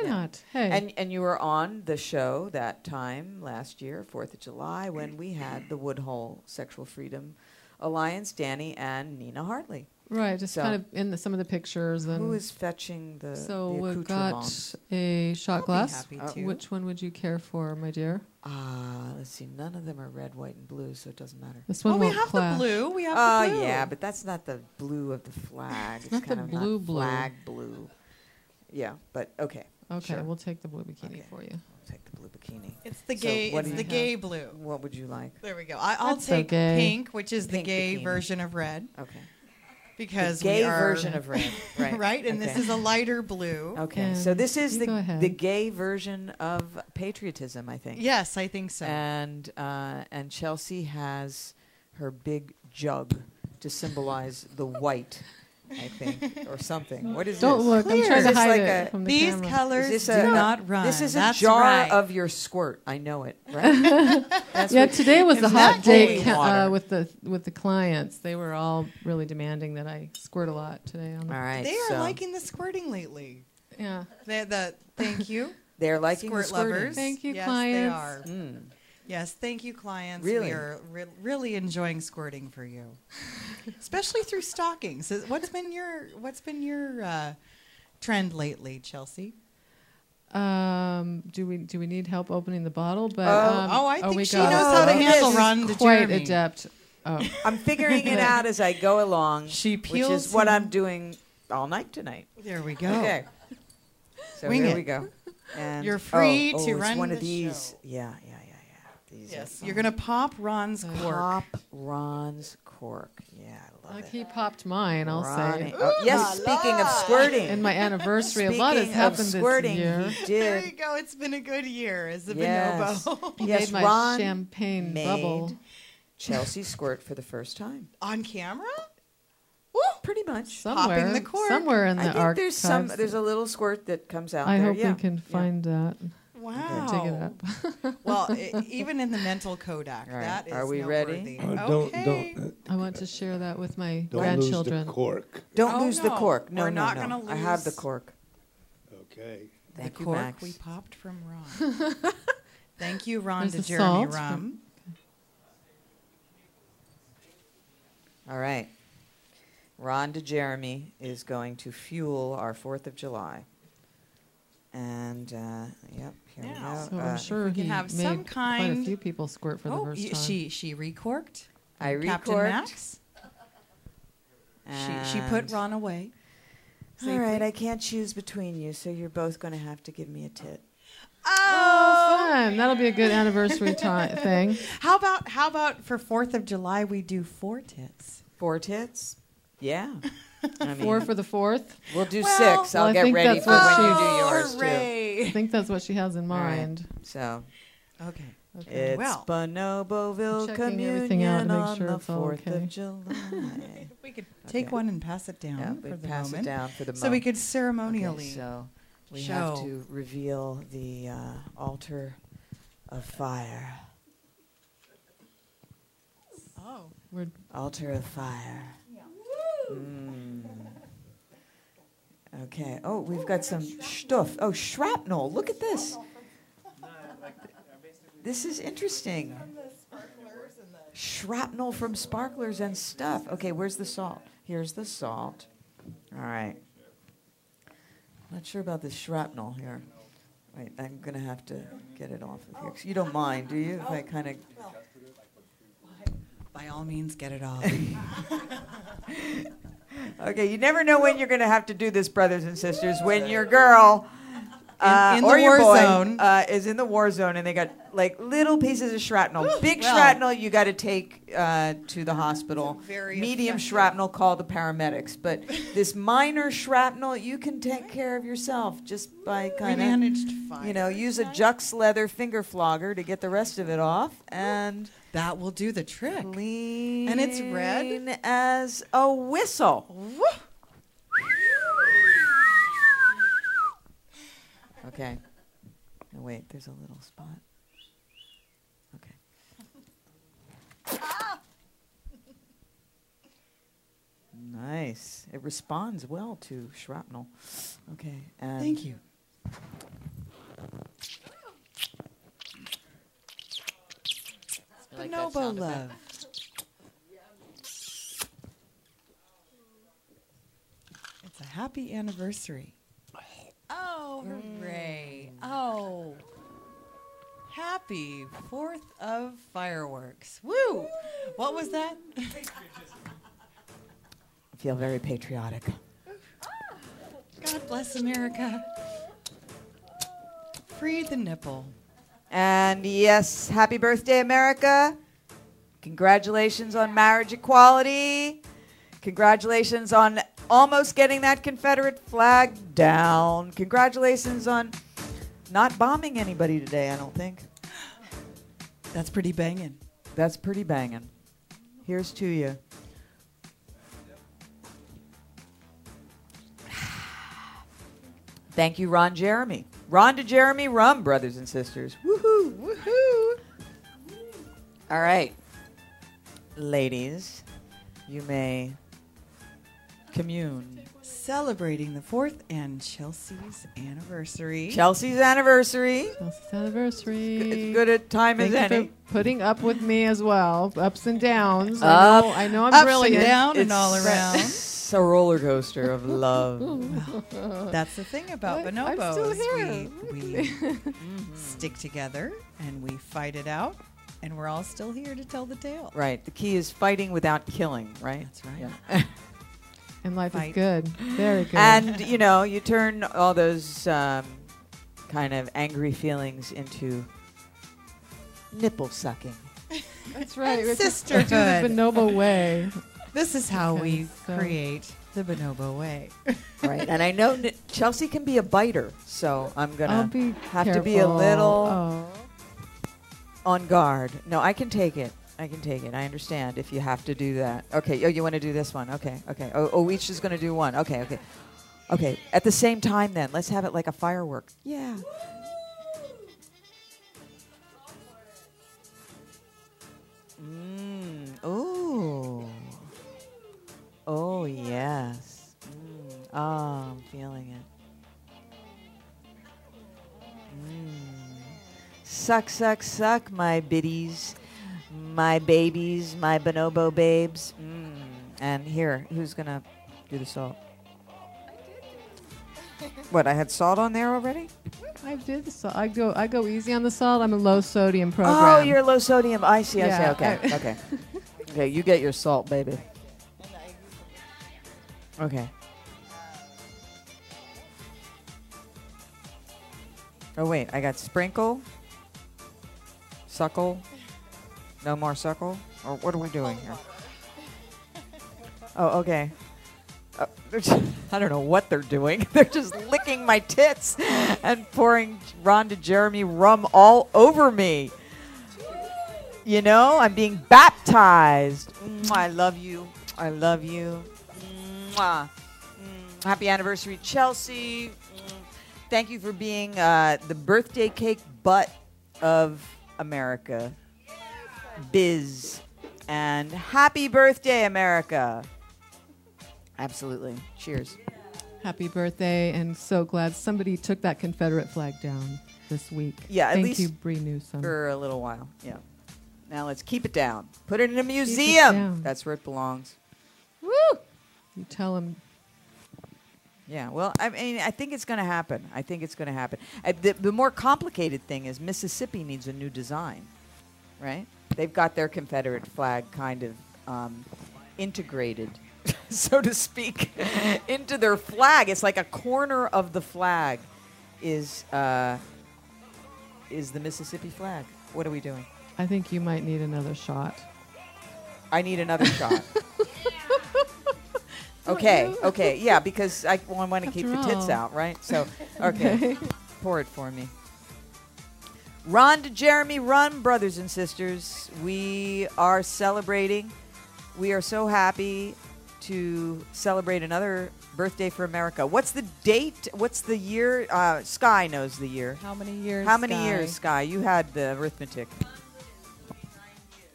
[SPEAKER 8] Why
[SPEAKER 3] Yeah.
[SPEAKER 8] not? Hey.
[SPEAKER 3] And and you were on the show that time last year, Fourth of July, when we had the Woodhull Sexual Freedom Alliance, Danny and Nina Hartley.
[SPEAKER 8] right, just
[SPEAKER 3] so-
[SPEAKER 8] kind of in the, some of the pictures and
[SPEAKER 3] Who is fetching the
[SPEAKER 8] so
[SPEAKER 3] the
[SPEAKER 8] we've got a shot
[SPEAKER 7] be
[SPEAKER 8] glass. Uh. Which one would you care for, my dear?
[SPEAKER 3] Ah, let's see. None of them are red, white, and blue, so it doesn't matter.
[SPEAKER 8] This one
[SPEAKER 7] we
[SPEAKER 8] won't
[SPEAKER 7] have
[SPEAKER 8] clash.
[SPEAKER 7] the blue. We have
[SPEAKER 3] Oh
[SPEAKER 7] the blue.
[SPEAKER 3] yeah, but that's not the blue of the flag. It's,
[SPEAKER 8] not the
[SPEAKER 3] of
[SPEAKER 8] blue blue.
[SPEAKER 3] flag blue. Yeah, but okay.
[SPEAKER 8] Okay,
[SPEAKER 3] sure.
[SPEAKER 8] we'll take the blue bikini
[SPEAKER 3] Okay.
[SPEAKER 8] for you.
[SPEAKER 3] I'll take the blue bikini.
[SPEAKER 7] It's the
[SPEAKER 3] So
[SPEAKER 7] gay.
[SPEAKER 3] what
[SPEAKER 7] it's
[SPEAKER 3] do
[SPEAKER 7] the
[SPEAKER 3] you
[SPEAKER 7] gay
[SPEAKER 3] have?
[SPEAKER 7] blue.
[SPEAKER 3] What would you like?
[SPEAKER 7] There we go. I, I'll
[SPEAKER 8] That's so
[SPEAKER 7] take
[SPEAKER 8] gay.
[SPEAKER 7] pink, which is
[SPEAKER 3] Pink
[SPEAKER 7] the gay
[SPEAKER 3] bikini.
[SPEAKER 7] version of red,
[SPEAKER 3] Okay.
[SPEAKER 7] because
[SPEAKER 3] the gay
[SPEAKER 7] we are,
[SPEAKER 3] version of red, right?
[SPEAKER 7] right, and this
[SPEAKER 3] okay.
[SPEAKER 7] is a lighter blue.
[SPEAKER 3] Okay, so
[SPEAKER 8] And
[SPEAKER 3] this is
[SPEAKER 8] you
[SPEAKER 3] the
[SPEAKER 8] go ahead.
[SPEAKER 3] the gay version of patriotism, I think.
[SPEAKER 7] Yes, I think so.
[SPEAKER 3] And uh, and Chelsea has her big jug to symbolize the white I think, or something. What is this?
[SPEAKER 8] Don't
[SPEAKER 3] this?
[SPEAKER 8] look, I'm
[SPEAKER 3] Is
[SPEAKER 8] trying to hide
[SPEAKER 3] like
[SPEAKER 8] it
[SPEAKER 3] a-
[SPEAKER 8] from the
[SPEAKER 7] These
[SPEAKER 8] camera.
[SPEAKER 7] colors
[SPEAKER 3] Is this
[SPEAKER 7] do
[SPEAKER 3] a-
[SPEAKER 7] not run.
[SPEAKER 3] This is a jar
[SPEAKER 7] right.
[SPEAKER 3] of your squirt. I know it, right?
[SPEAKER 8] Yeah, today was the hot day uh, with the with the clients. They were all really demanding that I squirt a lot today. On the
[SPEAKER 3] All right.
[SPEAKER 7] They are
[SPEAKER 3] so
[SPEAKER 7] liking the squirting lately.
[SPEAKER 8] Yeah.
[SPEAKER 7] They, the, thank you.
[SPEAKER 3] They're liking
[SPEAKER 7] Squirt
[SPEAKER 3] the squirting.
[SPEAKER 7] lovers.
[SPEAKER 8] Thank you,
[SPEAKER 7] yes,
[SPEAKER 8] clients.
[SPEAKER 7] They are.
[SPEAKER 3] Mm.
[SPEAKER 7] Yes, thank you, clients.
[SPEAKER 3] Really?
[SPEAKER 7] We are re- really enjoying squirting for you, especially through stockings. What's been your What's been your uh, trend lately, Chelsea?
[SPEAKER 8] Um, do we do we need help opening the bottle? But
[SPEAKER 3] Oh.
[SPEAKER 8] um,
[SPEAKER 7] Oh, I think
[SPEAKER 8] we
[SPEAKER 7] she
[SPEAKER 8] got
[SPEAKER 7] knows
[SPEAKER 8] it.
[SPEAKER 7] how to
[SPEAKER 3] Oh,
[SPEAKER 7] handle
[SPEAKER 3] this is
[SPEAKER 7] Ron
[SPEAKER 8] quite
[SPEAKER 7] DeJeremy.
[SPEAKER 8] adept. Oh,
[SPEAKER 3] I'm figuring it out as I go along.
[SPEAKER 7] She
[SPEAKER 3] which
[SPEAKER 7] peels
[SPEAKER 3] is what. I'm doing all night tonight.
[SPEAKER 7] There we go.
[SPEAKER 3] Okay. So
[SPEAKER 7] Wing
[SPEAKER 3] here
[SPEAKER 7] it.
[SPEAKER 3] we go. And
[SPEAKER 7] You're free
[SPEAKER 3] oh,
[SPEAKER 7] to
[SPEAKER 3] oh, it's
[SPEAKER 7] run
[SPEAKER 3] one
[SPEAKER 7] the
[SPEAKER 3] of these.
[SPEAKER 7] show.
[SPEAKER 3] Yeah, yeah, yeah, yeah. These
[SPEAKER 7] Yes, you're gonna pop Ron's cork.
[SPEAKER 3] pop Ron's cork. Yeah, I love
[SPEAKER 8] like
[SPEAKER 3] it.
[SPEAKER 8] he popped mine. I'll
[SPEAKER 3] Ronnie-
[SPEAKER 8] say.
[SPEAKER 3] oh, yes, speaking of squirting.
[SPEAKER 8] And my anniversary, a lot has
[SPEAKER 3] Speaking of
[SPEAKER 8] happened
[SPEAKER 3] squirting,
[SPEAKER 8] this year.
[SPEAKER 3] he
[SPEAKER 7] There you go. It's been a good year as the
[SPEAKER 3] Yes.
[SPEAKER 7] bonobo
[SPEAKER 8] He
[SPEAKER 3] Yes,
[SPEAKER 8] made my
[SPEAKER 3] Ron
[SPEAKER 8] champagne
[SPEAKER 3] made
[SPEAKER 8] bubble.
[SPEAKER 3] Chelsea squirt for the first time.
[SPEAKER 7] on camera.
[SPEAKER 3] Pretty much.
[SPEAKER 8] Somewhere,
[SPEAKER 7] the cork.
[SPEAKER 8] somewhere in
[SPEAKER 3] I
[SPEAKER 8] the
[SPEAKER 3] think
[SPEAKER 8] archives.
[SPEAKER 3] there's some. There's a little squirt that comes out
[SPEAKER 8] I
[SPEAKER 3] there.
[SPEAKER 8] hope
[SPEAKER 3] yeah.
[SPEAKER 8] we can find that.
[SPEAKER 7] Wow.
[SPEAKER 8] Dig it up.
[SPEAKER 7] well, i even in the mental Kodak,
[SPEAKER 3] All right.
[SPEAKER 7] that is
[SPEAKER 3] Are we ready?
[SPEAKER 7] noteworthy.
[SPEAKER 2] Uh, don't
[SPEAKER 7] okay.
[SPEAKER 2] don't
[SPEAKER 8] I want to share that with my
[SPEAKER 2] don't
[SPEAKER 8] grandchildren.
[SPEAKER 2] lose the cork.
[SPEAKER 3] Don't
[SPEAKER 7] Oh,
[SPEAKER 3] lose the cork. No,
[SPEAKER 7] We're
[SPEAKER 3] no,
[SPEAKER 7] not
[SPEAKER 3] no.
[SPEAKER 7] gonna
[SPEAKER 3] I have the cork.
[SPEAKER 2] Okay.
[SPEAKER 3] Thank
[SPEAKER 7] the
[SPEAKER 3] you,
[SPEAKER 7] cork
[SPEAKER 3] Max.
[SPEAKER 7] we popped from Ron. Thank you, Ron
[SPEAKER 8] There's
[SPEAKER 7] to Jeremy
[SPEAKER 8] salt.
[SPEAKER 7] Rum.
[SPEAKER 3] All right. Ron de Jeremy is going to fuel our Fourth of July. And uh, yep, here
[SPEAKER 7] Now,
[SPEAKER 3] we
[SPEAKER 8] So
[SPEAKER 3] go.
[SPEAKER 8] I'm
[SPEAKER 3] Uh,
[SPEAKER 8] sure
[SPEAKER 7] we can
[SPEAKER 8] he
[SPEAKER 7] have
[SPEAKER 8] made
[SPEAKER 7] some
[SPEAKER 8] quite a few people squirt for the
[SPEAKER 7] oh,
[SPEAKER 8] first time.
[SPEAKER 7] she she recorked.
[SPEAKER 3] I
[SPEAKER 7] Captain
[SPEAKER 3] recorked.
[SPEAKER 7] Max. She she put Ron away.
[SPEAKER 3] All right,
[SPEAKER 7] safely.
[SPEAKER 3] I can't choose between you, so you're both going to have to give me a tit.
[SPEAKER 8] oh, fun! That'll be a good anniversary ti- thing.
[SPEAKER 7] How about how about for Fourth of July we do four tits?
[SPEAKER 3] Four tits? Yeah. I mean,
[SPEAKER 8] Four for the fourth.
[SPEAKER 3] we'll do
[SPEAKER 7] Well-
[SPEAKER 3] six. I'll
[SPEAKER 8] Well,
[SPEAKER 3] get ready for
[SPEAKER 8] what
[SPEAKER 3] when you do yours too.
[SPEAKER 8] I think that's what she has in
[SPEAKER 3] All right.
[SPEAKER 8] mind.
[SPEAKER 3] So
[SPEAKER 7] Okay.
[SPEAKER 8] Okay.
[SPEAKER 3] it's
[SPEAKER 7] well.
[SPEAKER 3] Bonoboville
[SPEAKER 8] Checking everything out
[SPEAKER 3] Communion
[SPEAKER 8] to make
[SPEAKER 3] on
[SPEAKER 8] sure
[SPEAKER 3] the
[SPEAKER 8] it's all
[SPEAKER 3] Fourth
[SPEAKER 8] okay.
[SPEAKER 3] of July.
[SPEAKER 7] We could take
[SPEAKER 3] Okay.
[SPEAKER 7] one and pass it down
[SPEAKER 3] yeah,
[SPEAKER 7] for the
[SPEAKER 3] pass
[SPEAKER 7] moment.
[SPEAKER 3] it down for the
[SPEAKER 7] so we could ceremonially.
[SPEAKER 3] Okay, so we have to reveal the uh, altar of fire.
[SPEAKER 7] oh.
[SPEAKER 8] We're
[SPEAKER 3] Altar of fire. Mm. Okay. Oh, we've got some stuff. Oh, shrapnel. Look at this. This is interesting. Shrapnel from sparklers and stuff. Okay, where's the salt? Here's the salt. All right. Not sure about the shrapnel here. Wait, I'm gonna have to get it off of here. You don't mind, do you? If I kind of
[SPEAKER 7] By all means, get it off.
[SPEAKER 3] Okay, you never know when you're going to have to do this, brothers and sisters. When your girl uh,
[SPEAKER 7] in the war
[SPEAKER 3] boy
[SPEAKER 7] zone.
[SPEAKER 3] uh, is in the war zone and they got like little pieces of shrapnel. Big
[SPEAKER 7] Well.
[SPEAKER 3] shrapnel, you got to take uh, to the hospital.
[SPEAKER 7] very
[SPEAKER 3] Medium
[SPEAKER 7] effective.
[SPEAKER 3] shrapnel, call the paramedics. But this minor shrapnel, you can take care of yourself just by kind of
[SPEAKER 7] managed fine.
[SPEAKER 3] you know, use a Jux leather finger flogger to get the rest of it off and
[SPEAKER 7] that will do the trick.
[SPEAKER 3] clean
[SPEAKER 7] And it's red?
[SPEAKER 3] as a whistle.
[SPEAKER 7] Woo.
[SPEAKER 3] Okay. Oh, wait, there's a little spot. Okay. Nice. It responds well to shrapnel. Okay.
[SPEAKER 7] Thank you.
[SPEAKER 3] Like
[SPEAKER 7] Bonobo love. It's a happy anniversary. Oh, hooray. Mm. Oh. Happy 4th of fireworks. Woo! What was that?
[SPEAKER 3] I feel very patriotic.
[SPEAKER 7] God bless America. Free the nipple.
[SPEAKER 3] And yes, happy birthday, America. Congratulations on marriage equality. Congratulations on almost getting that Confederate flag down. Congratulations on not bombing anybody today, I don't think.
[SPEAKER 7] That's pretty banging.
[SPEAKER 3] That's pretty banging. Here's to you. Thank you, Ron Jeremy. Ron de Jeremy Rum, brothers and sisters. Woohoo, woohoo. All right. Ladies, you may commune.
[SPEAKER 7] Celebrating the fourth and Chelsea's anniversary.
[SPEAKER 3] Chelsea's anniversary.
[SPEAKER 8] Chelsea's anniversary.
[SPEAKER 3] It's good at time
[SPEAKER 8] Thank
[SPEAKER 3] as
[SPEAKER 8] you
[SPEAKER 3] any.
[SPEAKER 8] for putting up with me as well. Ups and downs.
[SPEAKER 3] Up,
[SPEAKER 8] I know, I know I'm
[SPEAKER 7] ups and
[SPEAKER 8] brilliant.
[SPEAKER 7] down and all around.
[SPEAKER 3] It's a roller coaster of love.
[SPEAKER 7] That's the thing about
[SPEAKER 8] But I'm
[SPEAKER 7] bonobos.
[SPEAKER 8] still here.
[SPEAKER 7] We, we stick together and we fight it out, and we're all still here to tell the tale.
[SPEAKER 3] right. The key is fighting without killing. Right.
[SPEAKER 7] That's right.
[SPEAKER 3] Yeah.
[SPEAKER 8] And life
[SPEAKER 7] Fight.
[SPEAKER 8] is good. Very good.
[SPEAKER 3] and you know, you turn all those um, kind of angry feelings into nipple sucking.
[SPEAKER 8] That's right. It's a-
[SPEAKER 7] sisterhood.
[SPEAKER 8] The bonobo way.
[SPEAKER 7] This is how we
[SPEAKER 8] so-
[SPEAKER 7] create the bonobo way.
[SPEAKER 3] Right. and I know n- Chelsea can be a biter, so I'm gonna
[SPEAKER 8] I'll be
[SPEAKER 3] have to be a little
[SPEAKER 8] Oh.
[SPEAKER 3] on guard. No, I can take it. I can take it. I understand if you have to do that. Okay. Oh, you want to do this one? Okay. Okay. Oh, oh each is going to do one. Okay. Okay. Okay. At the same time, then let's have it like a firework. Yeah. Mm. Oh. Oh yes. Mm. Oh, I'm feeling it. Mm. Suck, suck, suck, my biddies, my babies, my bonobo babes. Mm. And here, who's gonna do the salt? What? I had salt on there already.
[SPEAKER 8] I did the salt. I go. I go easy on the salt. I'm a low sodium program.
[SPEAKER 3] Oh, you're low sodium. I see. I see. Okay. Okay. Okay. You get your salt, baby. Okay. Oh wait, I got sprinkle, suckle, no more suckle, or what are we doing here? Oh, okay. Uh, just- I don't know what they're doing. they're just licking my tits and pouring Ron de Jeremy rum all over me. You know, I'm being baptized. I love you. I love you. Mm, Happy anniversary, Chelsea. Mm, Thank you for being uh, the birthday cake butt of America. Biz. And happy birthday, America. Absolutely. Cheers.
[SPEAKER 8] Happy birthday, and so glad somebody took that Confederate flag down this week.
[SPEAKER 3] Yeah, at
[SPEAKER 8] Thank
[SPEAKER 3] least
[SPEAKER 8] you, Bree Newsom.
[SPEAKER 3] For a little while. Yeah. Now let's keep it down. Put it in a museum. That's where it belongs.
[SPEAKER 8] Woo! You tell him.
[SPEAKER 3] Yeah, well, I mean, I think it's going to happen. I think it's going to happen. Uh, the, the more complicated thing is Mississippi needs a new design, right? They've got their Confederate flag kind of um, integrated, so to speak, into their flag. It's like a corner of the flag is uh, is the Mississippi flag. What are we doing?
[SPEAKER 8] I think you might need another shot.
[SPEAKER 3] I need another shot. Okay, okay, yeah, because I want to keep the tits
[SPEAKER 8] all.
[SPEAKER 3] out, right? So, Okay. pour it for me. Ron de Jeremy, run, brothers and sisters. We are celebrating. We are so happy to celebrate another birthday for America. What's the date? What's the year? Uh, Sky knows the year.
[SPEAKER 7] How many years?
[SPEAKER 3] How many
[SPEAKER 7] Sky?
[SPEAKER 3] years, Sky? You had the arithmetic.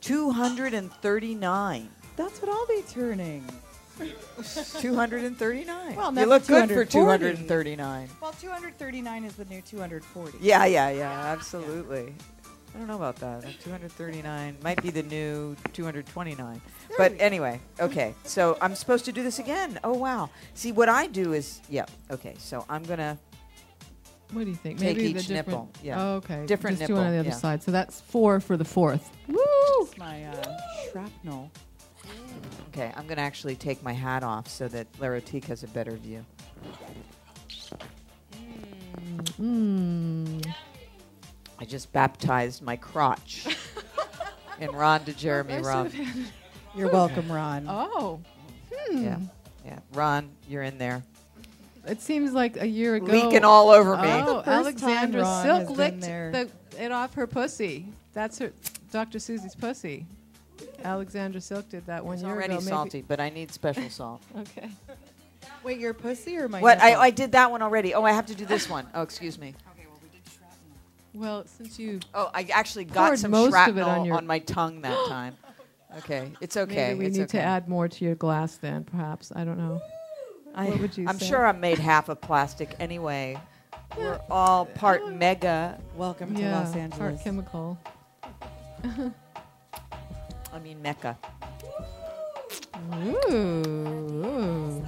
[SPEAKER 3] 239.
[SPEAKER 7] That's what I'll be turning.
[SPEAKER 3] 239.
[SPEAKER 7] Well,
[SPEAKER 3] you look good for 239.
[SPEAKER 7] Well, 239 is the new 240.
[SPEAKER 3] Yeah, yeah, yeah, absolutely. I don't know about that. Uh, 239 might be the new 229. But anyway, okay. So I'm supposed to do this again. Oh wow. See what I do is yeah. Okay. So I'm gonna
[SPEAKER 8] What do you think?
[SPEAKER 3] Take
[SPEAKER 8] Maybe the
[SPEAKER 3] each
[SPEAKER 8] different-
[SPEAKER 3] nipple, yeah.
[SPEAKER 8] Oh, okay.
[SPEAKER 3] Different
[SPEAKER 8] Just do one on the other
[SPEAKER 3] yeah.
[SPEAKER 8] side. So that's four for the fourth. Woo!
[SPEAKER 7] My uh, shrapnel.
[SPEAKER 3] Okay, I'm gonna actually take my hat off so that Larotique has a better view.
[SPEAKER 8] Mm.
[SPEAKER 3] I just baptized my crotch in Ron de Jeremy
[SPEAKER 8] I should
[SPEAKER 3] Rum.
[SPEAKER 8] have had-
[SPEAKER 7] You're welcome, Ron.
[SPEAKER 8] Oh. Hmm.
[SPEAKER 3] Yeah, yeah. Ron, you're in there.
[SPEAKER 8] It seems like a year ago.
[SPEAKER 3] Leaking all over me.
[SPEAKER 8] Oh,
[SPEAKER 7] The first time
[SPEAKER 8] Alexandra Silk
[SPEAKER 7] has
[SPEAKER 8] licked
[SPEAKER 7] there.
[SPEAKER 8] the, it off her pussy. That's her, Dr. Susie's pussy. Alexandra Silk did that one
[SPEAKER 3] It's
[SPEAKER 8] year
[SPEAKER 3] already
[SPEAKER 8] ago. maybe-
[SPEAKER 3] salty, but I need special salt.
[SPEAKER 8] Okay.
[SPEAKER 7] Wait, your pussy or my
[SPEAKER 3] What? I. I did that one already. Oh, I have to do this one. Oh, excuse me.
[SPEAKER 8] Okay, well, we did shrapnel. Well, since you
[SPEAKER 3] Oh, I actually got some
[SPEAKER 8] most of
[SPEAKER 3] shrapnel
[SPEAKER 8] it on, your
[SPEAKER 3] my tongue that time. Okay, it's okay.
[SPEAKER 8] Maybe we
[SPEAKER 3] it's
[SPEAKER 8] need
[SPEAKER 3] okay.
[SPEAKER 8] to add more to your glass then, perhaps. I don't know.
[SPEAKER 3] I,
[SPEAKER 8] what would you
[SPEAKER 3] I'm
[SPEAKER 8] say?
[SPEAKER 3] sure I'm made half of plastic anyway. We're all part mega.
[SPEAKER 7] Welcome to Los
[SPEAKER 8] Art
[SPEAKER 7] Angeles.
[SPEAKER 8] chemical.
[SPEAKER 3] I mean Mecca.
[SPEAKER 8] Ooh.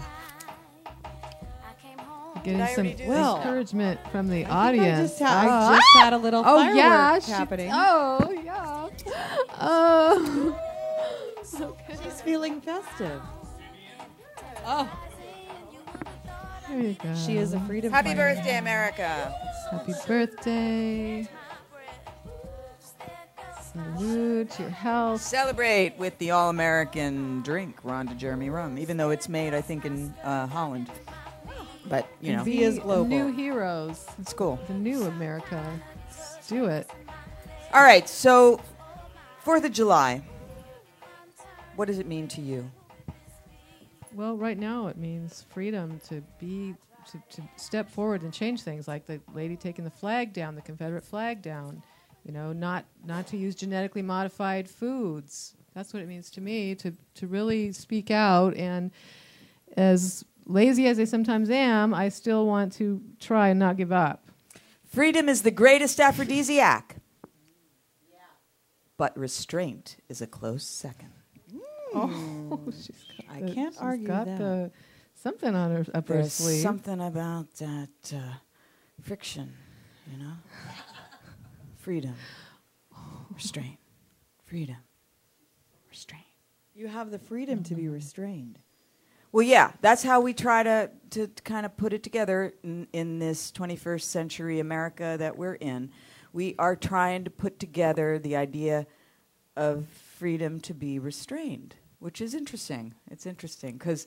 [SPEAKER 8] Getting
[SPEAKER 7] I
[SPEAKER 8] some
[SPEAKER 7] already do this?
[SPEAKER 8] encouragement from the
[SPEAKER 7] I think I
[SPEAKER 8] audience.
[SPEAKER 7] just ha- I
[SPEAKER 8] Oh.
[SPEAKER 7] just had a little
[SPEAKER 8] oh, yeah,
[SPEAKER 7] firework
[SPEAKER 8] she-
[SPEAKER 7] happening.
[SPEAKER 8] oh, yeah. Oh. okay.
[SPEAKER 7] She's feeling festive. Oh,
[SPEAKER 8] There you go.
[SPEAKER 7] she is a freedom
[SPEAKER 3] Happy
[SPEAKER 7] fighter.
[SPEAKER 3] birthday, America.
[SPEAKER 8] Happy birthday. Salute your health.
[SPEAKER 3] Celebrate with the all American drink, Ron de Jeremy rum, even though it's made, I think, in uh, Holland. But, you know,
[SPEAKER 7] is global.
[SPEAKER 8] New heroes.
[SPEAKER 3] it's cool.
[SPEAKER 8] The new America. Let's do it.
[SPEAKER 3] All right, so Fourth of July. What does it mean to you?
[SPEAKER 8] Well, right now it means freedom to be to, to step forward and change things, like the lady taking the flag down, the Confederate flag down. You know, not not to use genetically modified foods. That's what it means to me to to really speak out. And as lazy as I sometimes am, I still want to try and not give up.
[SPEAKER 3] Freedom is the greatest aphrodisiac. yeah. But restraint is a close second.
[SPEAKER 8] Oh, she's got
[SPEAKER 7] I
[SPEAKER 8] the-
[SPEAKER 7] can't
[SPEAKER 8] she's
[SPEAKER 7] argue
[SPEAKER 8] got
[SPEAKER 7] that.
[SPEAKER 8] The, something on her up her
[SPEAKER 3] There's
[SPEAKER 8] sleeve.
[SPEAKER 3] something about that uh, friction, you know? Freedom, restraint, freedom, restraint.
[SPEAKER 7] You have the freedom to be restrained.
[SPEAKER 3] Well, yeah, that's how we try to, to, kind of put it together in, in this 21st century America that we're in. We are trying to put together the idea of freedom to be restrained, which is interesting. It's interesting because,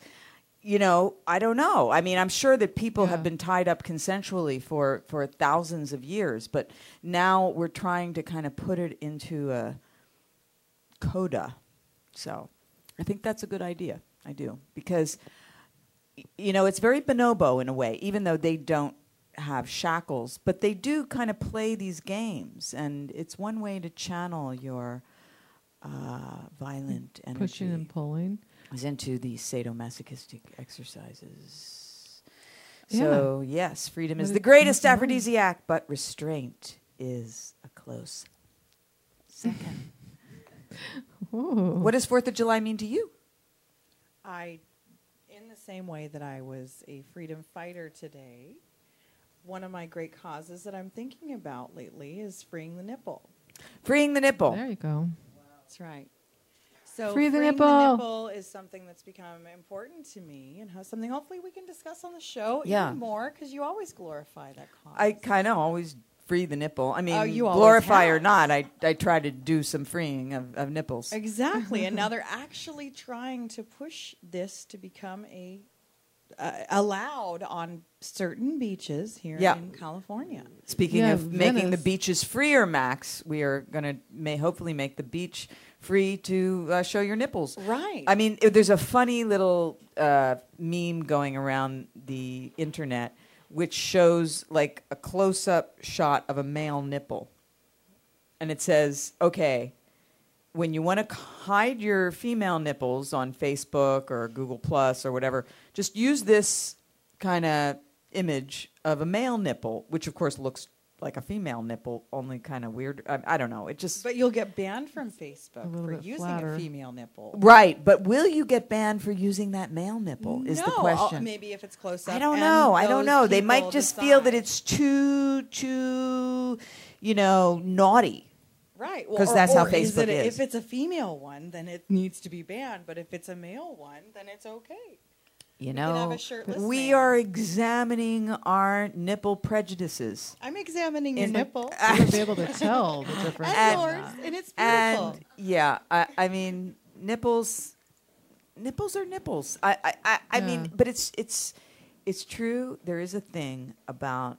[SPEAKER 3] you know, I don't know. I mean, I'm sure that people have been tied up consensually for, for thousands of years, but now we're trying to kind of put it into a coda. So I think that's a good idea. I do. Because, you know, it's very bonobo in a way, even though they don't have shackles, but they do kind of play these games. And it's one way to channel your uh, violent energy
[SPEAKER 8] pushing and pulling.
[SPEAKER 3] Is into these sadomasochistic exercises.
[SPEAKER 8] Yeah.
[SPEAKER 3] So, yes, freedom is the greatest
[SPEAKER 8] comes along.
[SPEAKER 3] aphrodisiac, but restraint is a close second.
[SPEAKER 8] Ooh.
[SPEAKER 3] What does Fourth of July mean to you?
[SPEAKER 7] I, in the same way that I was a freedom fighter today, one of my great causes that I'm thinking about lately is freeing the nipple.
[SPEAKER 3] Freeing the nipple.
[SPEAKER 8] There you go.
[SPEAKER 7] That's right. So
[SPEAKER 8] Free the
[SPEAKER 7] freeing
[SPEAKER 8] nipple.
[SPEAKER 7] the nipple is something that's become important to me, and how something hopefully we can discuss on the show
[SPEAKER 3] Yeah.
[SPEAKER 7] even more because you always glorify that cause.
[SPEAKER 3] I kind of always free the nipple. I mean,
[SPEAKER 7] Oh, you always
[SPEAKER 3] glorify or not, I, I try to do some freeing of, of nipples.
[SPEAKER 7] Exactly, and now they're actually trying to push this to become a uh, allowed on certain beaches here
[SPEAKER 3] Yeah.
[SPEAKER 7] in California.
[SPEAKER 3] Speaking
[SPEAKER 8] Yeah,
[SPEAKER 3] of making the beaches freer, Max, we are going to may hopefully make the beach free to uh, show your nipples.
[SPEAKER 7] Right.
[SPEAKER 3] I mean, there's a funny little uh, meme going around the internet which shows like a close up shot of a male nipple. And it says, okay, when you want to hide your female nipples on Facebook or Google Plus or whatever, just use this kind of image of a male nipple, which of course looks like a female nipple, only kind of weird. I, I don't know. It just
[SPEAKER 7] But you'll get banned from Facebook for using
[SPEAKER 8] flatter.
[SPEAKER 7] a female nipple.
[SPEAKER 3] right. But will you get banned for using that male nipple? Is
[SPEAKER 7] no,
[SPEAKER 3] the question.
[SPEAKER 7] maybe if it's close up.
[SPEAKER 3] I don't know. I don't know. They might
[SPEAKER 7] people
[SPEAKER 3] just feel that it's too, too, you know, naughty.
[SPEAKER 7] right
[SPEAKER 3] 'cause
[SPEAKER 7] or-
[SPEAKER 3] that's how Facebook
[SPEAKER 7] it a-
[SPEAKER 3] is.
[SPEAKER 7] If it's a female one, then it needs to be banned. But if it's a male one, then it's okay.
[SPEAKER 3] You
[SPEAKER 7] can have
[SPEAKER 3] know,
[SPEAKER 7] a shirtless
[SPEAKER 3] we
[SPEAKER 7] man.
[SPEAKER 3] are examining our nipple prejudices.
[SPEAKER 7] I'm examining your
[SPEAKER 3] In-
[SPEAKER 7] nipple
[SPEAKER 8] You'll be able to tell the difference.
[SPEAKER 7] and
[SPEAKER 3] and-
[SPEAKER 7] yours, and it's beautiful.
[SPEAKER 3] And yeah, I, I mean, nipples, nipples are nipples. I, I, I, I mean, but it's it's it's true. There is a thing about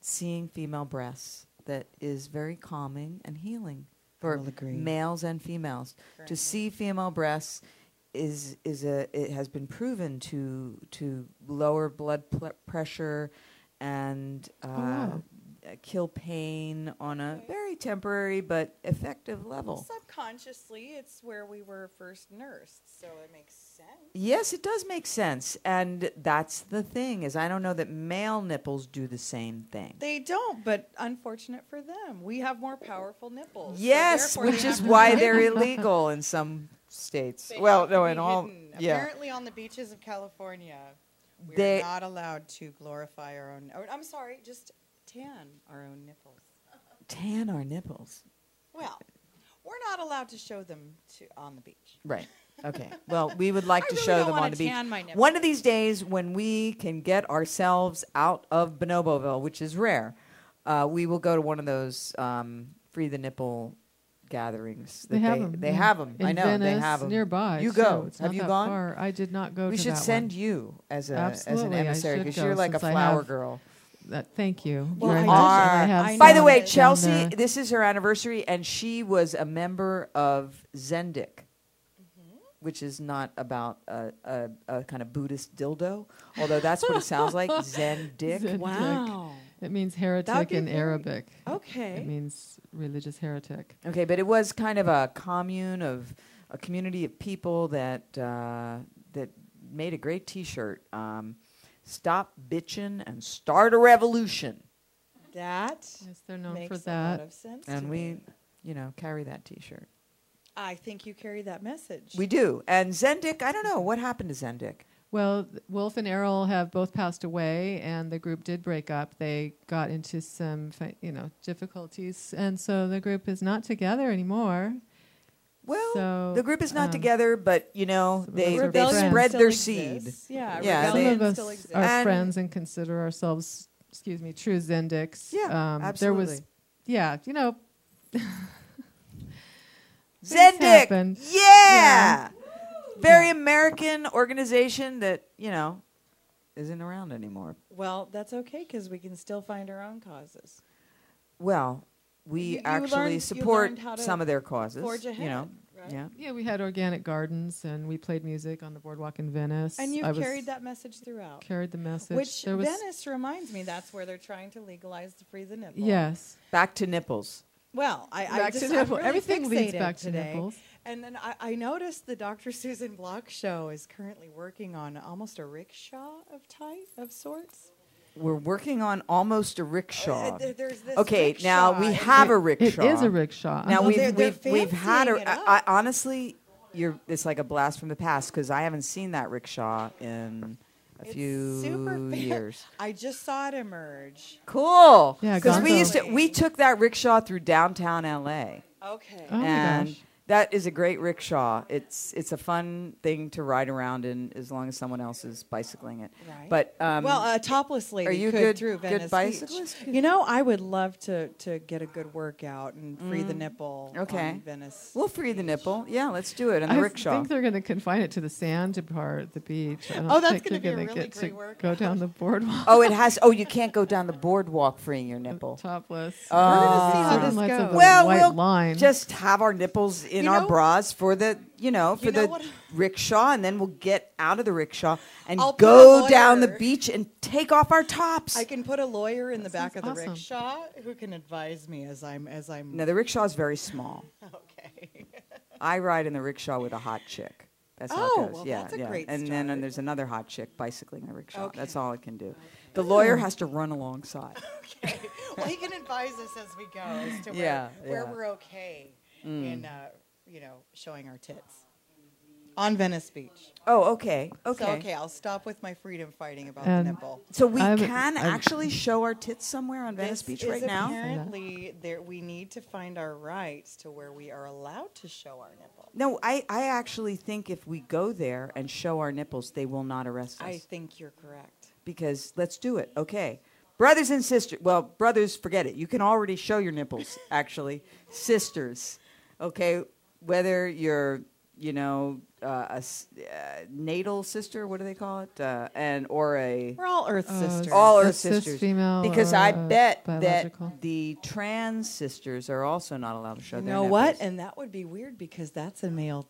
[SPEAKER 3] seeing female breasts that is very calming and healing for males and females. To see female breasts is is a it has been proven to to lower blood pl- pressure and uh,
[SPEAKER 8] wow.
[SPEAKER 3] uh, kill pain on a very temporary but effective level.
[SPEAKER 7] Subconsciously, it's where we were first nursed, so it makes sense.
[SPEAKER 3] Yes, it does make sense, and that's the thing is I don't know that male nipples do the same thing.
[SPEAKER 7] They don't, but unfortunate for them, we have more powerful nipples.
[SPEAKER 3] Yes,
[SPEAKER 7] therefore
[SPEAKER 3] which is why they're illegal in some states.
[SPEAKER 7] They
[SPEAKER 3] well, no, in all.
[SPEAKER 7] hidden.
[SPEAKER 3] Yeah.
[SPEAKER 7] Apparently, on the beaches of California, we're
[SPEAKER 3] They-
[SPEAKER 7] not allowed to glorify our own. Or, I'm sorry, just tan our own nipples.
[SPEAKER 3] Tan our nipples.
[SPEAKER 7] Well, we're not allowed to show them to on the beach.
[SPEAKER 3] Right. Okay. Well, we would like to
[SPEAKER 7] really
[SPEAKER 3] show them on the beach.
[SPEAKER 7] my
[SPEAKER 3] One of these days, when we can get ourselves out of Bonoboville, which is rare, uh, we will go to one of those um, free the nipple gatherings.
[SPEAKER 8] They
[SPEAKER 3] that
[SPEAKER 8] have
[SPEAKER 3] they,
[SPEAKER 8] 'em,
[SPEAKER 3] They have them. I
[SPEAKER 8] In
[SPEAKER 3] know they have them
[SPEAKER 8] nearby,
[SPEAKER 3] You go.
[SPEAKER 8] It's
[SPEAKER 3] have you gone?
[SPEAKER 8] far. I did not go
[SPEAKER 3] We
[SPEAKER 8] to
[SPEAKER 3] should
[SPEAKER 8] that
[SPEAKER 3] send
[SPEAKER 8] one.
[SPEAKER 3] you as a
[SPEAKER 8] Absolutely,
[SPEAKER 3] as an
[SPEAKER 8] I
[SPEAKER 3] emissary
[SPEAKER 8] should
[SPEAKER 3] because
[SPEAKER 8] go
[SPEAKER 3] you're like a flower girl.
[SPEAKER 8] That, thank you
[SPEAKER 3] Well,
[SPEAKER 8] very
[SPEAKER 3] I
[SPEAKER 8] much.
[SPEAKER 3] just-
[SPEAKER 8] and I have
[SPEAKER 3] By the way,
[SPEAKER 8] down
[SPEAKER 3] Chelsea,
[SPEAKER 8] there.
[SPEAKER 3] this is her anniversary, and she was a member of Zendik,
[SPEAKER 8] Mm-hmm.
[SPEAKER 3] which is not about a, a, a kind of Buddhist dildo, although that's what it sounds like. Zendik.
[SPEAKER 8] Zendik. It means heretic in
[SPEAKER 3] very-
[SPEAKER 8] Arabic.
[SPEAKER 7] Okay.
[SPEAKER 8] It means religious heretic.
[SPEAKER 3] Okay, but it was kind of a commune of a community of people that uh, that made a great T-shirt. Um, Stop bitching and start a revolution.
[SPEAKER 7] That
[SPEAKER 8] yes, they're known
[SPEAKER 7] makes
[SPEAKER 8] for
[SPEAKER 7] a lot
[SPEAKER 8] that.
[SPEAKER 7] of sense.
[SPEAKER 3] And
[SPEAKER 7] to
[SPEAKER 3] we,
[SPEAKER 7] me.
[SPEAKER 3] you know, carry that T-shirt.
[SPEAKER 7] I think you carry that message.
[SPEAKER 3] We do. And Zendik, I don't know what happened to Zendik.
[SPEAKER 8] Well, Wolf and Arol have both passed away, and the group did break up. They got into some, you know, difficulties, and so the group is not together anymore.
[SPEAKER 3] Well,
[SPEAKER 8] so,
[SPEAKER 3] The group is not
[SPEAKER 8] um,
[SPEAKER 3] together, but you know they they spread their
[SPEAKER 7] Still
[SPEAKER 3] seed.
[SPEAKER 7] Yeah,
[SPEAKER 3] yeah.
[SPEAKER 8] Some of us
[SPEAKER 7] exists.
[SPEAKER 8] are
[SPEAKER 3] And-
[SPEAKER 8] friends and consider ourselves, excuse me, true Zendiks.
[SPEAKER 3] Yeah,
[SPEAKER 8] um, There was,
[SPEAKER 3] absolutely.
[SPEAKER 8] yeah, you know, things
[SPEAKER 3] Zendik,
[SPEAKER 8] happen.
[SPEAKER 3] yeah. Very American organization that you know isn't around anymore.
[SPEAKER 7] Well, that's okay because we can still find our own causes.
[SPEAKER 3] Well, we
[SPEAKER 7] You- you
[SPEAKER 3] actually
[SPEAKER 7] learned-
[SPEAKER 3] support
[SPEAKER 7] learned how to
[SPEAKER 3] some of their causes.
[SPEAKER 7] forge
[SPEAKER 3] You know,
[SPEAKER 7] right?
[SPEAKER 3] yeah.
[SPEAKER 8] Yeah, we had organic gardens and we played music on the boardwalk in Venice.
[SPEAKER 7] And you've
[SPEAKER 8] I was-
[SPEAKER 7] carried that message throughout.
[SPEAKER 8] Carried the message.
[SPEAKER 7] Which
[SPEAKER 8] There was-
[SPEAKER 7] Venice reminds me that's where they're trying to legalize the free the nipple.
[SPEAKER 8] Yes.
[SPEAKER 3] Back to nipples.
[SPEAKER 7] Well, I, I
[SPEAKER 8] Back to
[SPEAKER 7] just,
[SPEAKER 8] nipple.
[SPEAKER 7] I'm really
[SPEAKER 8] Everything leads
[SPEAKER 7] fixated
[SPEAKER 8] back to
[SPEAKER 7] today.
[SPEAKER 8] nipples.
[SPEAKER 7] And then I, I noticed the Dr. Susan Block show is currently working on almost a rickshaw of type of sorts.
[SPEAKER 3] We're working on almost a rickshaw.
[SPEAKER 7] Uh, there- there's this
[SPEAKER 3] okay, now we
[SPEAKER 7] rickshaw.
[SPEAKER 3] have a rickshaw.
[SPEAKER 8] it is a rickshaw.
[SPEAKER 3] Now
[SPEAKER 8] Well,
[SPEAKER 3] we've
[SPEAKER 7] they're- they're
[SPEAKER 3] we've we've had a.
[SPEAKER 7] fancying it
[SPEAKER 3] I, I, honestly, you're it's like a blast from the past because I haven't seen that rickshaw in a
[SPEAKER 7] It's
[SPEAKER 3] few
[SPEAKER 7] super
[SPEAKER 3] years.
[SPEAKER 7] I just saw it emerge.
[SPEAKER 3] Cool.
[SPEAKER 8] Yeah,
[SPEAKER 3] because we used to we took that rickshaw through downtown LA.
[SPEAKER 7] Okay.
[SPEAKER 8] Oh my
[SPEAKER 3] and
[SPEAKER 8] gosh.
[SPEAKER 3] That is a great rickshaw. It's it's a fun thing to ride around in as long as someone else is bicycling it.
[SPEAKER 7] Right.
[SPEAKER 3] But um,
[SPEAKER 7] well, a topless lady
[SPEAKER 3] are you
[SPEAKER 7] could
[SPEAKER 3] good-
[SPEAKER 7] through
[SPEAKER 3] good
[SPEAKER 7] Venice
[SPEAKER 3] bicyclist?
[SPEAKER 7] Beach. You know, I would love to to get a good workout and free the
[SPEAKER 3] Mm.
[SPEAKER 7] nipple.
[SPEAKER 3] Okay.
[SPEAKER 7] on Venice.
[SPEAKER 3] we'll free the nipple. Yeah, let's do it on the
[SPEAKER 8] I
[SPEAKER 3] rickshaw.
[SPEAKER 8] think they're going to confine it to the sand part, the beach. I don't
[SPEAKER 7] Oh, that's gonna
[SPEAKER 8] they're
[SPEAKER 7] be a
[SPEAKER 8] gonna
[SPEAKER 7] really
[SPEAKER 8] get
[SPEAKER 7] great
[SPEAKER 8] to
[SPEAKER 7] workout.
[SPEAKER 8] go down the boardwalk.
[SPEAKER 3] oh, it has. Oh, you can't go down the boardwalk freeing your nipple.
[SPEAKER 8] topless.
[SPEAKER 3] We're gonna
[SPEAKER 7] see how this goes.
[SPEAKER 3] Well, we'll
[SPEAKER 8] line.
[SPEAKER 3] just have our nipples in
[SPEAKER 7] You
[SPEAKER 3] our
[SPEAKER 7] know-
[SPEAKER 3] bras for the, you know, for
[SPEAKER 7] You know
[SPEAKER 3] the
[SPEAKER 7] what-
[SPEAKER 3] rickshaw, and then we'll get out of the rickshaw and
[SPEAKER 7] I'll
[SPEAKER 3] go down the beach and take off our tops.
[SPEAKER 7] I can put a lawyer in the back of the
[SPEAKER 8] awesome.
[SPEAKER 7] rickshaw who can advise me as I'm as I'm.
[SPEAKER 3] no, the rickshaw is very small.
[SPEAKER 7] okay.
[SPEAKER 3] I ride in the rickshaw with a hot chick. That's how
[SPEAKER 7] Oh,
[SPEAKER 3] it goes.
[SPEAKER 7] well,
[SPEAKER 3] yeah,
[SPEAKER 7] that's a
[SPEAKER 3] yeah.
[SPEAKER 7] great
[SPEAKER 3] and then and there's another hot chick bicycling the rickshaw.
[SPEAKER 7] Okay.
[SPEAKER 3] That's all it can do. The lawyer has to run alongside.
[SPEAKER 7] okay. Well, he can advise us as we go as to where,
[SPEAKER 3] Yeah,
[SPEAKER 7] where
[SPEAKER 3] yeah.
[SPEAKER 7] we're okay
[SPEAKER 3] Mm.
[SPEAKER 7] in, uh, you know, showing our tits on Venice Beach.
[SPEAKER 3] Oh, okay, okay.
[SPEAKER 7] So, okay, I'll stop with my freedom fighting about
[SPEAKER 8] And-
[SPEAKER 7] the um, nipple.
[SPEAKER 3] So we
[SPEAKER 8] I've-
[SPEAKER 3] can
[SPEAKER 8] I've-
[SPEAKER 3] actually show our tits somewhere on Venice Beach right now.
[SPEAKER 7] Apparently, there we need to find our rights to where we are allowed to show our nipple.
[SPEAKER 3] No, I, I actually think if we go there and show our nipples, they will not arrest us.
[SPEAKER 7] I think you're correct.
[SPEAKER 3] because let's do it. Okay. Brothers and sisters. Well, brothers, forget it. You can already show your nipples, actually. Sisters. Okay. Whether you're, you know, uh, a s- uh, natal sister, what do they call it? Uh, and or a
[SPEAKER 7] We're all Earth
[SPEAKER 8] Oh,
[SPEAKER 7] sisters.
[SPEAKER 3] all Earth sisters.
[SPEAKER 8] female
[SPEAKER 3] because i bet
[SPEAKER 8] biological.
[SPEAKER 3] that the trans sisters are also not allowed to show
[SPEAKER 7] you
[SPEAKER 3] their
[SPEAKER 7] know
[SPEAKER 3] nipples.
[SPEAKER 7] what? And that would be weird because that's a male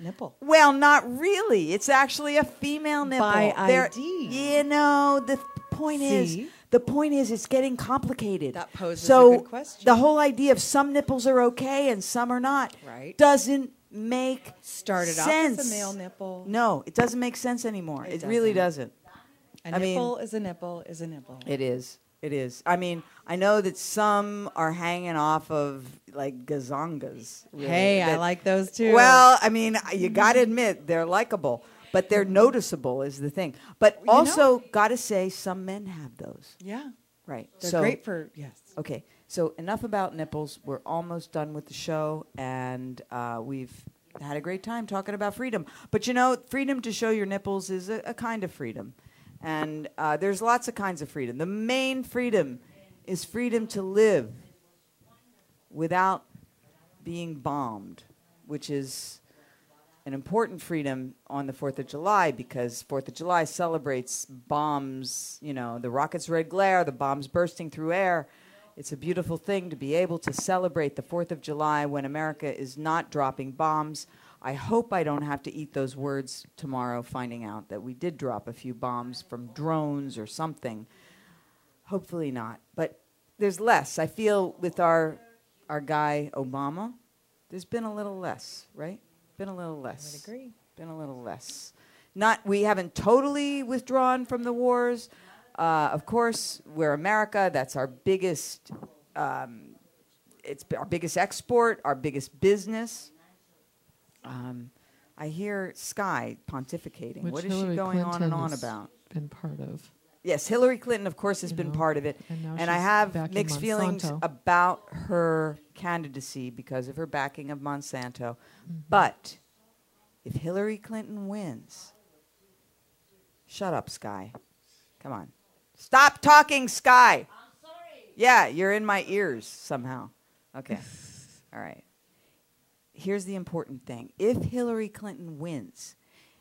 [SPEAKER 7] nipple.
[SPEAKER 3] Well, not really. It's actually a female nipple.
[SPEAKER 7] By
[SPEAKER 3] There-
[SPEAKER 7] ID.
[SPEAKER 3] You know, the point is,
[SPEAKER 7] See?
[SPEAKER 3] The point is, it's getting complicated.
[SPEAKER 7] That poses a
[SPEAKER 3] so
[SPEAKER 7] good question.
[SPEAKER 3] the whole idea of some nipples are okay and some are not
[SPEAKER 7] Right.
[SPEAKER 3] doesn't make
[SPEAKER 7] Started off
[SPEAKER 3] sense.
[SPEAKER 7] as a male nipple.
[SPEAKER 3] No, it doesn't make sense anymore. It,
[SPEAKER 7] It
[SPEAKER 3] really
[SPEAKER 7] doesn't.
[SPEAKER 3] doesn't.
[SPEAKER 7] A
[SPEAKER 3] I mean-
[SPEAKER 7] nipple is a nipple is a nipple.
[SPEAKER 3] It is. It is. I mean, I know that some are hanging off of like gazongas. really,
[SPEAKER 7] Hey, I like those too.
[SPEAKER 3] Well, I mean, you got to admit they're likable, but they're noticeable is the thing. But
[SPEAKER 7] know-
[SPEAKER 3] also, got to say, some men have those.
[SPEAKER 7] Yeah.
[SPEAKER 3] Right.
[SPEAKER 7] They're
[SPEAKER 3] so,
[SPEAKER 7] great for yes.
[SPEAKER 3] Okay. So enough about nipples. We're almost done with the show, and uh, we've had a great time talking about freedom. But you know, freedom to show your nipples is a, a kind of freedom, and uh, there's lots of kinds of freedom. The main freedom is freedom to live without being bombed, which is an important freedom on the 4th of July because 4th of July celebrates bombs, you know, the rocket's red glare, the bombs bursting through air. It's a beautiful thing to be able to celebrate the 4th of July when America is not dropping bombs. I hope I don't have to eat those words tomorrow finding out that we did drop a few bombs from drones or something. Hopefully not. But there's less. I feel with our our guy Obama, there's been a little less, right? Been a little less.
[SPEAKER 7] I would agree.
[SPEAKER 3] Been a little less. Not we haven't totally withdrawn from the wars. Uh, of course, we're America. That's our biggest. Um, it's our biggest export, our biggest business. Um, I hear Sky pontificating.
[SPEAKER 8] Which
[SPEAKER 3] what is
[SPEAKER 8] Hillary
[SPEAKER 3] she going on and on about?
[SPEAKER 8] Been part of.
[SPEAKER 3] Yes, Hillary Clinton, of course, has
[SPEAKER 8] You
[SPEAKER 3] been
[SPEAKER 8] know,
[SPEAKER 3] part of it.
[SPEAKER 8] and
[SPEAKER 3] And I have
[SPEAKER 8] backing
[SPEAKER 3] mixed feelings about her candidacy because of her backing of Monsanto.
[SPEAKER 8] Mm-hmm.
[SPEAKER 3] But if Hillary Clinton wins, shut up, Sky. Come on. Stop talking, Sky. I'm sorry. Yeah, you're in my ears somehow. Okay. All right. Here's the important thing if Hillary Clinton wins,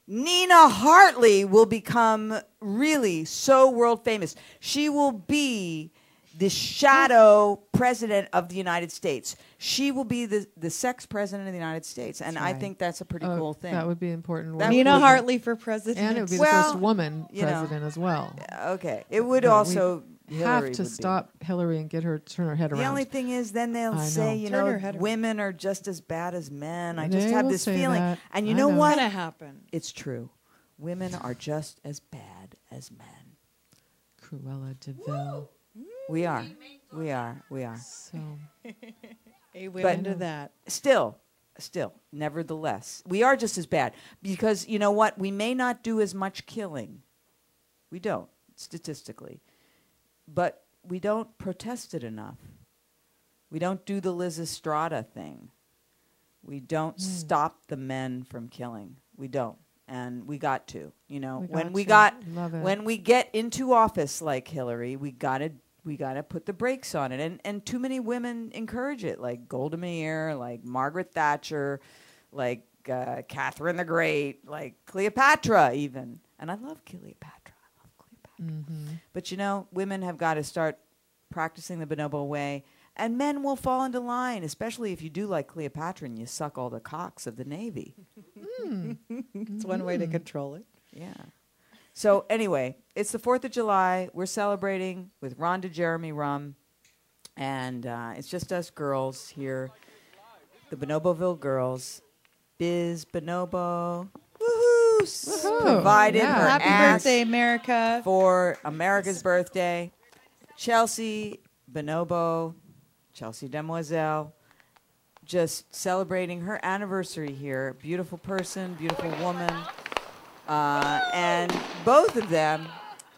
[SPEAKER 3] Nina Hartley will become really so world famous. She will be the shadow president of the United States. She will be the, the sex president of the United States. And
[SPEAKER 7] That's
[SPEAKER 3] I think that's a pretty
[SPEAKER 8] Oh,
[SPEAKER 3] cool thing.
[SPEAKER 8] That would be important.
[SPEAKER 3] That.
[SPEAKER 7] Nina Hartley for president.
[SPEAKER 8] and it would be
[SPEAKER 3] Well,
[SPEAKER 8] the first woman
[SPEAKER 3] you know,
[SPEAKER 8] president as well.
[SPEAKER 3] Okay. It would
[SPEAKER 8] But we
[SPEAKER 3] also. Hillary
[SPEAKER 8] have
[SPEAKER 3] would
[SPEAKER 8] to
[SPEAKER 3] be.
[SPEAKER 8] stop Hillary and get her turn her head
[SPEAKER 3] The
[SPEAKER 8] around.
[SPEAKER 3] The only thing is, then they'll
[SPEAKER 8] I
[SPEAKER 3] say,
[SPEAKER 8] know.
[SPEAKER 3] you
[SPEAKER 7] Turn
[SPEAKER 3] know, women are just as bad as men. I
[SPEAKER 8] They
[SPEAKER 3] just have this feeling.
[SPEAKER 8] that.
[SPEAKER 3] And you
[SPEAKER 8] I
[SPEAKER 3] know,
[SPEAKER 8] know.
[SPEAKER 3] what?
[SPEAKER 7] It's gonna happen.
[SPEAKER 3] It's true. Women are just as bad as men.
[SPEAKER 8] Cruella de Vil.
[SPEAKER 3] We are. We are. We are.
[SPEAKER 8] So
[SPEAKER 7] Amen to that.
[SPEAKER 3] Still, still, nevertheless, we are just as bad because you know what? We may not do as much killing. We don't statistically, but we don't protest it enough. We don't do the Lysistrata thing. We don't
[SPEAKER 8] Hmm.
[SPEAKER 3] stop the men from killing. We don't, and we got to. You know,
[SPEAKER 8] We
[SPEAKER 3] when we
[SPEAKER 8] to.
[SPEAKER 3] got when we get into office like Hillary, we got to we got to put the brakes on it. And and too many women encourage it, like Golda Meir, like Margaret Thatcher, like uh, Catherine the Great, like Cleopatra, even. And I love Cleopatra. I love Cleopatra.
[SPEAKER 8] Mhm.
[SPEAKER 3] But you know, women have got to start practicing the bonobo way. And men will fall into line, especially if you do like Cleopatra and you suck all the cocks of the Navy.
[SPEAKER 7] It's one way to control it.
[SPEAKER 3] Yeah. So anyway, it's the Fourth of July. We're celebrating with Ron de Jeremy Rum, and uh, it's just us girls here, the Bonoboville girls. Biz Bonobo, Woohoo. Provided
[SPEAKER 8] Yeah.
[SPEAKER 3] her
[SPEAKER 7] Happy
[SPEAKER 3] ass
[SPEAKER 7] birthday, America.
[SPEAKER 3] for America's birthday. Chelsea Bonobo, Chelsea Demoiselle, just celebrating her anniversary here. Beautiful person, beautiful woman. Uh, and both of them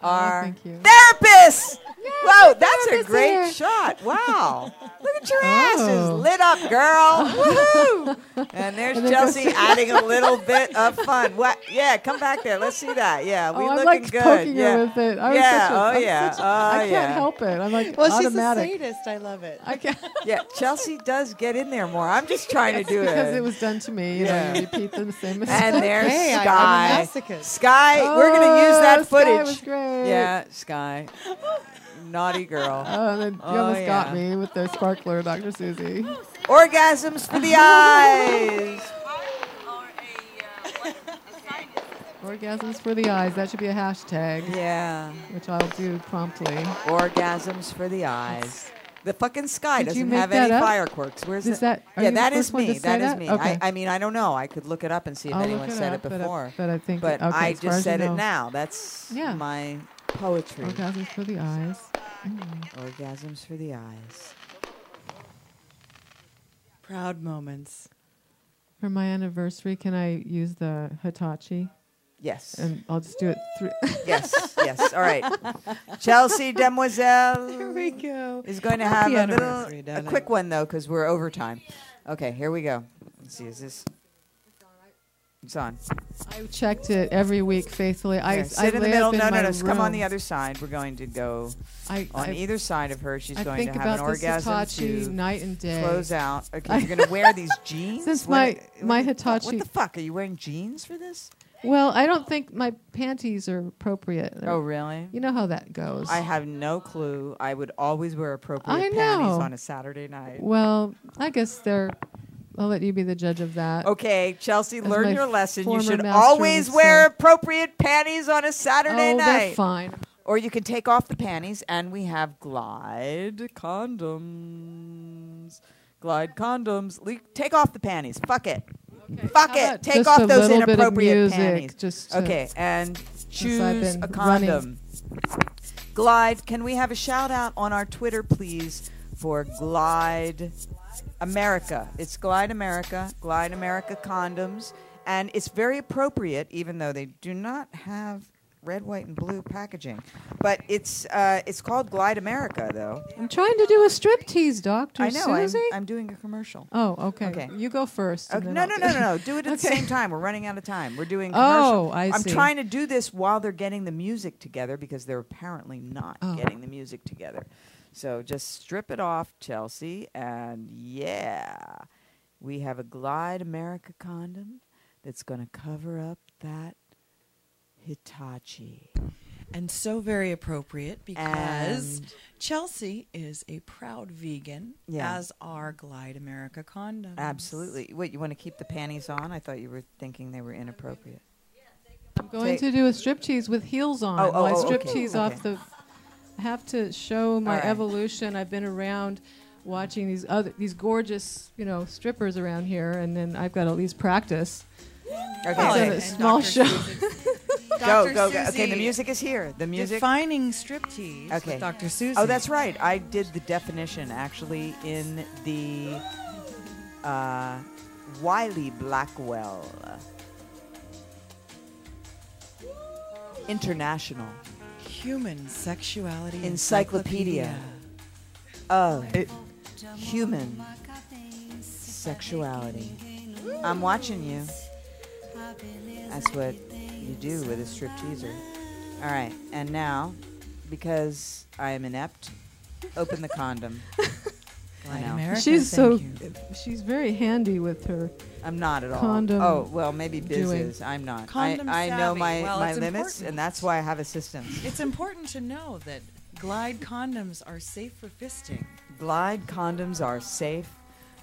[SPEAKER 3] are
[SPEAKER 8] thank you.
[SPEAKER 3] therapists. Whoa, that's a great
[SPEAKER 8] here.
[SPEAKER 3] shot. Wow. Look at your ass is
[SPEAKER 8] Oh.
[SPEAKER 3] lit up, girl. Woohoo. And there's
[SPEAKER 8] And
[SPEAKER 3] Chelsea adding a little bit of fun. What? Yeah, come back there. Let's see that. Yeah, oh, we
[SPEAKER 8] oh, I
[SPEAKER 3] looking
[SPEAKER 8] liked
[SPEAKER 3] good.
[SPEAKER 8] poking
[SPEAKER 3] yeah.
[SPEAKER 8] her with it. I was
[SPEAKER 3] yeah.
[SPEAKER 8] such a,
[SPEAKER 3] oh
[SPEAKER 8] I'm
[SPEAKER 3] yeah.
[SPEAKER 8] such a-
[SPEAKER 3] oh
[SPEAKER 8] I can't
[SPEAKER 3] yeah.
[SPEAKER 8] help it. I'm like
[SPEAKER 7] Well,
[SPEAKER 8] automatic.
[SPEAKER 7] she's a sadist. I love it.
[SPEAKER 8] I can't
[SPEAKER 3] Yeah, Chelsea does get in there more. I'm just trying to do
[SPEAKER 8] because
[SPEAKER 3] it.
[SPEAKER 8] Because it was done to me. You
[SPEAKER 3] Yeah.
[SPEAKER 8] know, you repeat the same mistake.
[SPEAKER 3] and there's
[SPEAKER 7] Hey, I- I'm a
[SPEAKER 3] Sky.
[SPEAKER 7] masochist.
[SPEAKER 3] Sky, we're gonna use that
[SPEAKER 8] Oh,
[SPEAKER 3] footage.
[SPEAKER 8] Sky was great.
[SPEAKER 3] Yeah, Sky. Naughty girl.
[SPEAKER 8] Oh, and then you
[SPEAKER 3] Oh,
[SPEAKER 8] almost got me with the sparkler, Dr. Susie.
[SPEAKER 3] Orgasms for the eyes.
[SPEAKER 8] Orgasms for the eyes. That should be a hashtag.
[SPEAKER 3] Yeah.
[SPEAKER 8] Which I'll do promptly.
[SPEAKER 3] Orgasms for the eyes. The fucking sky
[SPEAKER 8] Did
[SPEAKER 3] doesn't have any
[SPEAKER 8] up?
[SPEAKER 3] fireworks. Where's
[SPEAKER 8] Is
[SPEAKER 3] it?
[SPEAKER 8] that-
[SPEAKER 3] yeah,
[SPEAKER 8] you the
[SPEAKER 3] that is me.
[SPEAKER 8] to
[SPEAKER 3] That is me.
[SPEAKER 8] Okay.
[SPEAKER 3] I, I mean, I don't know. I could look it up and see if
[SPEAKER 8] I'll
[SPEAKER 3] anyone
[SPEAKER 8] it
[SPEAKER 3] said
[SPEAKER 8] up,
[SPEAKER 3] it
[SPEAKER 8] but I-
[SPEAKER 3] before.
[SPEAKER 8] but I think-
[SPEAKER 3] But
[SPEAKER 8] okay,
[SPEAKER 3] I just
[SPEAKER 8] as you
[SPEAKER 3] said it
[SPEAKER 8] know.
[SPEAKER 3] now. That's
[SPEAKER 8] Yeah.
[SPEAKER 3] my poetry.
[SPEAKER 8] Orgasms for the eyes. Mm-hmm.
[SPEAKER 3] Orgasms for the eyes.
[SPEAKER 7] Proud moments.
[SPEAKER 8] For my anniversary, can I use the Hitachi?
[SPEAKER 3] Yes.
[SPEAKER 8] And I'll just do it through.
[SPEAKER 3] Yes, yes. All right. Chelsea Demoiselle.
[SPEAKER 7] Here we go.
[SPEAKER 3] Is going to
[SPEAKER 7] Happy
[SPEAKER 3] have a little, a quick one though, because we're over time. Okay, here we go. Let's see. Is this? It's on.
[SPEAKER 8] I checked it every week faithfully. I,
[SPEAKER 3] Here,
[SPEAKER 8] I
[SPEAKER 3] sit in the middle.
[SPEAKER 8] in
[SPEAKER 3] No, no, no. Come on the other side. We're going to go
[SPEAKER 8] I-
[SPEAKER 3] on
[SPEAKER 8] I-
[SPEAKER 3] either side of her. She's
[SPEAKER 8] I
[SPEAKER 3] going to have an
[SPEAKER 8] about this
[SPEAKER 3] orgasm
[SPEAKER 8] Hitachi
[SPEAKER 3] to
[SPEAKER 8] night and day.
[SPEAKER 3] close out. Okay, you're going to wear these jeans.
[SPEAKER 8] Since my
[SPEAKER 3] what
[SPEAKER 8] my
[SPEAKER 3] the
[SPEAKER 8] Hitachi.
[SPEAKER 3] What the fuck? Are you wearing jeans for this?
[SPEAKER 8] Well, I don't think my panties are appropriate.
[SPEAKER 3] Oh, really?
[SPEAKER 8] You know how that goes.
[SPEAKER 3] I have no clue. I would always wear appropriate panties on a Saturday night.
[SPEAKER 8] Well, I guess they're. I'll let you be the judge of that.
[SPEAKER 3] Okay, Chelsea,
[SPEAKER 8] As
[SPEAKER 3] learn your lesson. You should always wear
[SPEAKER 8] say.
[SPEAKER 3] appropriate panties on a Saturday
[SPEAKER 8] Oh,
[SPEAKER 3] night.
[SPEAKER 8] they're fine.
[SPEAKER 3] Or you can take off the panties, and we have Glide condoms. Glide condoms. Le- take off the panties. Fuck it. Fuck
[SPEAKER 8] How
[SPEAKER 3] it. Take off those
[SPEAKER 8] little bit of
[SPEAKER 3] inappropriate
[SPEAKER 8] music,
[SPEAKER 3] panties.
[SPEAKER 8] just
[SPEAKER 3] okay, and choose a
[SPEAKER 8] running-
[SPEAKER 3] condom. Glide, can we have a shout out on our Twitter, please, for Glide America? It's Glide America, Glide America condoms, and it's very appropriate, even though they do not have red, white, and blue packaging. But it's uh, it's called Glide America, though.
[SPEAKER 8] I'm trying to do a striptease, Doctor
[SPEAKER 3] I know. I'm,
[SPEAKER 8] Susie.
[SPEAKER 3] I'm doing a commercial.
[SPEAKER 8] oh, okay.
[SPEAKER 3] Okay.
[SPEAKER 8] You go first.
[SPEAKER 3] Okay, no, no, no, no, no. Do it at the same time. We're running out of time. We're doing
[SPEAKER 8] Oh,
[SPEAKER 3] commercial.
[SPEAKER 8] I
[SPEAKER 3] am
[SPEAKER 8] see.
[SPEAKER 3] trying to do this while they're getting the music together because they're apparently not
[SPEAKER 8] Oh.
[SPEAKER 3] getting the music together. So just strip it off, Chelsea, and yeah, we have a Glide America condom that's going to cover up that Hitachi.
[SPEAKER 7] And so very appropriate because
[SPEAKER 3] And-
[SPEAKER 7] Chelsea is a proud vegan,
[SPEAKER 3] Yeah.
[SPEAKER 7] as are Glide America condoms.
[SPEAKER 3] Absolutely. Wait, you want to keep the panties on? I thought you were thinking they were inappropriate.
[SPEAKER 8] I'm going
[SPEAKER 3] Take-
[SPEAKER 8] to do a striptease with heels on.
[SPEAKER 3] Oh, oh,
[SPEAKER 8] While I
[SPEAKER 3] oh, okay,
[SPEAKER 8] striptease off the. I have to show my
[SPEAKER 3] All right.
[SPEAKER 8] evolution. I've been around watching these other these gorgeous you know strippers around here, and then I've got to at least practice.
[SPEAKER 3] Okay,
[SPEAKER 8] It's in
[SPEAKER 3] and
[SPEAKER 8] a small
[SPEAKER 7] Dr.
[SPEAKER 8] show.
[SPEAKER 3] Go,
[SPEAKER 7] Dr.
[SPEAKER 3] go, go. Okay, the music is here. The music.
[SPEAKER 7] Defining striptease
[SPEAKER 3] Okay.
[SPEAKER 7] with Dr. Susie.
[SPEAKER 3] Oh, that's right. I did the definition actually in the uh, Wiley Blackwell International
[SPEAKER 7] Human Sexuality
[SPEAKER 3] Encyclopedia of Human Sexuality. I'm watching you. That's what you do with a strip stripteaser. All right, and now, because I am inept, open the condom. I know.
[SPEAKER 7] America,
[SPEAKER 8] she's
[SPEAKER 7] thank
[SPEAKER 8] so she's very handy with her.
[SPEAKER 3] I'm not at all.
[SPEAKER 8] Condom
[SPEAKER 3] oh well, maybe Biz
[SPEAKER 8] doing.
[SPEAKER 3] is. I'm not.
[SPEAKER 7] Condom
[SPEAKER 3] I, I know my,
[SPEAKER 7] Well,
[SPEAKER 3] my limits,
[SPEAKER 7] important.
[SPEAKER 3] and that's why I have assistance.
[SPEAKER 7] It's important to know that Glide condoms are safe for fisting.
[SPEAKER 3] Glide condoms are safe.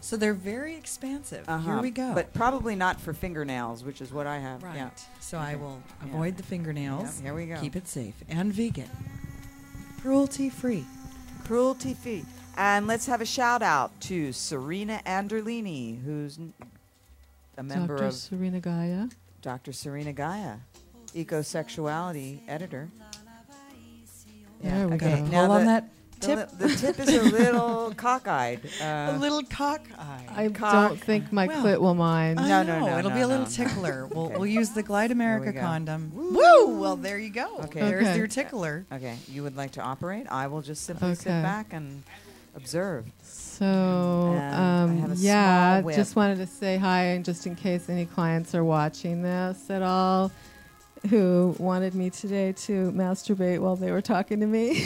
[SPEAKER 7] So they're very expansive. Here
[SPEAKER 3] Uh-huh.
[SPEAKER 7] we go.
[SPEAKER 3] But probably not for fingernails, which is what I have.
[SPEAKER 7] Right.
[SPEAKER 3] Yeah.
[SPEAKER 7] So I
[SPEAKER 3] Okay.
[SPEAKER 7] will
[SPEAKER 3] Yeah.
[SPEAKER 7] avoid the fingernails.
[SPEAKER 3] Yeah, here we go.
[SPEAKER 7] Keep it safe and vegan. Cruelty free.
[SPEAKER 3] Cruelty free. And let's have a shout out to Serena Anderlini, who's a member
[SPEAKER 8] Dr.
[SPEAKER 3] of
[SPEAKER 8] Serena Gaia.
[SPEAKER 3] Dr. Serena Gaia, ecosexuality editor.
[SPEAKER 8] There we
[SPEAKER 3] okay. Now
[SPEAKER 7] Pull on that tip.
[SPEAKER 3] li- The, tip is a little cockeyed. Uh,
[SPEAKER 7] a little cockeyed.
[SPEAKER 8] I
[SPEAKER 3] Cock.
[SPEAKER 8] don't think my
[SPEAKER 7] Well,
[SPEAKER 8] clit will mind.
[SPEAKER 3] No, no, no,
[SPEAKER 7] It'll
[SPEAKER 3] no,
[SPEAKER 7] be a little
[SPEAKER 3] no.
[SPEAKER 7] tickler. We'll,
[SPEAKER 3] Okay.
[SPEAKER 7] we'll use the Glide America condom. Woo! Well, there you go.
[SPEAKER 3] Okay.
[SPEAKER 7] There's
[SPEAKER 8] Okay.
[SPEAKER 7] your tickler.
[SPEAKER 3] Okay, you would like to operate? I will just simply sit back and observe.
[SPEAKER 8] So, um, yeah, just wanted to say hi, and just in case any clients are watching this at all, who wanted me today to masturbate while they were talking to me.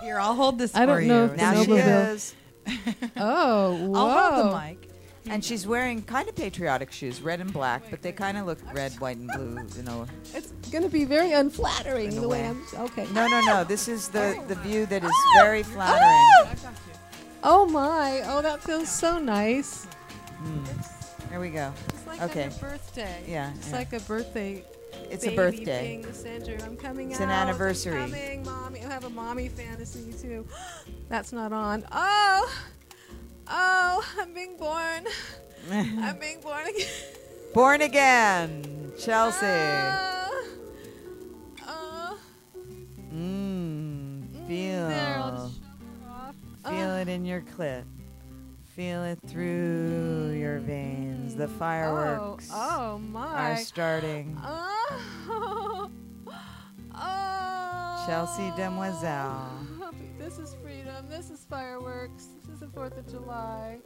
[SPEAKER 7] Here, I'll hold this
[SPEAKER 8] I
[SPEAKER 7] for
[SPEAKER 8] don't know
[SPEAKER 7] you.
[SPEAKER 8] if
[SPEAKER 3] Now she
[SPEAKER 8] Nobleville-
[SPEAKER 3] is.
[SPEAKER 8] oh, whoa!
[SPEAKER 7] I'll hold the mic.
[SPEAKER 3] And she's wearing kind of patriotic shoes, red and black, but they kind of look red, white, and blue. You know.
[SPEAKER 8] It's going to be very unflattering the way
[SPEAKER 3] way.
[SPEAKER 8] I'm. Okay.
[SPEAKER 3] No, no, no. This is the the view that is very flattering.
[SPEAKER 8] Oh my! Oh, that feels so nice.
[SPEAKER 3] Mm. There we go.
[SPEAKER 8] It's like
[SPEAKER 3] Okay.
[SPEAKER 8] on your birthday.
[SPEAKER 3] Yeah,
[SPEAKER 8] It's
[SPEAKER 3] yeah.
[SPEAKER 8] like a birthday
[SPEAKER 3] It's a birthday.
[SPEAKER 8] Being the center. I'm coming
[SPEAKER 3] It's
[SPEAKER 8] out.
[SPEAKER 3] an anniversary.
[SPEAKER 8] I'm coming, mommy. I have a mommy fantasy too. That's not on. Oh, oh, I'm being born. I'm being born again.
[SPEAKER 3] Born again, Chelsea.
[SPEAKER 8] Oh,
[SPEAKER 3] Mmm.
[SPEAKER 8] there, I'll
[SPEAKER 3] Feel.
[SPEAKER 8] just it.
[SPEAKER 3] Feel in your clit. Feel it through your mm. veins. The fireworks
[SPEAKER 8] Oh, oh my.
[SPEAKER 3] are starting.
[SPEAKER 8] Oh, oh.
[SPEAKER 3] Chelsea Demoiselle.
[SPEAKER 8] Fourth of July.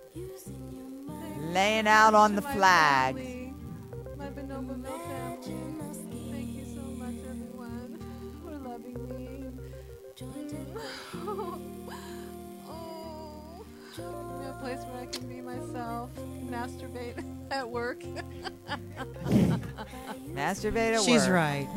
[SPEAKER 3] Laying out on the flag.
[SPEAKER 8] family, My Bonoboville family. Thank you so much, everyone, for loving me. Oh, oh. a place where I can be myself, masturbate at work.
[SPEAKER 3] Masturbate at
[SPEAKER 7] She's
[SPEAKER 3] work.
[SPEAKER 7] right.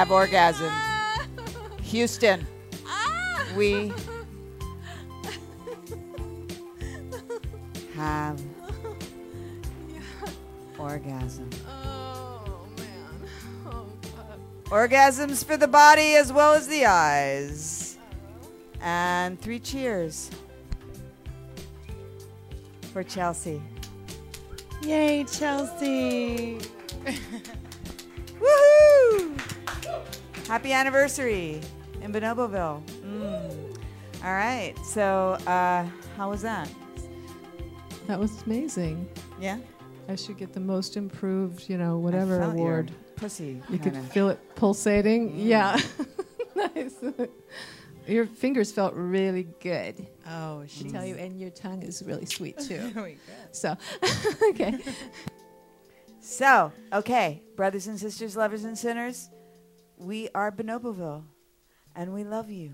[SPEAKER 3] Have orgasm. Houston, we have orgasm.
[SPEAKER 8] Oh god.
[SPEAKER 3] Orgasms for the body as well as the eyes. And three cheers for Chelsea.
[SPEAKER 7] Yay, Chelsea.
[SPEAKER 3] Woohoo! Happy anniversary in Bonoboville. Mm. All right. So, uh, how was that?
[SPEAKER 14] That was amazing.
[SPEAKER 3] Yeah?
[SPEAKER 14] I should get the most improved, you know,
[SPEAKER 3] I
[SPEAKER 14] whatever
[SPEAKER 3] felt your
[SPEAKER 14] award.
[SPEAKER 3] Pussy.
[SPEAKER 14] You could
[SPEAKER 3] kinda.
[SPEAKER 14] feel it pulsating.
[SPEAKER 3] Mm.
[SPEAKER 14] Yeah. nice. Your fingers felt really good.
[SPEAKER 7] Oh,
[SPEAKER 14] she
[SPEAKER 7] she's
[SPEAKER 14] tell you, and your tongue is really sweet too.
[SPEAKER 7] Very good.
[SPEAKER 14] so, okay.
[SPEAKER 3] So, okay, brothers and sisters, lovers and sinners, we are Bonoboville, and we love you.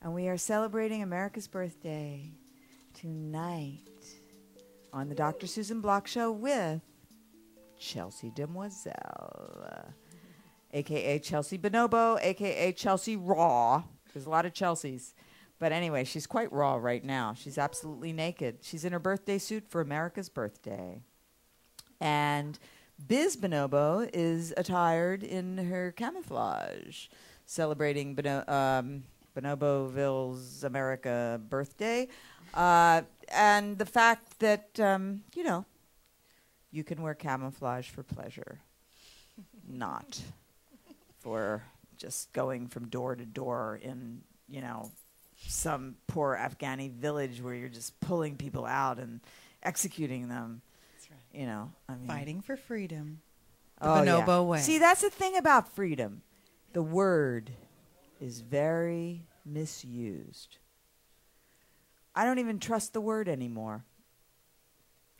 [SPEAKER 3] And we are celebrating America's birthday tonight on the Dr. Susan Block Show with Chelsea Demoiselle, aka Chelsea Bonobo, aka Chelsea Raw. There's a lot of Chelseas. But anyway, she's quite raw right now. She's absolutely naked. She's in her birthday suit for America's birthday. And Biz Bonobo is attired in her camouflage, celebrating Bono- um, Bonoboville's America birthday. Uh, and the fact that, um, you know, you can wear camouflage for pleasure, not for just going from door to door in, you know, some poor Afghani village where you're just pulling people out and executing them. You know, I mean,
[SPEAKER 7] Fighting for freedom. The
[SPEAKER 3] Oh, yeah.
[SPEAKER 7] way.
[SPEAKER 3] See, that's the thing about freedom. The word is very misused. I don't even trust the word anymore.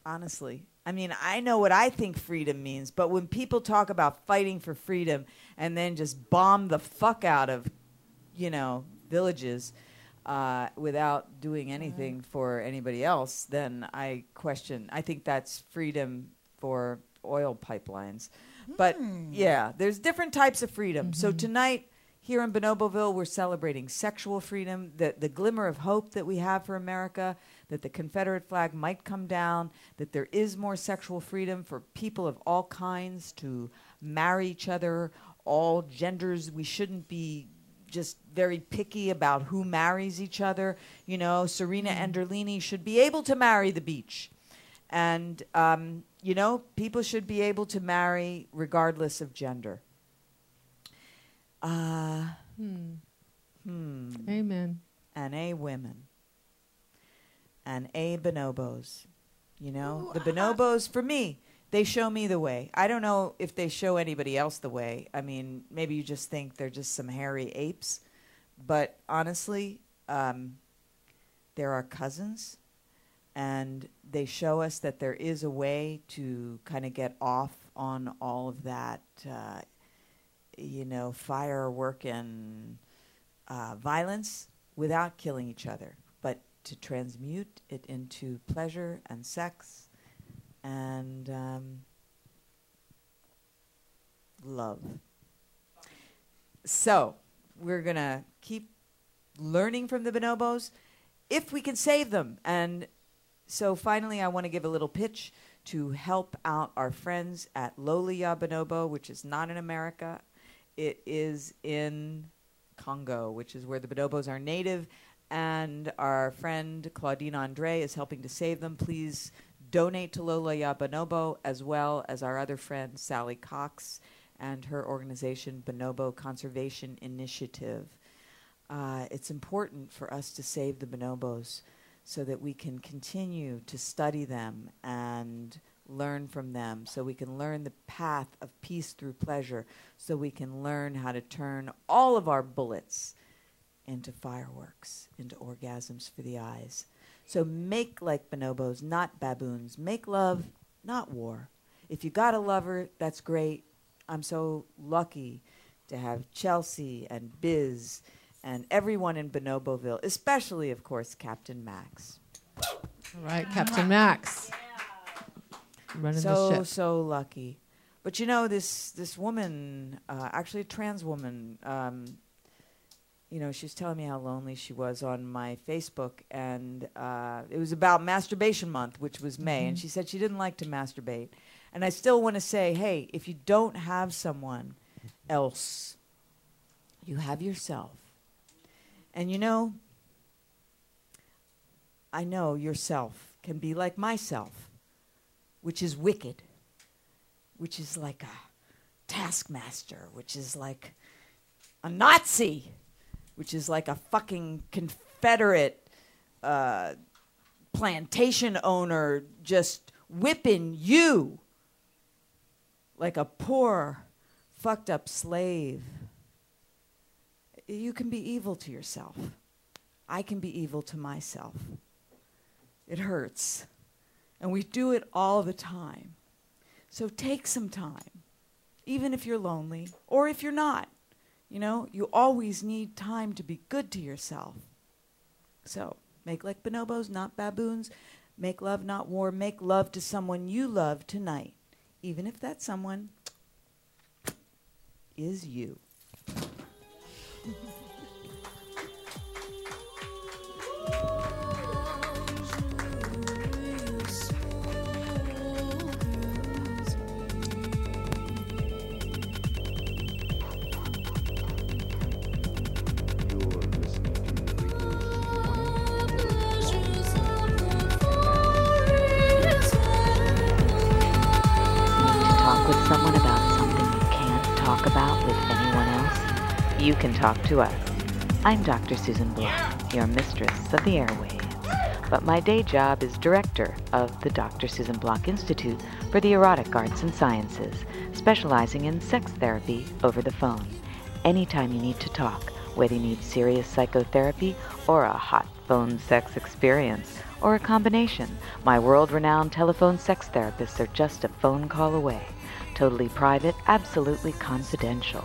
[SPEAKER 3] Honestly. I mean, I know what I think freedom means, but when people talk about fighting for freedom and then just bomb the fuck out of, you know, villages uh, without doing anything for anybody else, then I question. I think that's freedom for oil pipelines. But yeah, there's different types of freedom. So tonight here in Bonoboville, we're celebrating sexual freedom, the, the glimmer of hope that we have for America, that the Confederate flag might come down, that there is more sexual freedom for people of all kinds to marry each other, all genders. We shouldn't be just very picky about who marries each other. You know, Serena Anderlini should be able to marry the beach. And, um, you know, people should be able to marry regardless of gender. Uh,
[SPEAKER 11] Hmm.
[SPEAKER 3] Hmm.
[SPEAKER 11] Amen.
[SPEAKER 3] And A women. And A bonobos. You know, the bonobos for me, they show me the way. I don't know if they show anybody else the way. I mean, maybe you just think they're just some hairy apes, but honestly, um, they're our cousins, and they show us that there is a way to kind of get off on all of that, uh, you know, firework and uh, violence without killing each other, but to transmute it into pleasure and sex and um, love. So, we're going to keep learning from the bonobos if we can save them. And so, finally, I want to give a little pitch to help out our friends at Lola ya Bonobo, which is not in America. It is in Congo, which is where the bonobos are native. And our friend Claudine Andre is helping to save them. Please donate to Lola ya Bonobo as well as our other friend Sally Coxe and her organization Bonobo Conservation Initiative. Uh, it's important for us to save the bonobos so that we can continue to study them and learn from them, so we can learn the path of peace through pleasure, so we can learn how to turn all of our bullets into fireworks, into orgasms for the eyes. So make like bonobos, not baboons. Make love, not war. If you got a lover, that's great. I'm so lucky to have Chelsea and Biz and everyone in Bonoboville, especially, of course, Captain Max.
[SPEAKER 8] All right, Captain Max. Running
[SPEAKER 3] so so lucky. But you know this this woman, uh, actually a trans woman. Um, you know, she was telling me how lonely she was on my Facebook, and uh, it was about masturbation month, which was May, and
[SPEAKER 8] Mhm.
[SPEAKER 3] she said she didn't like to masturbate. And I still want to say, hey, if you don't have someone else, you have yourself. And you know, I know yourself can be like myself, which is wicked, which is like a taskmaster, which is like a Nazi, which is like a fucking Confederate uh, plantation owner just whipping you like a poor, fucked up slave. You can be evil to yourself. I can be evil to myself. It hurts. And we do it all the time. So take some time, even if you're lonely or if you're not. You know, you always need time to be good to yourself. So make like bonobos, not baboons. Make love, not war. Make love to someone you love tonight, even if that someone is you.
[SPEAKER 1] talk to us. I'm Dr. Susan Block, your mistress of the airwaves. But my day job is director of the Dr. Susan Block Institute for the Erotic Arts and Sciences, specializing in sex therapy over the phone. Anytime you need to talk, whether you need serious psychotherapy or a hot phone sex experience, or a combination, my world renowned telephone sex therapists are just a phone call away. Totally private, absolutely confidential.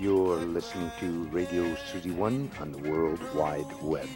[SPEAKER 15] You're listening to Radio City One on the World Wide Web.